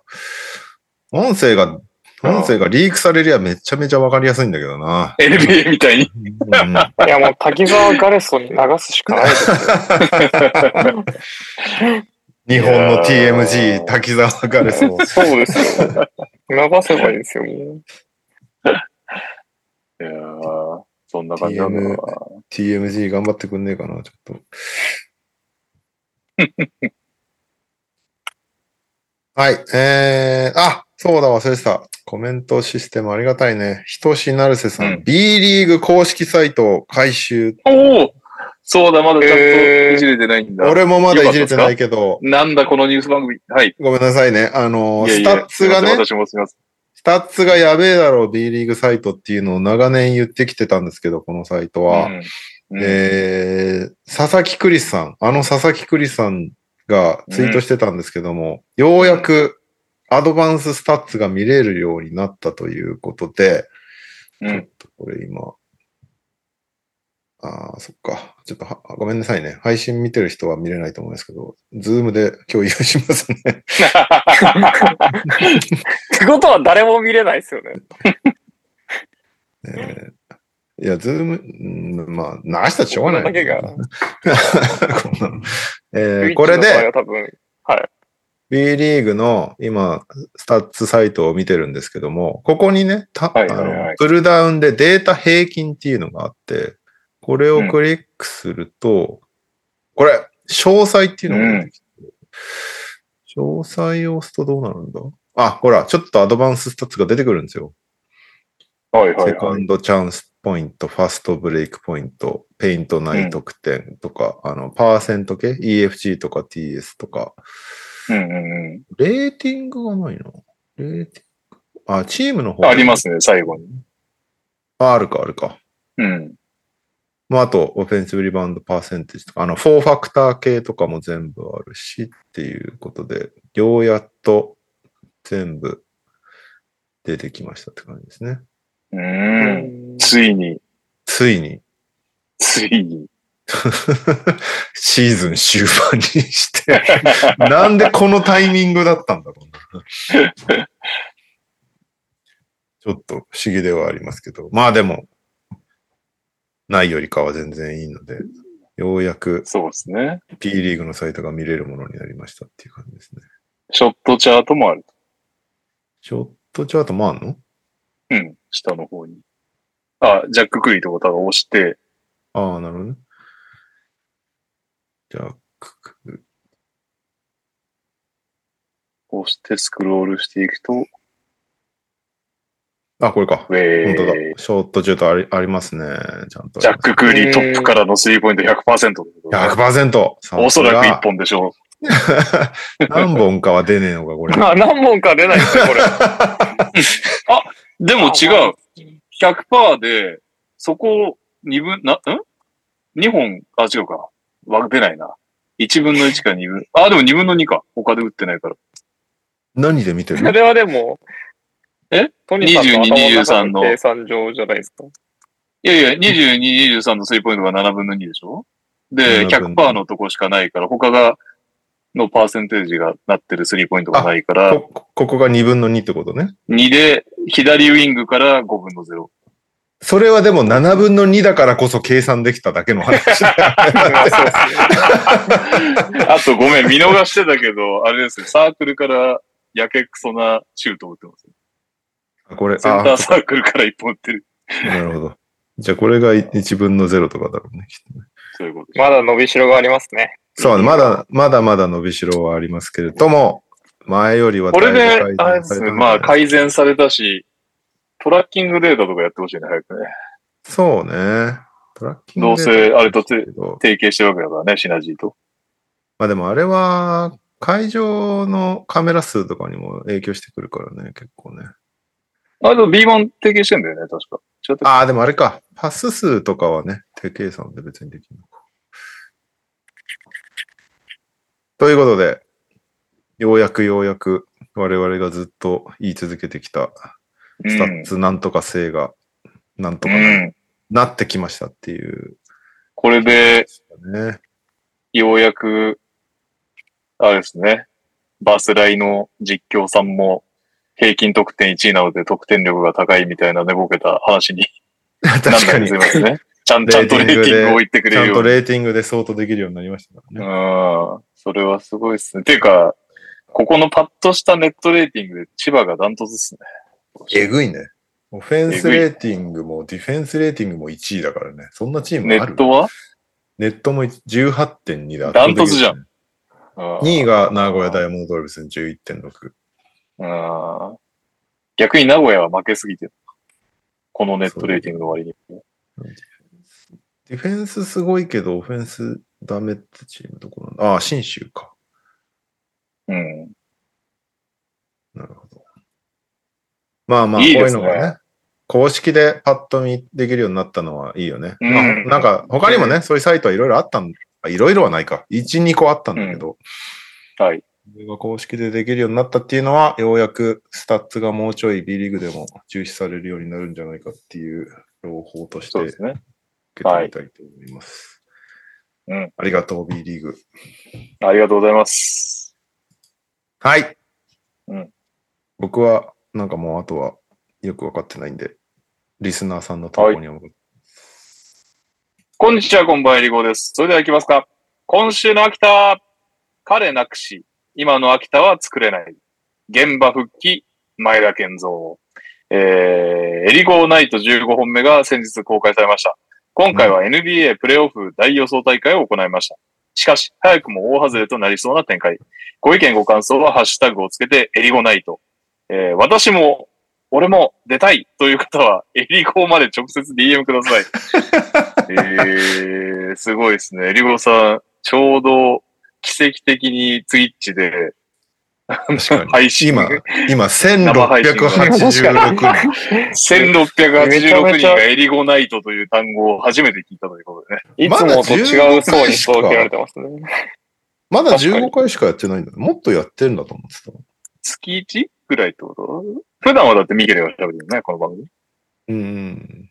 音声が、音声がリークされりゃめちゃめちゃわかりやすいんだけどな。NBA みたいに。うんいやもう滝沢ガレソに流すしかないですよ。日本の TMG、ー滝沢ガレスを。そうですよ。流せばいいんですよ、もう。いやーそんな感じなんだな。TMG 頑張ってくんねえかな、ちょっと。はい。えー、あ、そうだ、忘れてた。コメントシステムありがたいね。ひとしなるせさん,、うん B リーグ公式サイト改修。おおそうだ、まだちゃんえーといじれてないんだ。俺もまだいじれてないけど、なんだこのニュース番組。はい。ごめんなさいね。あの、いやいやスタッツがね、私もすみません。スタッツがやべえだろう、B リーグサイトっていうのを長年言ってきてたんですけど、このサイトは。うん。うん。えー佐々木クリスさん、あの佐々木クリスさんがツイートしてたんですけども、ようやくアドバンススタッツが見れるようになったということで、うん。ちょっとこれ今、ああ、そっか。ちょっとはごめんなさいね。配信見てる人は見れないと思うんですけど、ズームで共有しますね。ってことは誰も見れないですよね。えーいや、ズーム、うんまあ、流したらしょうがない。えーこれで、は多分、B リーグの今、スタッツサイトを見てるんですけども、ここにね、たはいはいはいあのプルダウンでデータ平均っていうのがあって、これをクリックすると、これ、詳細っていうのが出てきて、詳細を押すとどうなるんだ？あ、ほら、ちょっとアドバンススタッツが出てくるんですよ。はいはいはい。セカンドチャンスポイント、ファストブレイクポイント、ペイント内得点とか、あの、パーセント系 EFG とか TS とか、うんうんレーティングがないのレーティング？あ、チームの方うん。ありますね、最後に。あ、あるか、あるか。うん。まあ、あと、オフェンシブリバウンドパーセンテージとか、あの、フォーファクター系とかも全部あるし、っていうことで、ようやっと全部出てきましたって感じですね。う。うんんついに、ついに、ついに。シーズン終盤にして、なんでこのタイミングだったんだろうな。ちょっと不思議ではありますけど、まあでも、ないよりかは全然いいので、ようやくそうですね。P リーグのサイトが見れるものになりましたっていう感じですね。ショットチャートもある。ショットチャートもあんの？うん。下の方に。あ、ジャック・クリーとか多分押して、ああ、なるほどね。じゃあ、くく押してスクロールしていくと、あ、これか。ウェ本当だ。ーショットチャートありありますね。ちゃんと。ジャック・クーリートップからのスリーポイント100%。100%! おそらく1本でしょ 何本かは出ねえのか、これ。あ、何本か出ないですね、これ。う。でも違う。100%で、そこを2分、な、ん ?2 本、あ、違うか。わ、出ないな。1分の1か2分。あ、でも2分の2か。他で打ってないから。何で見てるそれはでも、え？トニーさんの頭の中22 23の計算上じゃないですか。いやいや、22、23のスリーポイントが7分の2でしょ？で、7分100%のとこしかないから、他が、のパーセンテージがなってるスリーポイントがないから、こここが2分の2ってことね。2で、左ウィングから5分の0。それはでも7分の2だからこそ計算できただけの話だよね。あとごめん、見逃してたけど、あれですね、サークルからやけくそなシュートを打ってます。これ、センターあサークルから1本打ってる。なるほど。じゃあこれが1分の0とかだろうね。きっとねそういうこと。まだ伸びしろがありますね。そう、まだ、まだまだ伸びしろはありますけれども、前よりはこれであれですね、まあ改善されたし、トラッキングデータとかやってほしいね、早くね。そうね。トラッキングどうせ、あれと提携してるわけだからね、シナジーと。まあでもあれは、会場のカメラ数とかにも影響してくるからね、結構ね。あ、でも B マン提携してんだよね、確か。違ったああ、でもあれか。パス数とかはね、手計算で別にできるのか。ということで、ようやくようやく我々がずっと言い続けてきたスタッツなんとか性がなんとかうな,、ん。なってきましたっていう、これで、ね。ようやく、あれですね、バスライの実況さんも平均得点1位なので得点力が高いみたいな寝ぼけた話に 確かに。すいますね。ちゃんちゃんとレーティングを言ってくちゃんれるように。とレーティングで相当できるようになりましたからね。うん。それはすごいですね。ていうか、ここのパッとしたネットレーティングで千葉がダントツですね。えぐいね。オフェンスレーティングもディフェンスレーティングも1位だからね。そんなチームある？ネットは？ネットも18.2で圧ダントツじゃんん。うん2位が名古屋ダイヤモンドドルブス11.6。うん逆に名古屋は負けすぎてる。このネットレーティングの割に。ディフェンスすごいけど、オフェンスダメってチームどこなんだああ、新州か。うん。なるほど。まあまあ、こういうのがね、公式でパッと見できるようになったのはいいよね。うんまあ、なんか、他にもね、そういうサイトはいろいろあったんあいろいろはないか。1、2個あったんだけど、はい。それが公式でできるようになったっていうのは、ようやくスタッツがもうちょい B リーグでも重視されるようになるんじゃないかっていう朗報として受。け取りたいと思います。うん。ありがとう、B リーグ。ありがとうございます。はい。うん僕は、なんかもうあとはよくわかってないんで、リスナーさんの投稿には向かってこんにちは、こんばんは、りごです。それでは行きますか。今週の秋田、彼なくし、今の秋田は作れない。現場復帰、前田健三。えー、エリゴーナイト15本目が先日公開されました。今回は NBA プレイオフ大予想大会を行いました。しかし、早くも大外れとなりそうな展開。ご意見ご感想はハッシュタグをつけて、エリゴナイト。えー、私も、俺も出たいという方は、エリゴーまで直接 DM ください。えー、すごいですね。エリゴーさん、ちょうど奇跡的にツイッチで確かに。配信今、今、生配信1686人。1686人がエリゴナイトという単語を初めて聞いたということでね。いつもと違う層に届けられてますね。まだ確かに15回しかやってないんだ。もっとやってるんだと思ってた。月 1? ぐらいってこと？普段はだってミケルが喋るよね、この番組。うん。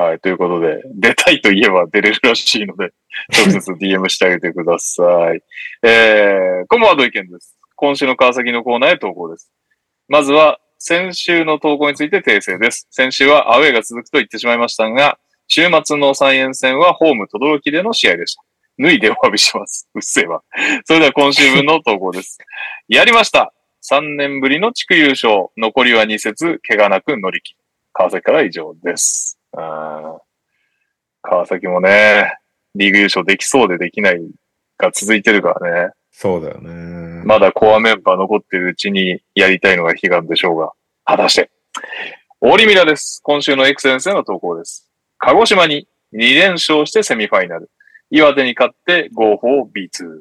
はい、ということで、出たいと言えば出れるらしいので、直接 DM してあげてください。えー、こんばんは、土井健です？今週の川崎のコーナーへ投稿です。まずは、先週の投稿について訂正です。先週はアウェーが続くと言ってしまいましたが、週末の三円戦はホーム轟での試合でした。脱いでお詫びします。うっせえわ。それでは今週分の投稿です。やりました !3 年ぶりの地区優勝。残りは2節、怪我なく乗り切る。川崎から以上です。あー川崎もね、リーグ優勝できそうでできないが続いてるからね。そうだよね。まだコアメンバー残ってるうちにやりたいのが悲願でしょうが、果たして。オリミラです。今週のエクセレンスへの投稿です。鹿児島に2連勝してセミファイナル。岩手に勝って Go4B2。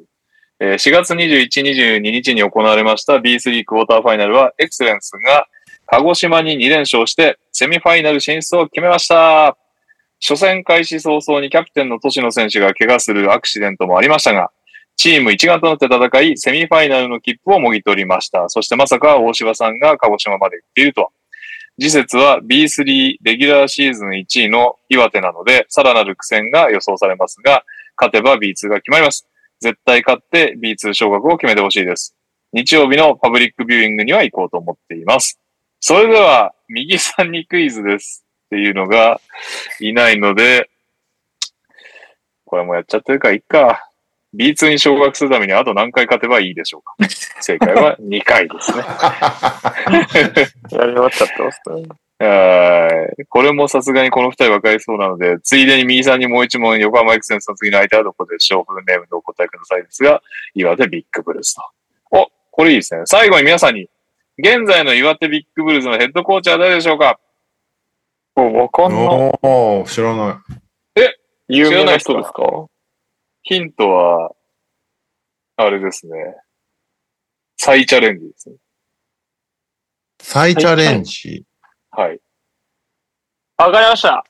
えー4月21、22日に行われました B3 クォーターファイナルはエクセレンスが鹿児島に2連勝してセミファイナル進出を決めました。初戦開始早々にキャプテンの都市野選手が怪我するアクシデントもありましたが、チーム一丸となって戦い、セミファイナルの切符をもぎ取りました。そしてまさか大柴さんが鹿児島まで行っているとは。次節は B3 レギュラーシーズン1位の岩手なので、さらなる苦戦が予想されますが、勝てば B2 が決まります。絶対勝って B2 昇格を決めてほしいです。日曜日のパブリックビューイングには行こうと思っています。それでは、右さんにクイズですっていうのがいないので、これもやっちゃってるからいっか。B2 に昇格するためにあと何回勝てばいいでしょうか。正解は2回ですね。やり終わっちゃってますね。はい。これもさすがにこの二人分かりそうなので、ついでに右さんにもう一問、横浜エクセンスの次の相手はどこでしょう？フルネームでお答えくださいですが、岩手ビッグブルースと。お、これいいですね。最後に皆さんに、現在の岩手ビッグブルーズのヘッドコーチは誰でしょうか？もうわかんない。おー、知らない。有名な人ですか？ヒントは、あれですね。再チャレンジですね。再チャレンジ？はい。わかりました。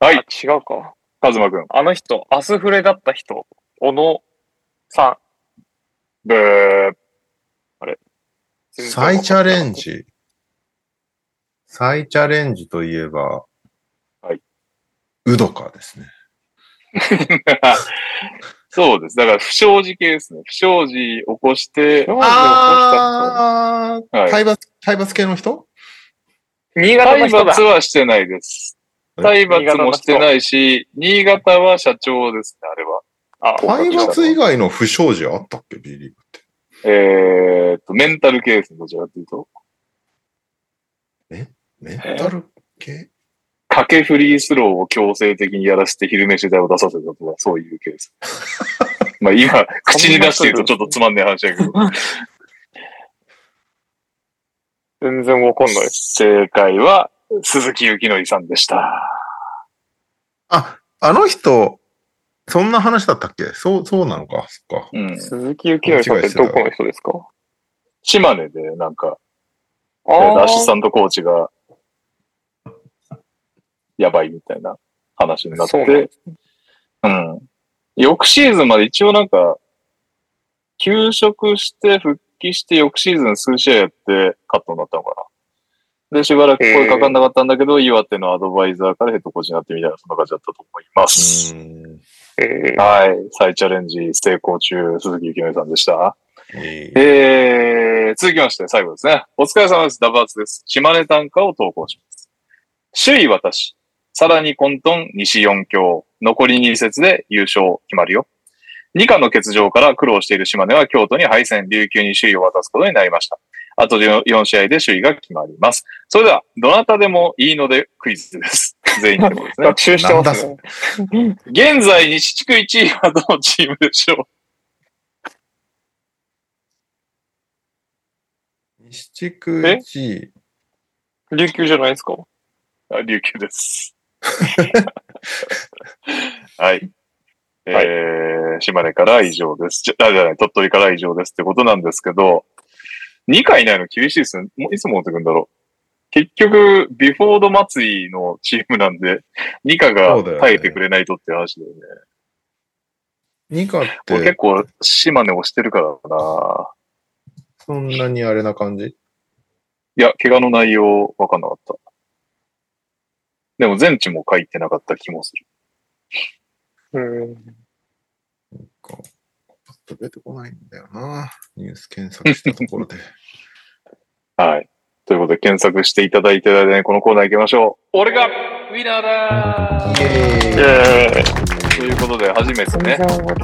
はいあ違うか。カズマくん。あの人、アスフレだった人、小野さブー。ん。再チャレンジ。ジ。再チャレンジといえば、はい。ウドカですね。そうです。だから不祥事系ですね。不祥事起こして、あー、はい体罰、体罰系の人？新潟の体人だ罰。はしてないです。え？体罰もしてないし、新潟は社長ですね、あれは。あ、体罰以外の不祥事あったっけ ?B リーグって。えーっと、メンタルケースどちらかというと、メンタル系掛けフリースローを強制的にやらせて昼飯代を出させたとか、そういうケース。まあ今、口に出して言うとちょっとつまんない話だけど。全然わかんないです。正解は、鈴木幸則さんでした。あ、あの人、そんな話だったっけ？そう、そうなのか。そっか。うん。鈴木幸則さんってどこの人ですか？島根でなんか、あアシスタントコーチが、やばいみたいな話になって、うん。翌シーズンまで一応なんか、休職して復帰して翌シーズン数試合やってカットになったのかな。で、しばらく声かかんなかったんだけど、岩手のアドバイザーからヘッドコーチになってみたいな、そんな感じだったと思います。うん。えーはい。再チャレンジ成功中、鈴木幸則さんでした。えーえー、続きまして、最後ですね。お疲れ様です。ダバーツです。島根短歌を投稿します。首位私。さらに混沌西4強。残り2節で優勝決まるよ。二課の欠場から苦労している島根は京都に敗戦、琉球に首位を渡すことになりました。あと4試合で首位が決まります。それでは、どなたでもいいのでクイズです。全員でもですね 学。習してますね。現在、西地区1位はどのチームでしょ西地区1位。琉球じゃないですか？うあ琉球です。はい。えー、島根から以上です。じゃ、あ、じゃない、鳥取から以上ですってことなんですけど、2回いないの厳しいですね。もういつ持ってくんだろう？結局、ビフォード祭りのチームなんで、2課が耐えてくれないとって話だよね。ニカっこれ結て、構、島根押してるからな。そんなにあれな感じ？いや、怪我の内容わかんなかった。でも、全地も書いてなかった気もする。うん。か。パッと出てこないんだよな。ニュース検索したところで。はい。ということで、検索していただいてる間にこのコーナー行きましょう。俺がウィナーだイエーイえーということで、初めてね、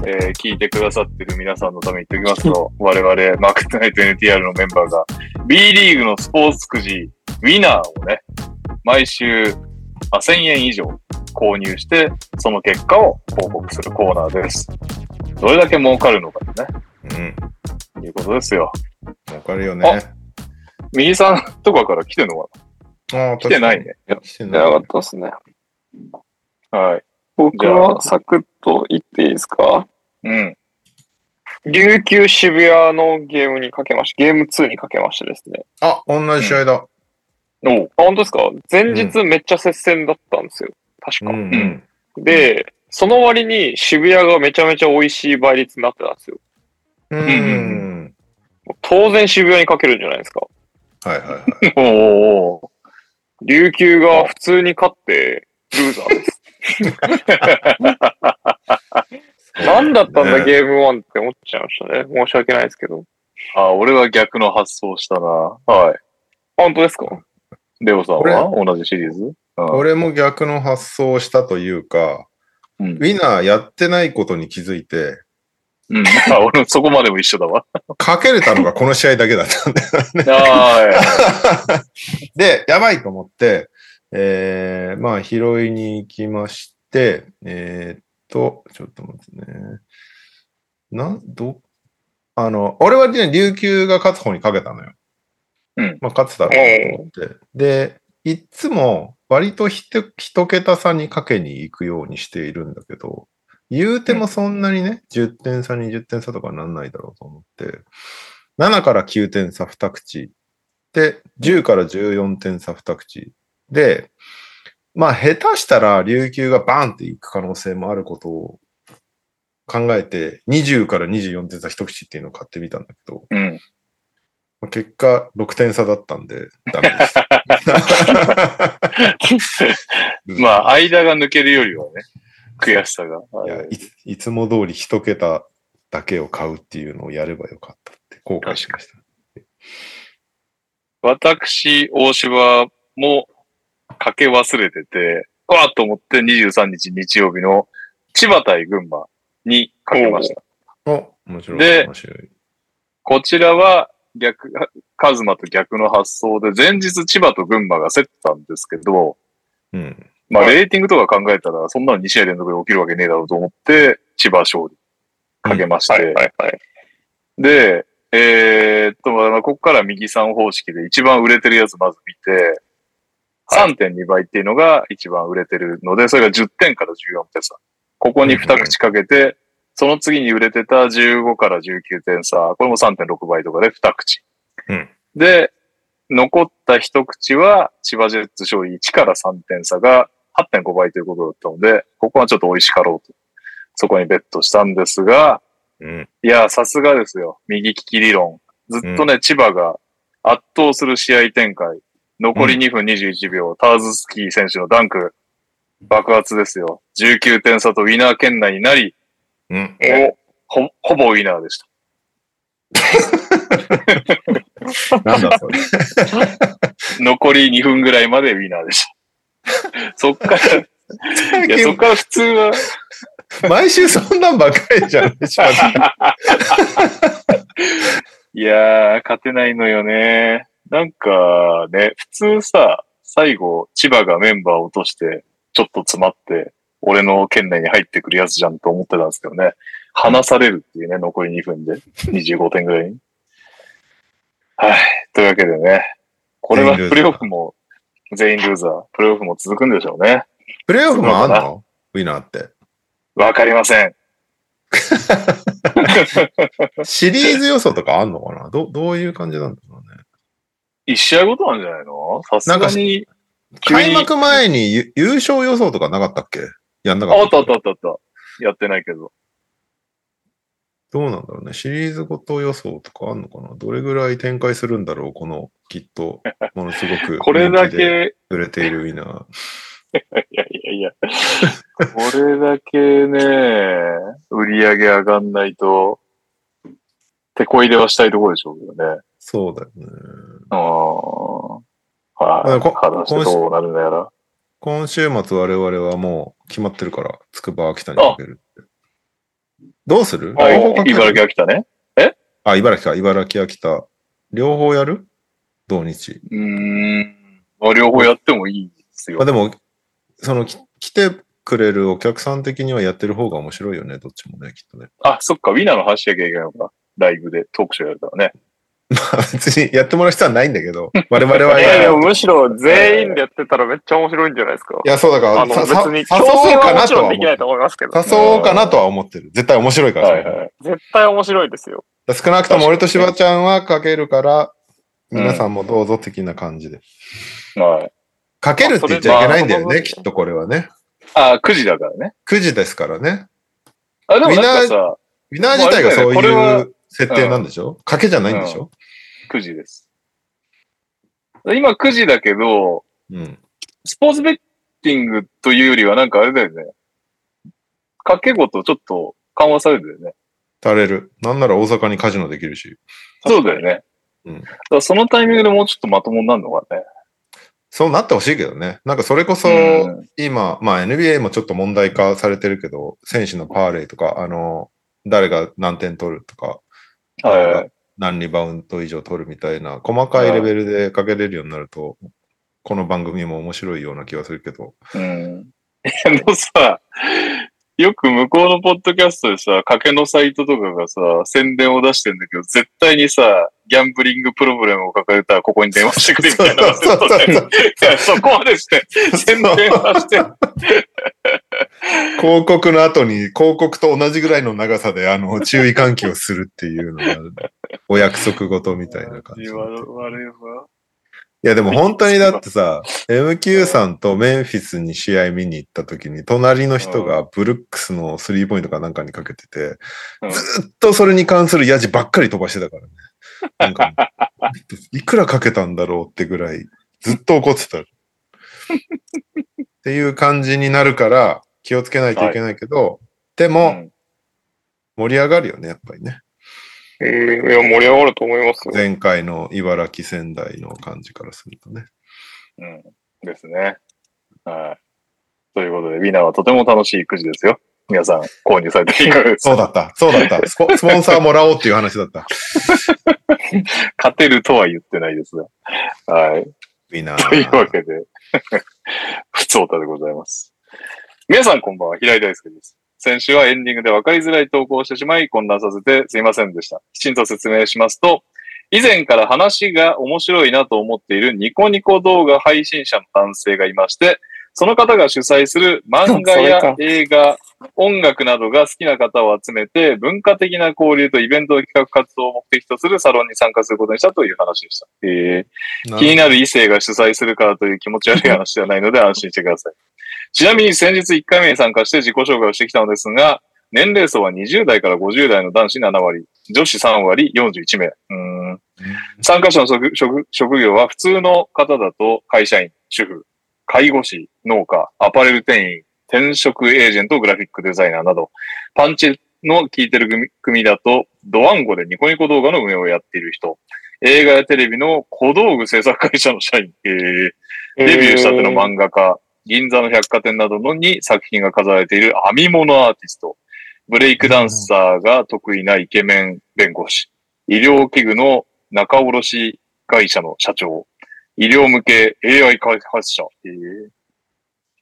えー聞いてくださってる皆さんのために言っておきますと、我々、マークトナイト NTR のメンバーが、B リーグのスポーツくじ、ウィナーをね、毎週、まあ、1000円以上購入して、その結果を報告するコーナーです。どれだけ儲かるのかね、うん。いうことですよ。わかるよね。右さんとかから来てんのかああ、来てないね。来てなか。ったですね。はい。僕はサクッと言っていいですか？うん。琉球渋谷のゲームにかけました。ゲーム2にかけましてですね。あ、同じ試合だ。おうあ、本当ですか？前日めっちゃ接戦だったんですよ。確か。うんうん。で、その割に渋谷がめちゃめちゃ美味しい倍率になってたんですよ。うん当然渋谷にかけるんじゃないですか。はいはいはい。おお琉球が普通に勝って、ルーザーです。何だったんだ、ねゲームワンって思っちゃいましたね。申し訳ないですけど。あ、俺は逆の発想したな。はい。本当ですか？レオさんは？同じシリーズ？うん俺も逆の発想をしたというか、うんウィナーやってないことに気づいて、うん。あ、俺もそこまでも一緒だわ。かけれたのがこの試合だけだったんだよね。は で、やばいと思って、えー、まあ、拾いに行きまして、えーっと、ちょっと待ってね。なん、ど、あの、俺はね、琉球が勝つ方にかけたのよ。うんまあ、勝つだろうと思って。で、いっつも割とひと一桁差にかけに行くようにしているんだけど、言うてもそんなにね、10点差、20点差とかなんないだろうと思って、7から9点差2口。で、10から14点差2口。で、まあ、下手したら琉球がバーンっていく可能性もあることを考えて、20から24点差1口っていうのを買ってみたんだけど、い。うん。まあ結果6点差だったんで、ダメです。まあ、間が抜けるよりはね、悔しさが。いやいついつも通り一桁だけを買うっていうのをやればよかったって後悔しました。私、大柴もかけ忘れてて、うわーっと思って23日日曜日の千葉対群馬にかけました。で。こちらは逆、カズマと逆の発想で、前日千葉と群馬が競ったんですけど、うん。まあ、はいレーティングとか考えたら、そんなの2試合連続で起きるわけねえだろうと思って、千葉勝利かけまして、はいはいはい。で、えーっと、まあ、ここから右3方式で一番売れてるやつまず見て、3.2倍っていうのが一番売れてるので、それが10点から14点差。ここに2口かけて、その次に売れてた15から19点差。これも3.6倍とかで2口。うんで、残った1口は千葉ジェッツ勝利1から3点差が8.5倍ということだったので、ここはちょっと美味しかろうと。そこにベットしたんですが、うん。いや、さすがですよ。右利き理論。ずっとね、千葉が圧倒する試合展開。残り2分21秒、ターズスキー選手のダンク。爆発ですよ。19点差とウィナー圏内になり、うん。ほ、ほぼウィナーでした。なんだそれ。残り2分ぐらいまでウィナーでした。そっから、いや、そっから普通は、毎週そんなんばっかりじゃん。しまったいやー、勝てないのよね。なんかね、普通さ、最後、千葉がメンバーを落として、ちょっと詰まって、俺の圏内に入ってくるやつじゃんと思ってたんですけどね。離されるっていうね、残り2分で。25点ぐらいに。はい。というわけでね、これはプレイオフも、全員ルーザー、プレイオフも続くんでしょうね。プレイオフもあんの？ウィナーって。わかりません。シリーズ予想とかあんのかな？どどういう感じなんだろうね。一試合ごとなんじゃないの？さすがに。開幕前にゆ優勝予想とかなかったっけ？やんなかあ、あっったたあったあったあった。やってないけど。どうなんだろうね。シリーズごと予想とかあんのかな？どれぐらい展開するんだろうこの、きっと、ものすごく。これだけ、売れているウィナー。いやいやいや、これだけね、売り上げ上がんないと、手こ入れはしたいところでしょうけどね。そうだよね。あーはい。果たしてどうなるのやら。今週末我々はもう決まってるから、つくば秋田にかけるって。どうする？茨城秋田ね。あ、茨城か。茨城秋田。両方やる？土日。うーん。まあ両方やってもいいですよまあ。でも、その、き来てくれるお客さん的にはやってる方が面白いよね、どっちもね、きっとね。あ、そっか、ウィナーの話しなきゃいけないのか。ライブでトークショーやるからね。まあ別にやってもらう必要はないんだけど、我々はいや、やるでもむしろ全員でやってたらめっちゃ面白いんじゃないですか。いや、そうだから、あの、さ別に、さ誘おうかなとは思ってろんできないと思いますけど。誘おうかなとは思ってる。絶対面白いから、はいはい。絶対面白いですよ。少なくとも俺と柴ちゃんはかけるから、皆さんもどうぞ的な感じで。はい。かけるって言っちゃいけないんだよね、まあきっとこれはね。あ、9時だからね。9時ですからね。あ、でもなんかさ、ウィナー自体がそういう設定なんでしょ？賭けじゃないんでしょ？9時です。今9時だけど、うん。スポーツベッティングというよりはなんかあれだよね。掛け事ちょっと緩和されるよね。垂れる。なんなら大阪にカジノできるし。そうだよね。うんだそのタイミングでもうちょっとまともになるのかね。そうなってほしいけどね。なんかそれこそ、うん今、まあ NBA もちょっと問題化されてるけど、選手のパーレイとか、あの、誰が何点取るとか、何リバウンド以上取るみたいな、細かいレベルでかけれるようになると、この番組も面白いような気がするけど。うん。あのさ、よく向こうのポッドキャストでさ、賭けのサイトとかがさ、宣伝を出してんだけど、絶対にさ、ギャンブリングプロブレムを抱えたらここに電話してくれみたいなそこまでして、宣伝はして、広告の後に、広告と同じぐらいの長さで、あの、注意喚起をするっていうのが、お約束事みたいな感じ。悪いわ。いやでも本当にだってさ、MQ さんとメンフィスに試合見に行った時に、隣の人がブルックスのスリーポイントかなんかにかけてて、うんずっとそれに関するヤジばっかり飛ばしてたからね。なんか、いくらかけたんだろうってぐらい、ずっと怒ってた。っていう感じになるから、気をつけないといけないけど、でうも、ん盛り上がるよね、やっぱりね。うん、いや、盛り上がると思いますよ。前回の茨城仙台の感じからするとね。うん。ですね。はい。ということで、ウィナーはとても楽しいくじですよ。皆さん、購入されていかがですか？そうだった。そうだった。スポスポンサーもらおうっていう話だった。勝てるとは言ってないですが。はい。いいなというわけで、ふつおたでございます。皆さんこんばんは、平井大輔です。先週はエンディングで分かりづらい投稿をしてしまい混乱させてすいませんでした。きちんと説明しますと、以前から話が面白いなと思っているニコニコ動画配信者の男性がいまして、その方が主催する漫画や映画、音楽などが好きな方を集めて、文化的な交流とイベント企画活動を目的とするサロンに参加することにしたという話でした。えー気になる異性が主催するからという気持ち悪い話ではないので安心してください。ちなみに先日1回目に参加して自己紹介をしてきたのですが、年齢層は20代から50代の男子7割、女子3割、41名。うん。参加者の職職職業は普通の方だと会社員、主婦、介護士、農家、アパレル店員、転職エージェント、グラフィックデザイナーなど、パンチの効いてる組組だと、ドワンゴでニコニコ動画の運営をやっている人、映画やテレビの小道具制作会社の社員、えー。デビューしたての漫画家、銀座の百貨店などのに作品が飾られている編み物アーティスト、ブレイクダンサーが得意なイケメン弁護士、医療器具の仲卸会社の社長、医療向け AI 開発者、えー。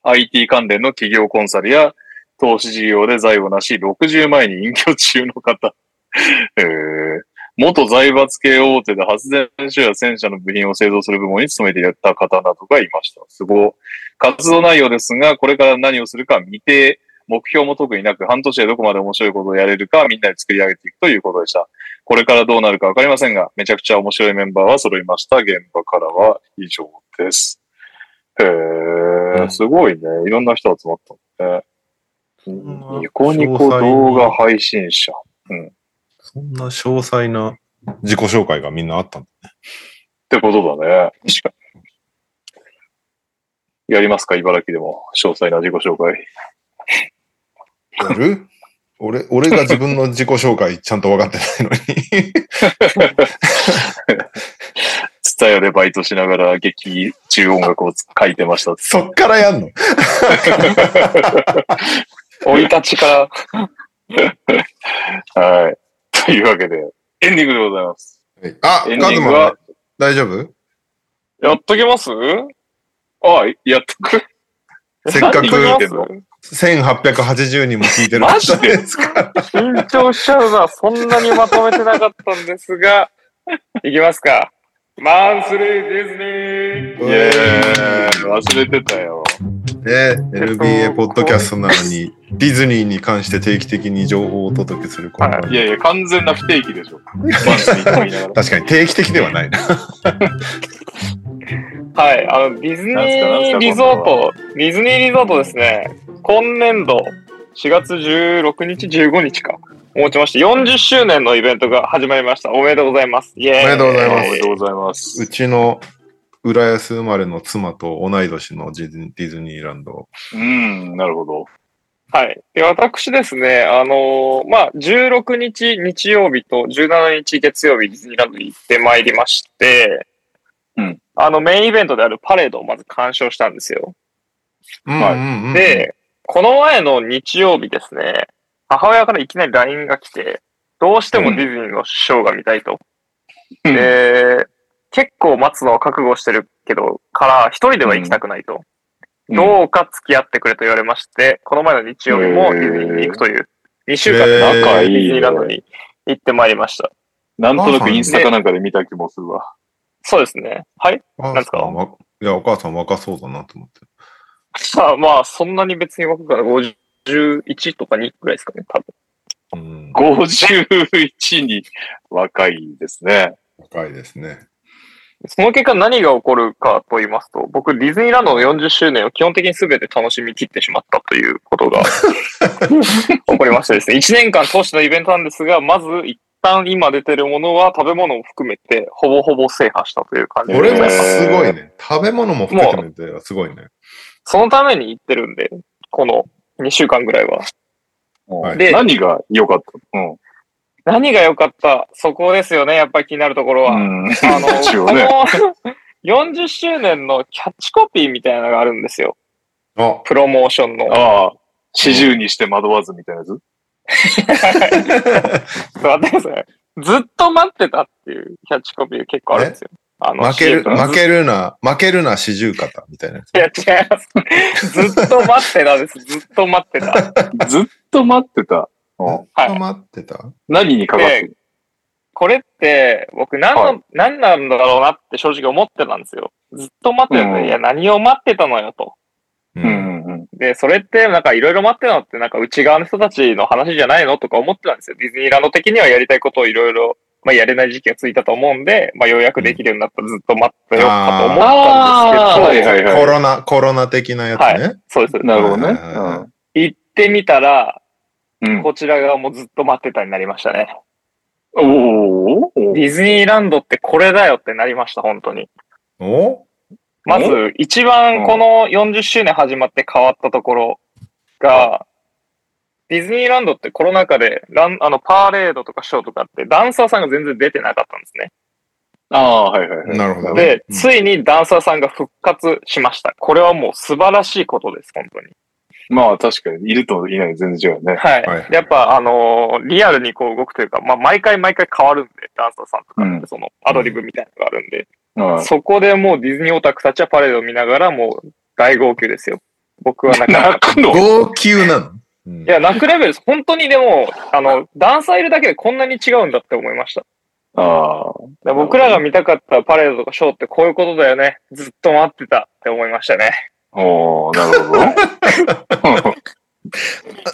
IT 関連の企業コンサルや投資事業で財をなし、60万円に隠居中の方、えー。元財閥系大手で発電所や戦車の部品を製造する部門に勤めていた方などがいました。すご。い。活動内容ですが、これから何をするか未定、目標も特になく、半年でどこまで面白いことをやれるか、みんなで作り上げていくということでした。これからどうなるかわかりませんが、めちゃくちゃ面白いメンバーは揃いました。現場からは以上です。へー、すごいね。いろんな人集まったのね。んニコニコ動画配信者。そんな詳細な自己紹介がみんなあったんだ。ってことだね。確かに。やりますか？茨城でも。詳細な自己紹介。やる？俺、俺が自分の自己紹介 ちゃんと分かってないのに。ツタヤでバイトしながら劇中音楽を書いてました。そっからやんの？生い立ちから、はい。というわけで、エンディングでございます。あ、エンディングは、大丈夫？やっときます？ああ、やっとく。せっかく何聞いてんの？1880人も聞いてるマジでですか緊張しちゃうな。そんなにまとめてなかったんですが、いきますか。マンスリーディズニーイエーイ忘れてたよ。ね、NBA ポッドキャストなのに、ディズニーに関して定期的に情報をお届けするコーナーいやいや、完全な不定期でしょ。確かに定期的ではないな。はい、あの、ディズニーリゾート、ディズニーリゾートですね。今年度4月16日、15日か。もちまして40周年のイベントが始まりました。おめでとうございます。イエーイおめでとうございますおめでとうございます。うちの浦安生まれの妻と同い年のディズニーディズニーランド。うん、なるほど。はい。で私ですね、あのーまあ、16日日曜日と17日月曜日ディズニーランドに行ってまいりまして、うんあのメインイベントであるパレードをまず鑑賞したんですよ。はいうんうん、で、この前の日曜日ですね、母親からいきなり LINE が来て、どうしてもディズニーのショーが見たいと。うんで、結構待つのを覚悟してるけど、から一人では行きたくないと。どうか付き合ってくれと言われまして、この前の日曜日もディズニーに行くという、2週間でへー仲いいディズニーランドに行ってまいりました。なんとなくインスタかなんかで見た気もするわ。そうですね。はい？なんですか？いや、お母さん若そうだなと思って。さ あ、まあ、そんなに別に若くはない51とか2くらいですかね、多分。うん、51に若いですね。若いですね。その結果何が起こるかと言いますと、僕、ディズニーランドの40周年を基本的に全て楽しみ切ってしまったということが起こりましてですね、1年間通してのイベントなんですが、まず一旦今出てるものは食べ物も含めて、ほぼほぼ制覇したという感じでこれもす。すごいね。食べ物も含めてすごいね。そのために行ってるんで、この2週間ぐらいは。はいで何が良かった？うん。何が良かった？そこですよね、やっぱり気になるところは。うんあの、ね。この40周年のキャッチコピーみたいなのがあるんですよ。あ、プロモーションの。ああ、四十にして惑わずみたいなやつ？待ってください。ずっと待ってたっていうキャッチコピーが結構あるんですよ。あの、負ける、負けるな、負けるな四十肩みたいなやつ。いや、違います。ずっと待ってたです。ずっと待ってた。ずっと待ってた？うんはい待ってた？何にかかってるこれって、僕何の、はい何なんだろうなって正直思ってたんですよ。ずっと待ってた、うんいや、何を待ってたのよと。う。うんんうんで、それってなんかいろいろ待ってたのってなんか内側の人たちの話じゃないのとか思ってたんですよ。ディズニーランド的にはやりたいことをいろいろ、まあやれない時期がついたと思うんで、まあようやくできるようになったらずっと待ってようかと思ったんですけど、あーはいはいコロナ、コロナ的なやつね。そうです。なるほどね。はいはいはい行ってみたら、うん。こちら側もずっと待ってたになりましたね。おおディズニーランドってこれだよってなりました、本当に。お？まず、一番この40周年始まって変わったところが、ディズニーランドってコロナ禍でラン、あの、パーレードとかショーとかってダンサーさんが全然出てなかったんですね。ああ、はいはいはい。なるほどで、うんついにダンサーさんが復活しました。これはもう素晴らしいことです、本当に。まあ確かに、いるといない全然違うよね。はい。はいやっぱ、あのーリアルにこう動くというか、まあ、毎回毎回変わるんで、ダンサーさんとかうんその、アドリブみたいなのがあるんで、うんそこでもうディズニーオタクたちはパレードを見ながら、もう大号泣ですよ。僕はなんか、泣くの？号泣なの？うんいや、泣くレベルです。本当にでも、あの、ダンサーいるだけでこんなに違うんだって思いました。ああ。で僕らが見たかったパレードとかショーってこういうことだよね。ずっと待ってたって思いましたね。おー、なるほど。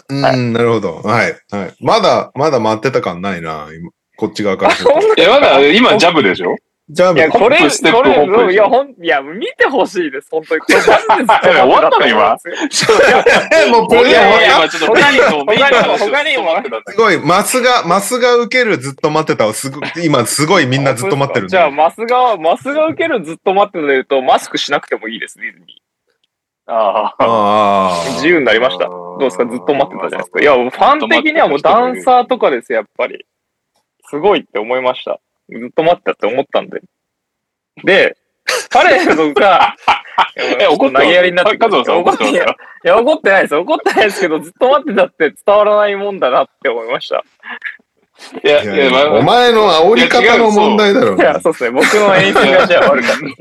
うん、なるほど。はい。はい。まだ、まだ待ってた感ないな。今こっち側からすると。いや、まだ今ジャブでしょ？じゃあ、いや、これ、ホップステップこれ、ホップでしょいや、ほん、いや、見てほしいです。本当に。これマジでずっと待ってた終わったの今？え、もうこれいやいやいでや、ちょっと他にもずっと待ってたんだすごい、マスが、マスが受けるずっと待ってたわすご今すごいみんなずっと待ってるんじゃあ、マスが、マスが受けるずっと待ってたで言うと、マスクしなくてもいいです、ディズニああ。あ。自由になりました。どうですか？ずっと待ってたじゃないですか。いや、ファン的にはもうダンサーとかです、やっぱり。すごいって思いました。ずっと待ってたって思ったんで。で、パレードが、え、怒った投げやりになってカズマさん怒ってますいやかいや、怒ってないです。怒ってないですけど、ずっと待ってたって伝わらないもんだなって思いました。いや、いいや、まあやお前の煽り方の問題だろういや、そうですね。僕の演出がじゃあ悪かったですね。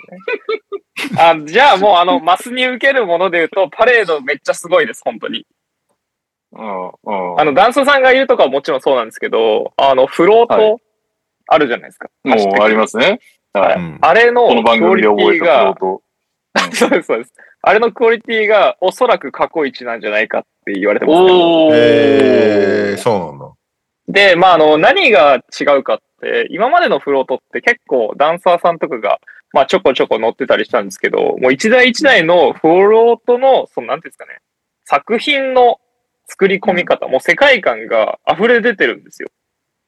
あじゃあもうあの、マスに受けるもので言うと、パレードめっちゃすごいです、本当に。うん、うん。あの、ダンサーさんがいるとかはもちろんそうなんですけど、あの、フローはト、あるじゃないですか。もうありますね。はい。うんあれのこの番クオリテ組で覚えたィが、こと。そうです、そうです。あれのクオリティがおそらく過去一なんじゃないかって言われてます、ね。おー。えー、そうなんだ。で、まあ、あの、何が違うかって、今までのフロートって結構ダンサーさんとかが、まあ、ちょこちょこ乗ってたりしたんですけど、もう一台一台のフロートの、その、なんていうんですかね、作品の作り込み方、もう世界観が溢れ出てるんですよ。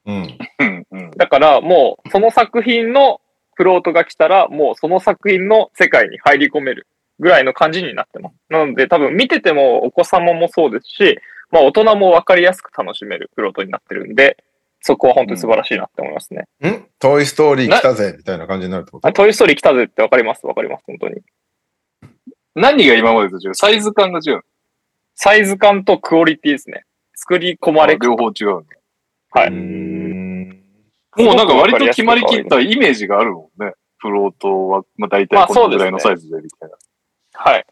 うん。だからもうその作品のフロートが来たら、もうその作品の世界に入り込めるぐらいの感じになってます。なので多分見ててもお子様もそうですし、まあ大人もわかりやすく楽しめるフロートになってるんで、そこは本当に素晴らしいなって思いますね。んトイストーリー来たぜみたいな感じになるってこと？あトイストーリー来たぜってわかります？わかります、本当に。何が今までと違う？サイズ感が違うサイズ感とクオリティですね。作り込まれ両方違う。はい。もうなんか割と決まりきったイメージがあるもんね。フロートは、まあ大体このぐらいのサイズでみたいな。はい。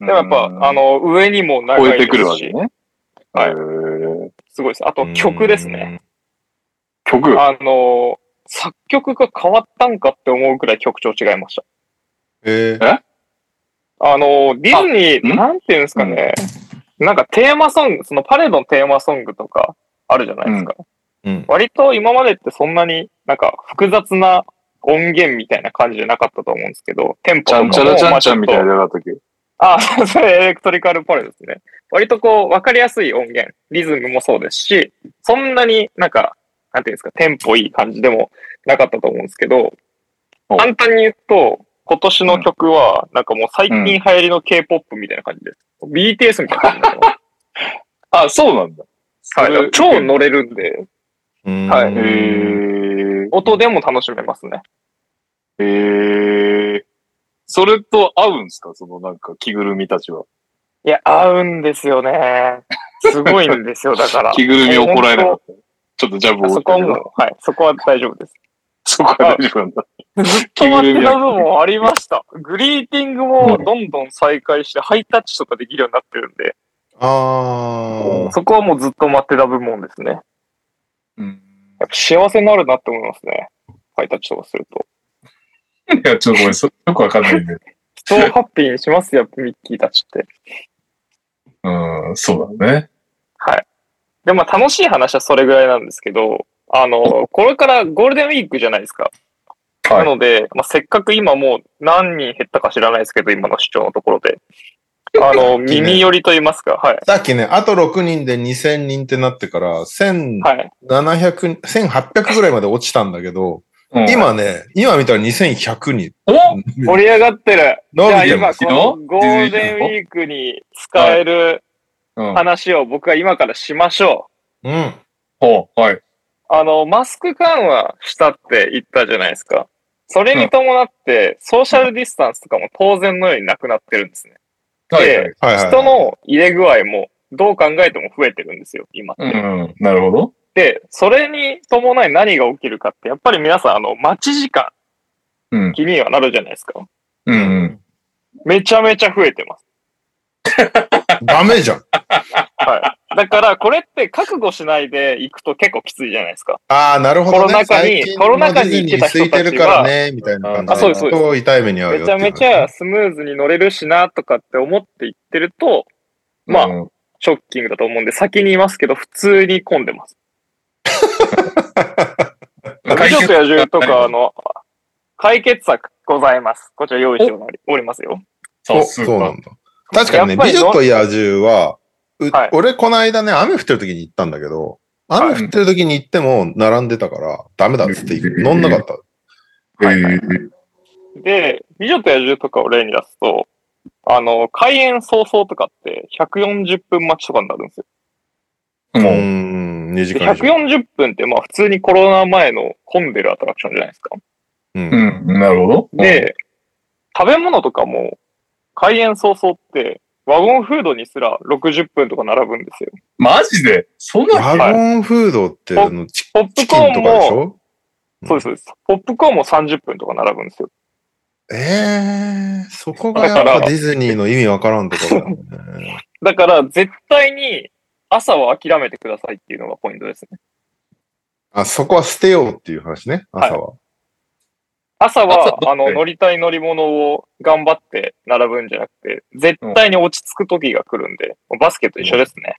でもやっぱ、あの、の、上にも長いですし。超えてくるわけね。はいすごいです。あと曲ですね。曲。あの、作曲が変わったんかって思うくらい曲調違いました。えー、あの、ディズニー、あん？なんていうんですかね。なんかテーマソング、そのパレードのテーマソングとかあるじゃないですか。うん。割と今までってそんなになんか複雑な音源みたいな感じじゃなかったと思うんですけど、テンポちゃんちゃらちゃんちゃんみたいな。なやったっけあ、それエレクトリカルパレードですね。割とこう、わかりやすい音源、リズムもそうですし、そんなになんか、なんていうんですか、テンポいい感じでもなかったと思うんですけど、お簡単に言うと、今年の曲は、なんかもう最近流行りの K-POP みたいな感じです。BTS みたいな あ、そうなんだ。はい。超の乗れるんで、うんはい。音でも楽しめますね。へー。それと合うんすか？そのなんか着ぐるみたちは。いや、合うんですよね。すごいんですよ、だから。着ぐるみ怒られなかった。ちょっとジャブを打そ。こはもう、はい、そこは大丈夫です。そこは大丈夫なんだ。ずっと待ってた部分もありました。グリーティングもどんどん再開して、ハイタッチとかできるようになってるんで、あそこはもうずっと待ってた部門ですね。うん。やっぱ幸せになるなって思いますね。ハイタッチとかすると。いや、ちょっとごめん、そよくわかんないんで。人をハッピーにしますよ、ミッキーたちって。うん、そうだね。はい。で、まあ楽しい話はそれぐらいなんですけど、あの、これからゴールデンウィークじゃないですか。はいなので、まあ、せっかく今もう何人減ったか知らないですけど、今の市長のところで。あの、耳寄りと言いますか。はい。さっきね、あと6人で2000人ってなってから、1700、はい。1800ぐらいまで落ちたんだけど、うん、今ね、今見たら2100人。お盛り上がってる。じゃあ今、ゴールデンウィークに使えるうん。話を僕は今からしましょう。うん。ほう、はい。あの、マスク緩和したって言ったじゃないですか。それに伴って、ソーシャルディスタンスとかも当然のようになくなってるんですね。はい、ではい。はいはい。人の入れ具合もどう考えても増えてるんですよ、今って。うん、なるほど。で、それに伴い何が起きるかって、やっぱり皆さん、あの、待ち時間うん。気にはなるじゃないですか。うん、うん。めちゃめちゃ増えてます。ダメじゃん。はい。だから、これって覚悟しないで行くと結構きついじゃないですか。ああ、なるほど、ね。コロナ禍にコロナ禍に行ってた人たちはディズニー空いてるからね、みたいな感じあそうですそうですと痛い目に遭うよめちゃめちゃスムーズに乗れるしな、とかって思って行ってると、まあうんショッキングだと思うんで、先に言いますけど、普通に混んでます。美女と野獣とかの解決策ございます。こちら用意しておりますよ。おさすがそうなんだ。確かにね、美女と野獣は、うはい。俺この間ね、雨降ってる時に行ったんだけど、雨降ってる時に行っても並んでたから、ダメだっつってうん乗んなかった。はいはい。へーで、美女と野獣とかを例に出すと、あの、開園早々とかって140分待ちとかになるんですよ。うーもう、ん、2時で間以上。140分ってまあ普通にコロナ前の混んでるアトラクションじゃないですか。うん。うん、なるほど。で、食べ物とかも開園早々ってワゴンフードにすら60分とか並ぶんですよ。マジで？そんな、ワゴンフードって、あのチポップコーンも、かでしょそうです、そうです。ポップコーンも30分とか並ぶんですよ。ええそこがやっぱディズニーの意味わからんところだよね。だから絶対に朝は諦めてくださいっていうのがポイントですね。あ、そこは捨てようっていう話ね、朝は。朝は朝、あの、乗りたい乗り物を頑張って並ぶんじゃなくて、絶対に落ち着く時が来るんで、バスケと一緒ですね。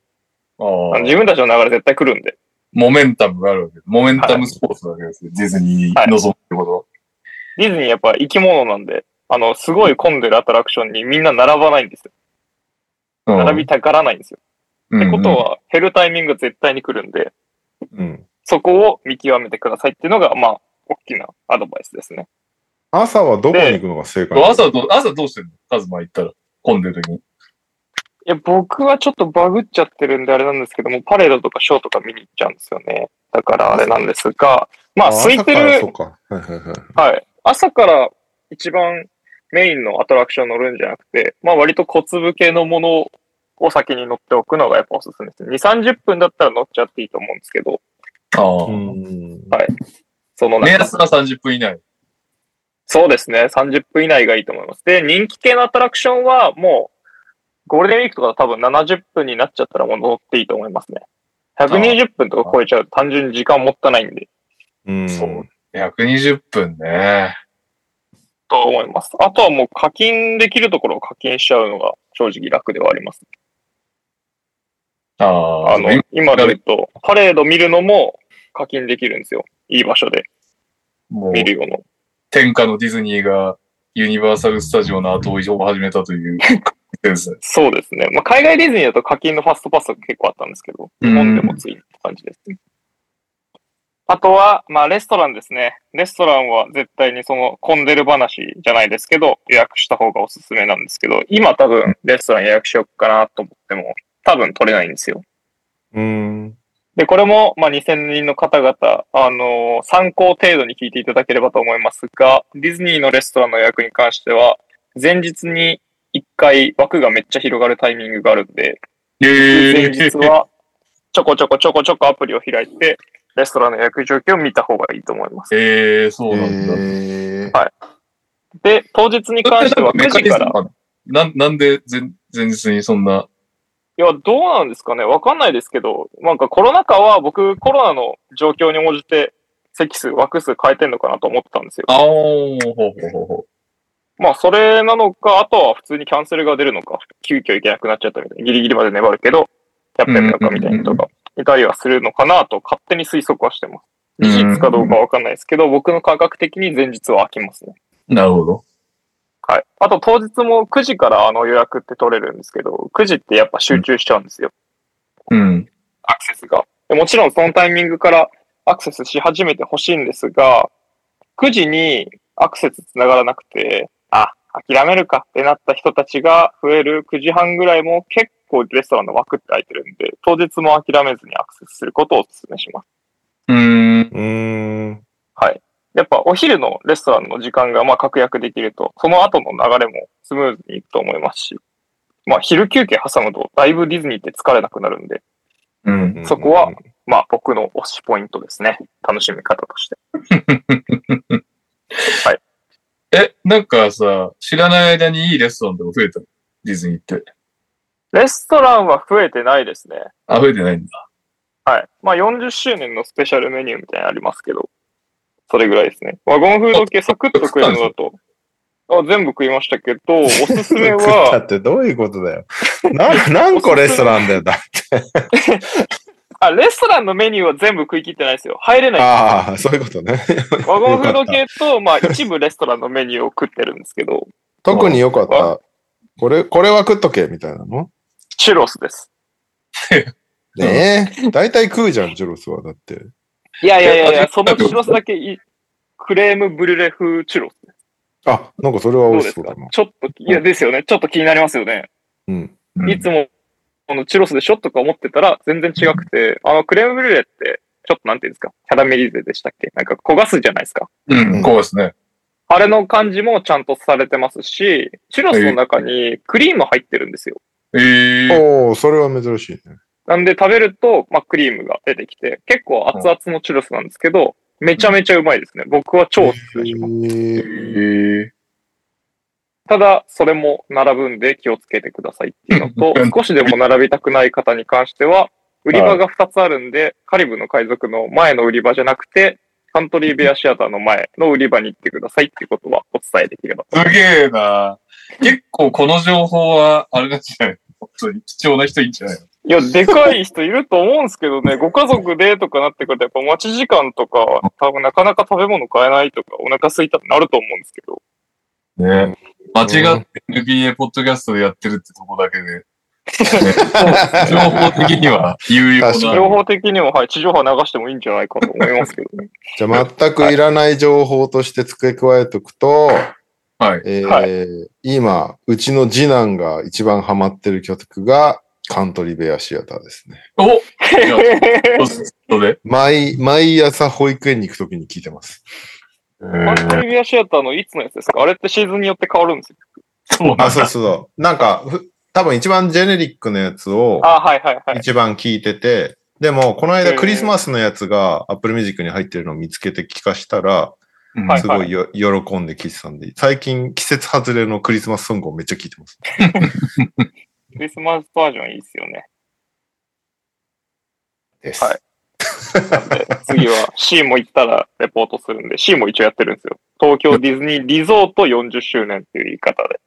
ああのー自分たちの流れ絶対来るんで。モメンタムがあるわけです。モメンタムスポーツなわけですよ。ディズニーに臨むってことディズニーやっぱ生き物なんで、あの、すごい混んでるアトラクションにみんな並ばないんですよ。うん並びたがらないんですよ。うんってことは、減るタイミングが絶対に来るんで、うん。そこを見極めてくださいっていうのが、まあ、大きなアドバイスですね。朝はどこに行くのが正解朝どう、朝どうしてんの？カズマ行ったら。混んでる時に。いや、僕はちょっとバグっちゃってるんであれなんですけども、パレードとかショーとか見に行っちゃうんですよね。だからあれなんですが、まあ、空いてる朝からそう、か。はいはいはい。はい。朝から一番メインのアトラクション乗るんじゃなくて、まあ割と小粒系のものを先に乗っておくのがやっぱおすすめです。2、30分だったら乗っちゃっていいと思うんですけど、ああ。うん。はいその中目安は30分以内。そうですね。30分以内がいいと思います。で、人気系のアトラクションはもう、ゴールデンウィークとか多分70分になっちゃったらもう乗っていいと思いますね。120分とか超えちゃうと単純に時間もったいないんで、うん。そう120分ね。と思います。あとはもう課金できるところを課金しちゃうのが正直楽ではあります。ああ。あの、今で言うと、パレード見るのも課金できるんですよ。いい場所でもう、見るような。天下のディズニーがユニバーサル・スタジオの後追いを始めたという。そうですね。まあ、海外ディズニーだと課金のファストパスが結構あったんですけど、うん日本でもついって感じですね。あとは、まあ、レストランですね。レストランは絶対にその混んでる話じゃないですけど、予約した方がおすすめなんですけど、今多分レストラン予約しようかなと思っても、多分取れないんですよ。うん。で、これも、まあ、2000人の方々、あのー参考程度に聞いていただければと思いますが、ディズニーのレストランの予約に関しては、前日に1回枠がめっちゃ広がるタイミングがあるんで、前日はちょこちょこちょこちょこアプリを開いて、レストランの予約状況を見た方がいいと思います。ええそうなんだ。えで、当日に関しては9時から、なん、なんで前、前日にそんな、いや、どうなんですかねわかんないですけど、なんかコロナ禍は僕コロナの状況に応じて席数、枠数変えてんのかなと思ってたんですよ。あおほうほうほうほまあ、それなのか、あとは普通にキャンセルが出るのか、急遽行けなくなっちゃったみたいな、ギリギリまで粘るけど、やってみようかみたいな人がいたりはするのかなと勝手に推測はしてます。うん事実かどうかはわかんないですけど、僕の感覚的に前日は空きますね。う。なるほど。はい。あと当日も9時からあの予約って取れるんですけど、9時ってやっぱ集中しちゃうんですよ。うん。アクセスが。でもちろんそのタイミングからアクセスし始めてほしいんですが、9時にアクセスつながらなくて、あ、諦めるかってなった人たちが増える9時半ぐらいも結構レストランの枠って空いてるんで、当日も諦めずにアクセスすることをお勧めします。うーん。ー。うん。はい。やっぱお昼のレストランの時間がまあ確約できると、その後の流れもスムーズにいくと思いますし、まあ昼休憩挟むとだいぶディズニーって疲れなくなるんで、うん。そこはまあ僕の推しポイントですね。楽しみ方として。え、なんかさ、知らない間にいいレストランでも増えたの？ディズニーって。レストランは増えてないですね。あ、増えてないんだ。はい。まあ40周年のスペシャルメニューみたいなのありますけど、それぐらいですね。ワゴンフード系サクッと食えるのだと、あ全部食いましたけど、おすすめだは、ってどういうことだよ。な何個レストランだよ。だあ、レストランのメニューは全部食い切ってないですよ。入れない。ああ、そういうことね。ワゴンフード系と、まあ一部レストランのメニューを食ってるんですけど、特に良かった。これ、これは食っとけ、みたいなの？チュロスです。ねえ。大体食うじゃん、ジュロスは。だって。いやいやいやいやえ、そのチュロスだけい、クレームブリュレ風チュロス。あ、なんかそれはどうですか美味しそうだな。ちょっと、いやですよね。ちょっと気になりますよね。うん。うんいつも、このチュロスでしょとか思ってたら、全然違くて、あの、クレームブリュレって、ちょっとなんていうんですか、キャラメリゼでしたっけ？なんか焦がすじゃないですか？うん、こうですね。あれの感じもちゃんとされてますし、チュロスの中にクリーム入ってるんですよ。えー、おおそれは珍しいね。なんで食べると、まあ、クリームが出てきて、結構熱々のチュロスなんですけど、めちゃめちゃうまいですね。僕は超おすすめします。ただ、それも並ぶんで気をつけてくださいっていうのと、少しでも並びたくない方に関しては、売り場が2つあるんで、カリブの海賊の前の売り場じゃなくて、カントリーベアシアターの前の売り場に行ってくださいっていうことはお伝えできればと思います。すげえな結構この情報は、あれなんじゃない本当に貴重な人いいんじゃないの？いや、でかい人いると思うんですけどね、ご家族でとかなってくると、やっぱ待ち時間とか、多分なかなか食べ物買えないとか、お腹空いたってなると思うんですけど、ね。間違って NBA ポッドキャストでやってるってとこだけで、情報的には有用な。情報的にも、はい、地上波流してもいいんじゃないかと思いますけどね。じゃあ全くいらない情報として付け加えておくと、はい。えーは今、うちの次男が一番ハマってる曲がカントリーベアシアターですね。おそれで。毎、毎朝保育園に行くときに聞いてます。マントリビアシアターのいつのやつですか？あれってシーズンによって変わるんですよ。あ、そうそうなんだ。そうそう。なんか、ふ多分一番ジェネリックのやつをあ、はいはいはい。一番聞いてて、でも、この間クリスマスのやつが Apple Music に入ってるのを見つけて聞かしたら、すごいよ、喜んで聴いてたんで、最近季節外れのクリスマスソングをめっちゃ聴いてます。クリスマスバージョンいいですよね。です。はいなんで、次は C も行ったらレポートするんで、C も一応やってるんですよ。東京ディズニーリゾート40周年っていう言い方で。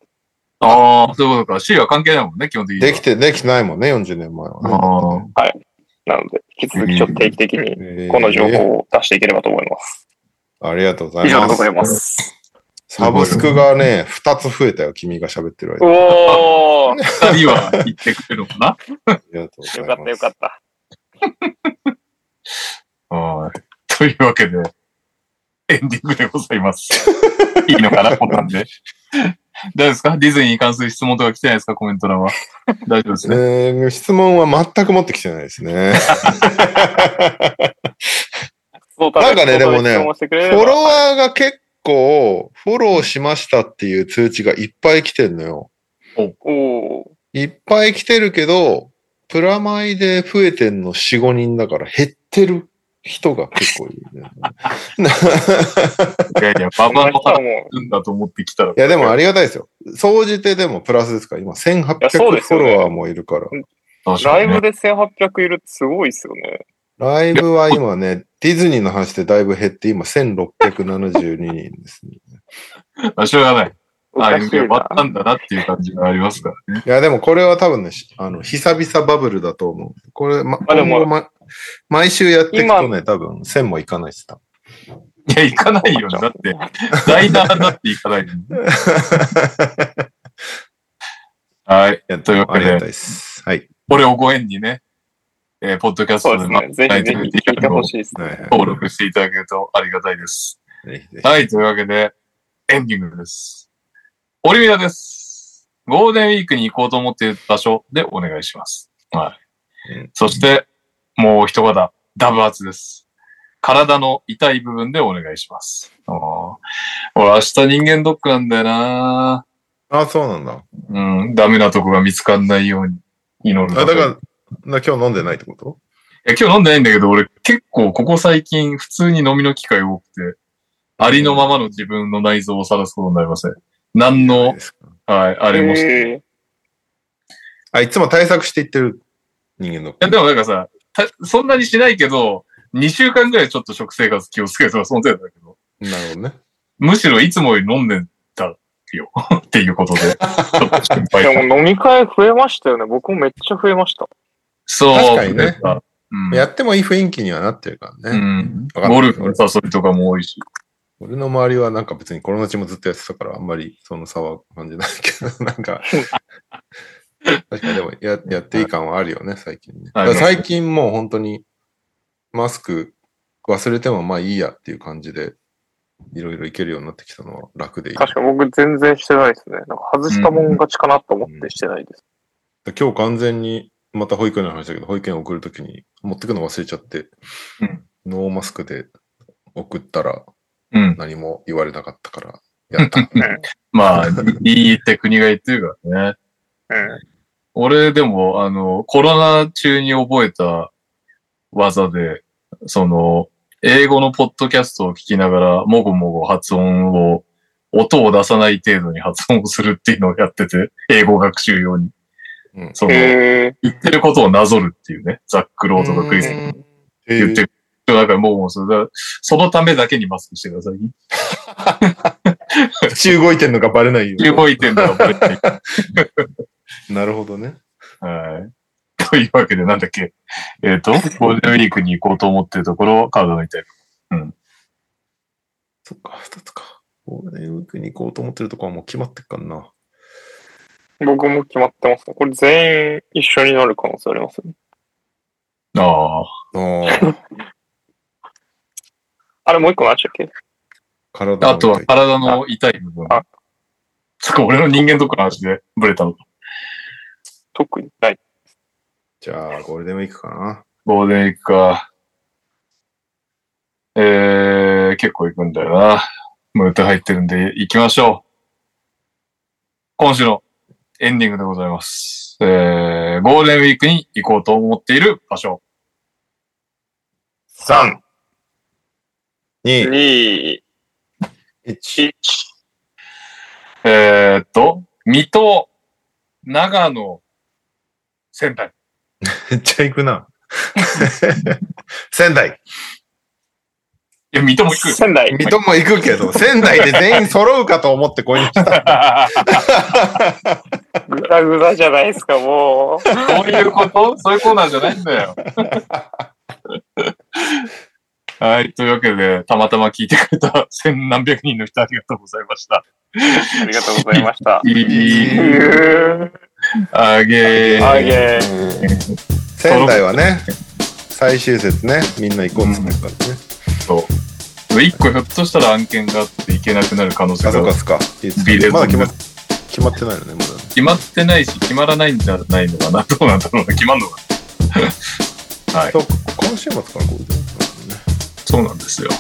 ああ、そういうことか。C は関係ないもんね、基本的には。できて、できてないもんね、40年前はね。あなので、引き続きちょっと定期的にえーこの情報を出していければと思います。ありがとうございます以上でござ。います。サブスクがね、2つ増えたよ、君が喋ってる間。おーあ、二人は言ってくれるのかな？ありがとうございます。よかったよかった。はい。というわけで、エンディングでございます。いいのかな？こんなんで。大丈夫ですか？ディズニーに関する質問とか来てないですか？コメント欄は。大丈夫ですね。えー質問は全く持ってきてないですね。なんかねでもねフォロワーが結構、フォローしましたっていう通知がいっぱい来てんのよ。おーいっぱい来てるけど、プラマイで増えてんの4、5人だから減ってる人が結構いるね。いやいや、ババの話人はもすんだと思ってきたら。いや、でもありがたいですよ。総じてでもプラスですから、今いや1800そうですよねフォロワーもいるから。ねライブで1800いるってすごいですよね。ライブは今ね、ディズニーの話でだいぶ減って、今1672人ですね。まあしょうがない。おああ、終わったんだなっていう感じがありますからね。いや、でもこれは多分ね、しあの、久々バブルだと思う。これ、ま、あでも今後ま毎週やっていくとね、多分1000もいかないしさ。いや、行かないよ。だって、ダイナーだって行かないよ。はい。やというわけでありがたいです。はい。これをご縁にね、えーポッドキャストでね。ぜひぜひ聞いてほしいですね。登録していただけるとありがたいです。ぜひぜひはい、というわけで、エンディングです。オリミラです。ゴールデンウィークに行こうと思っている場所でお願いします。はい。うんそして、もう一方、ダブアツです。体の痛い部分でお願いします。俺明日人間ドックなんだよなあ、そうなんだ。うん、ダメなとこが見つかんないように祈るあ、だから、な今日飲んでないってこと？いや、今日飲んでないんだけど、俺結構ここ最近普通に飲みの機会多くて、ありのままの自分の内臓を晒すことになりません。何の、はい、あれもして。あ、いつも対策していってる人間の。や、でもなんかさ、たそんなにしないけど、2週間ぐらいちょっと食生活気をつけるとかその程度だけど、なるほどね。むしろいつもより飲んでたよ。っていうことで、ちょっと心配ー、でも飲み会増えましたよね。僕もめっちゃ増えました。そう。確かにねうん。やってもいい雰囲気にはなってるからうね。ん。わかんゴルフの誘いとかも多いし。俺の周りはなんか別にコロナ中もずっとやってたから、あんまりその差は感じないけど、なんか、確かにでもややっていい感はあるよね、最近ね。最近もう本当にマスク忘れてもまあいいやっていう感じで、いろいろいけるようになってきたのは楽でいい。確か僕全然してないですね。なんか外したもん勝ちかなと思ってしてないです。今日完全に、また保育園の話だけど、保育園送るときに持ってくの忘れちゃって、うんノーマスクで送ったらうん。何も言われなかったから、やった。まあ、いいって国が言ってるからね。うん。俺でも、あの、コロナ中に覚えた技で、その、英語のポッドキャストを聞きながら、もごもご発音を、音を出さない程度に発音をするっていうのをやってて、英語学習用に。うんその、へ言ってることをなぞるっていうね、ザックロードとかクリスうん言ってる。だからもうもうそれだそのためだけにマスクしてください。口動いてんのがバレないように。動いてんだからバレないなるほどね。はい。というわけで、なんだっけ？えっ、と、ゴールデンウィークに行こうと思ってるところ、体が痛い。そっか、二つか。ゴールデンウィークに行こうと思ってるとこはもう決まってっからな。僕も決まってますね。これ全員一緒になる可能性ありますね。ああ。あれもう一個何でしたっけ？体のあとは体の痛い部分。あそっか、俺の人間とかの話でブレたのか。特にない。じゃあ、ゴールデンウィークかな。ゴールデンウィークか。えー、結構行くんだよな。もう予定入ってるんで行きましょう。今週のエンディングでございます。えー、ゴールデンウィークに行こうと思っている場所。3、2、2、1。1。えーっと、水戸、長野、仙台。めっちゃ行くな。仙台。いや、水戸も行く。仙台。水戸も行くけど、仙台で全員揃うかと思ってここに来た。ぐだぐだじゃないですか、もう。そういうこと？そういうコーナーじゃないんだよ。はい。というわけで、たまたま聞いてくれた千何百人の人ありがとうございました。ありがとうございました。いい、うあげーあげ仙台はね、最終節ね、みんな行こうってるからね。そう。一個ひょっとしたら案件があっていけなくなる可能性あ、そうがか、そうか。ビレまだ決まっ決まってないのね、まだ。決まってないし、決まらないんじゃないのかな。どうなんだろうな。決まんのかな。はい。そう今週末からゴールデンウィークだもんね。そうなんですよ。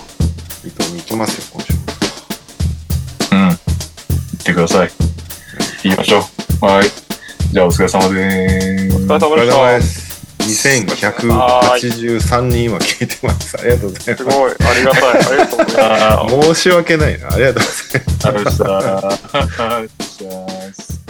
伊藤に行きますよ、今週末。うん。行ってください。行きましょう。はい。じゃあ、お疲れ様でーす。お疲れお疲れ様でした。様です。2183人今聞いてます。ありがとうございますごい、ありがたい。ありがとうございます。申し訳ないな。ありがとうございます。ありがとうございまし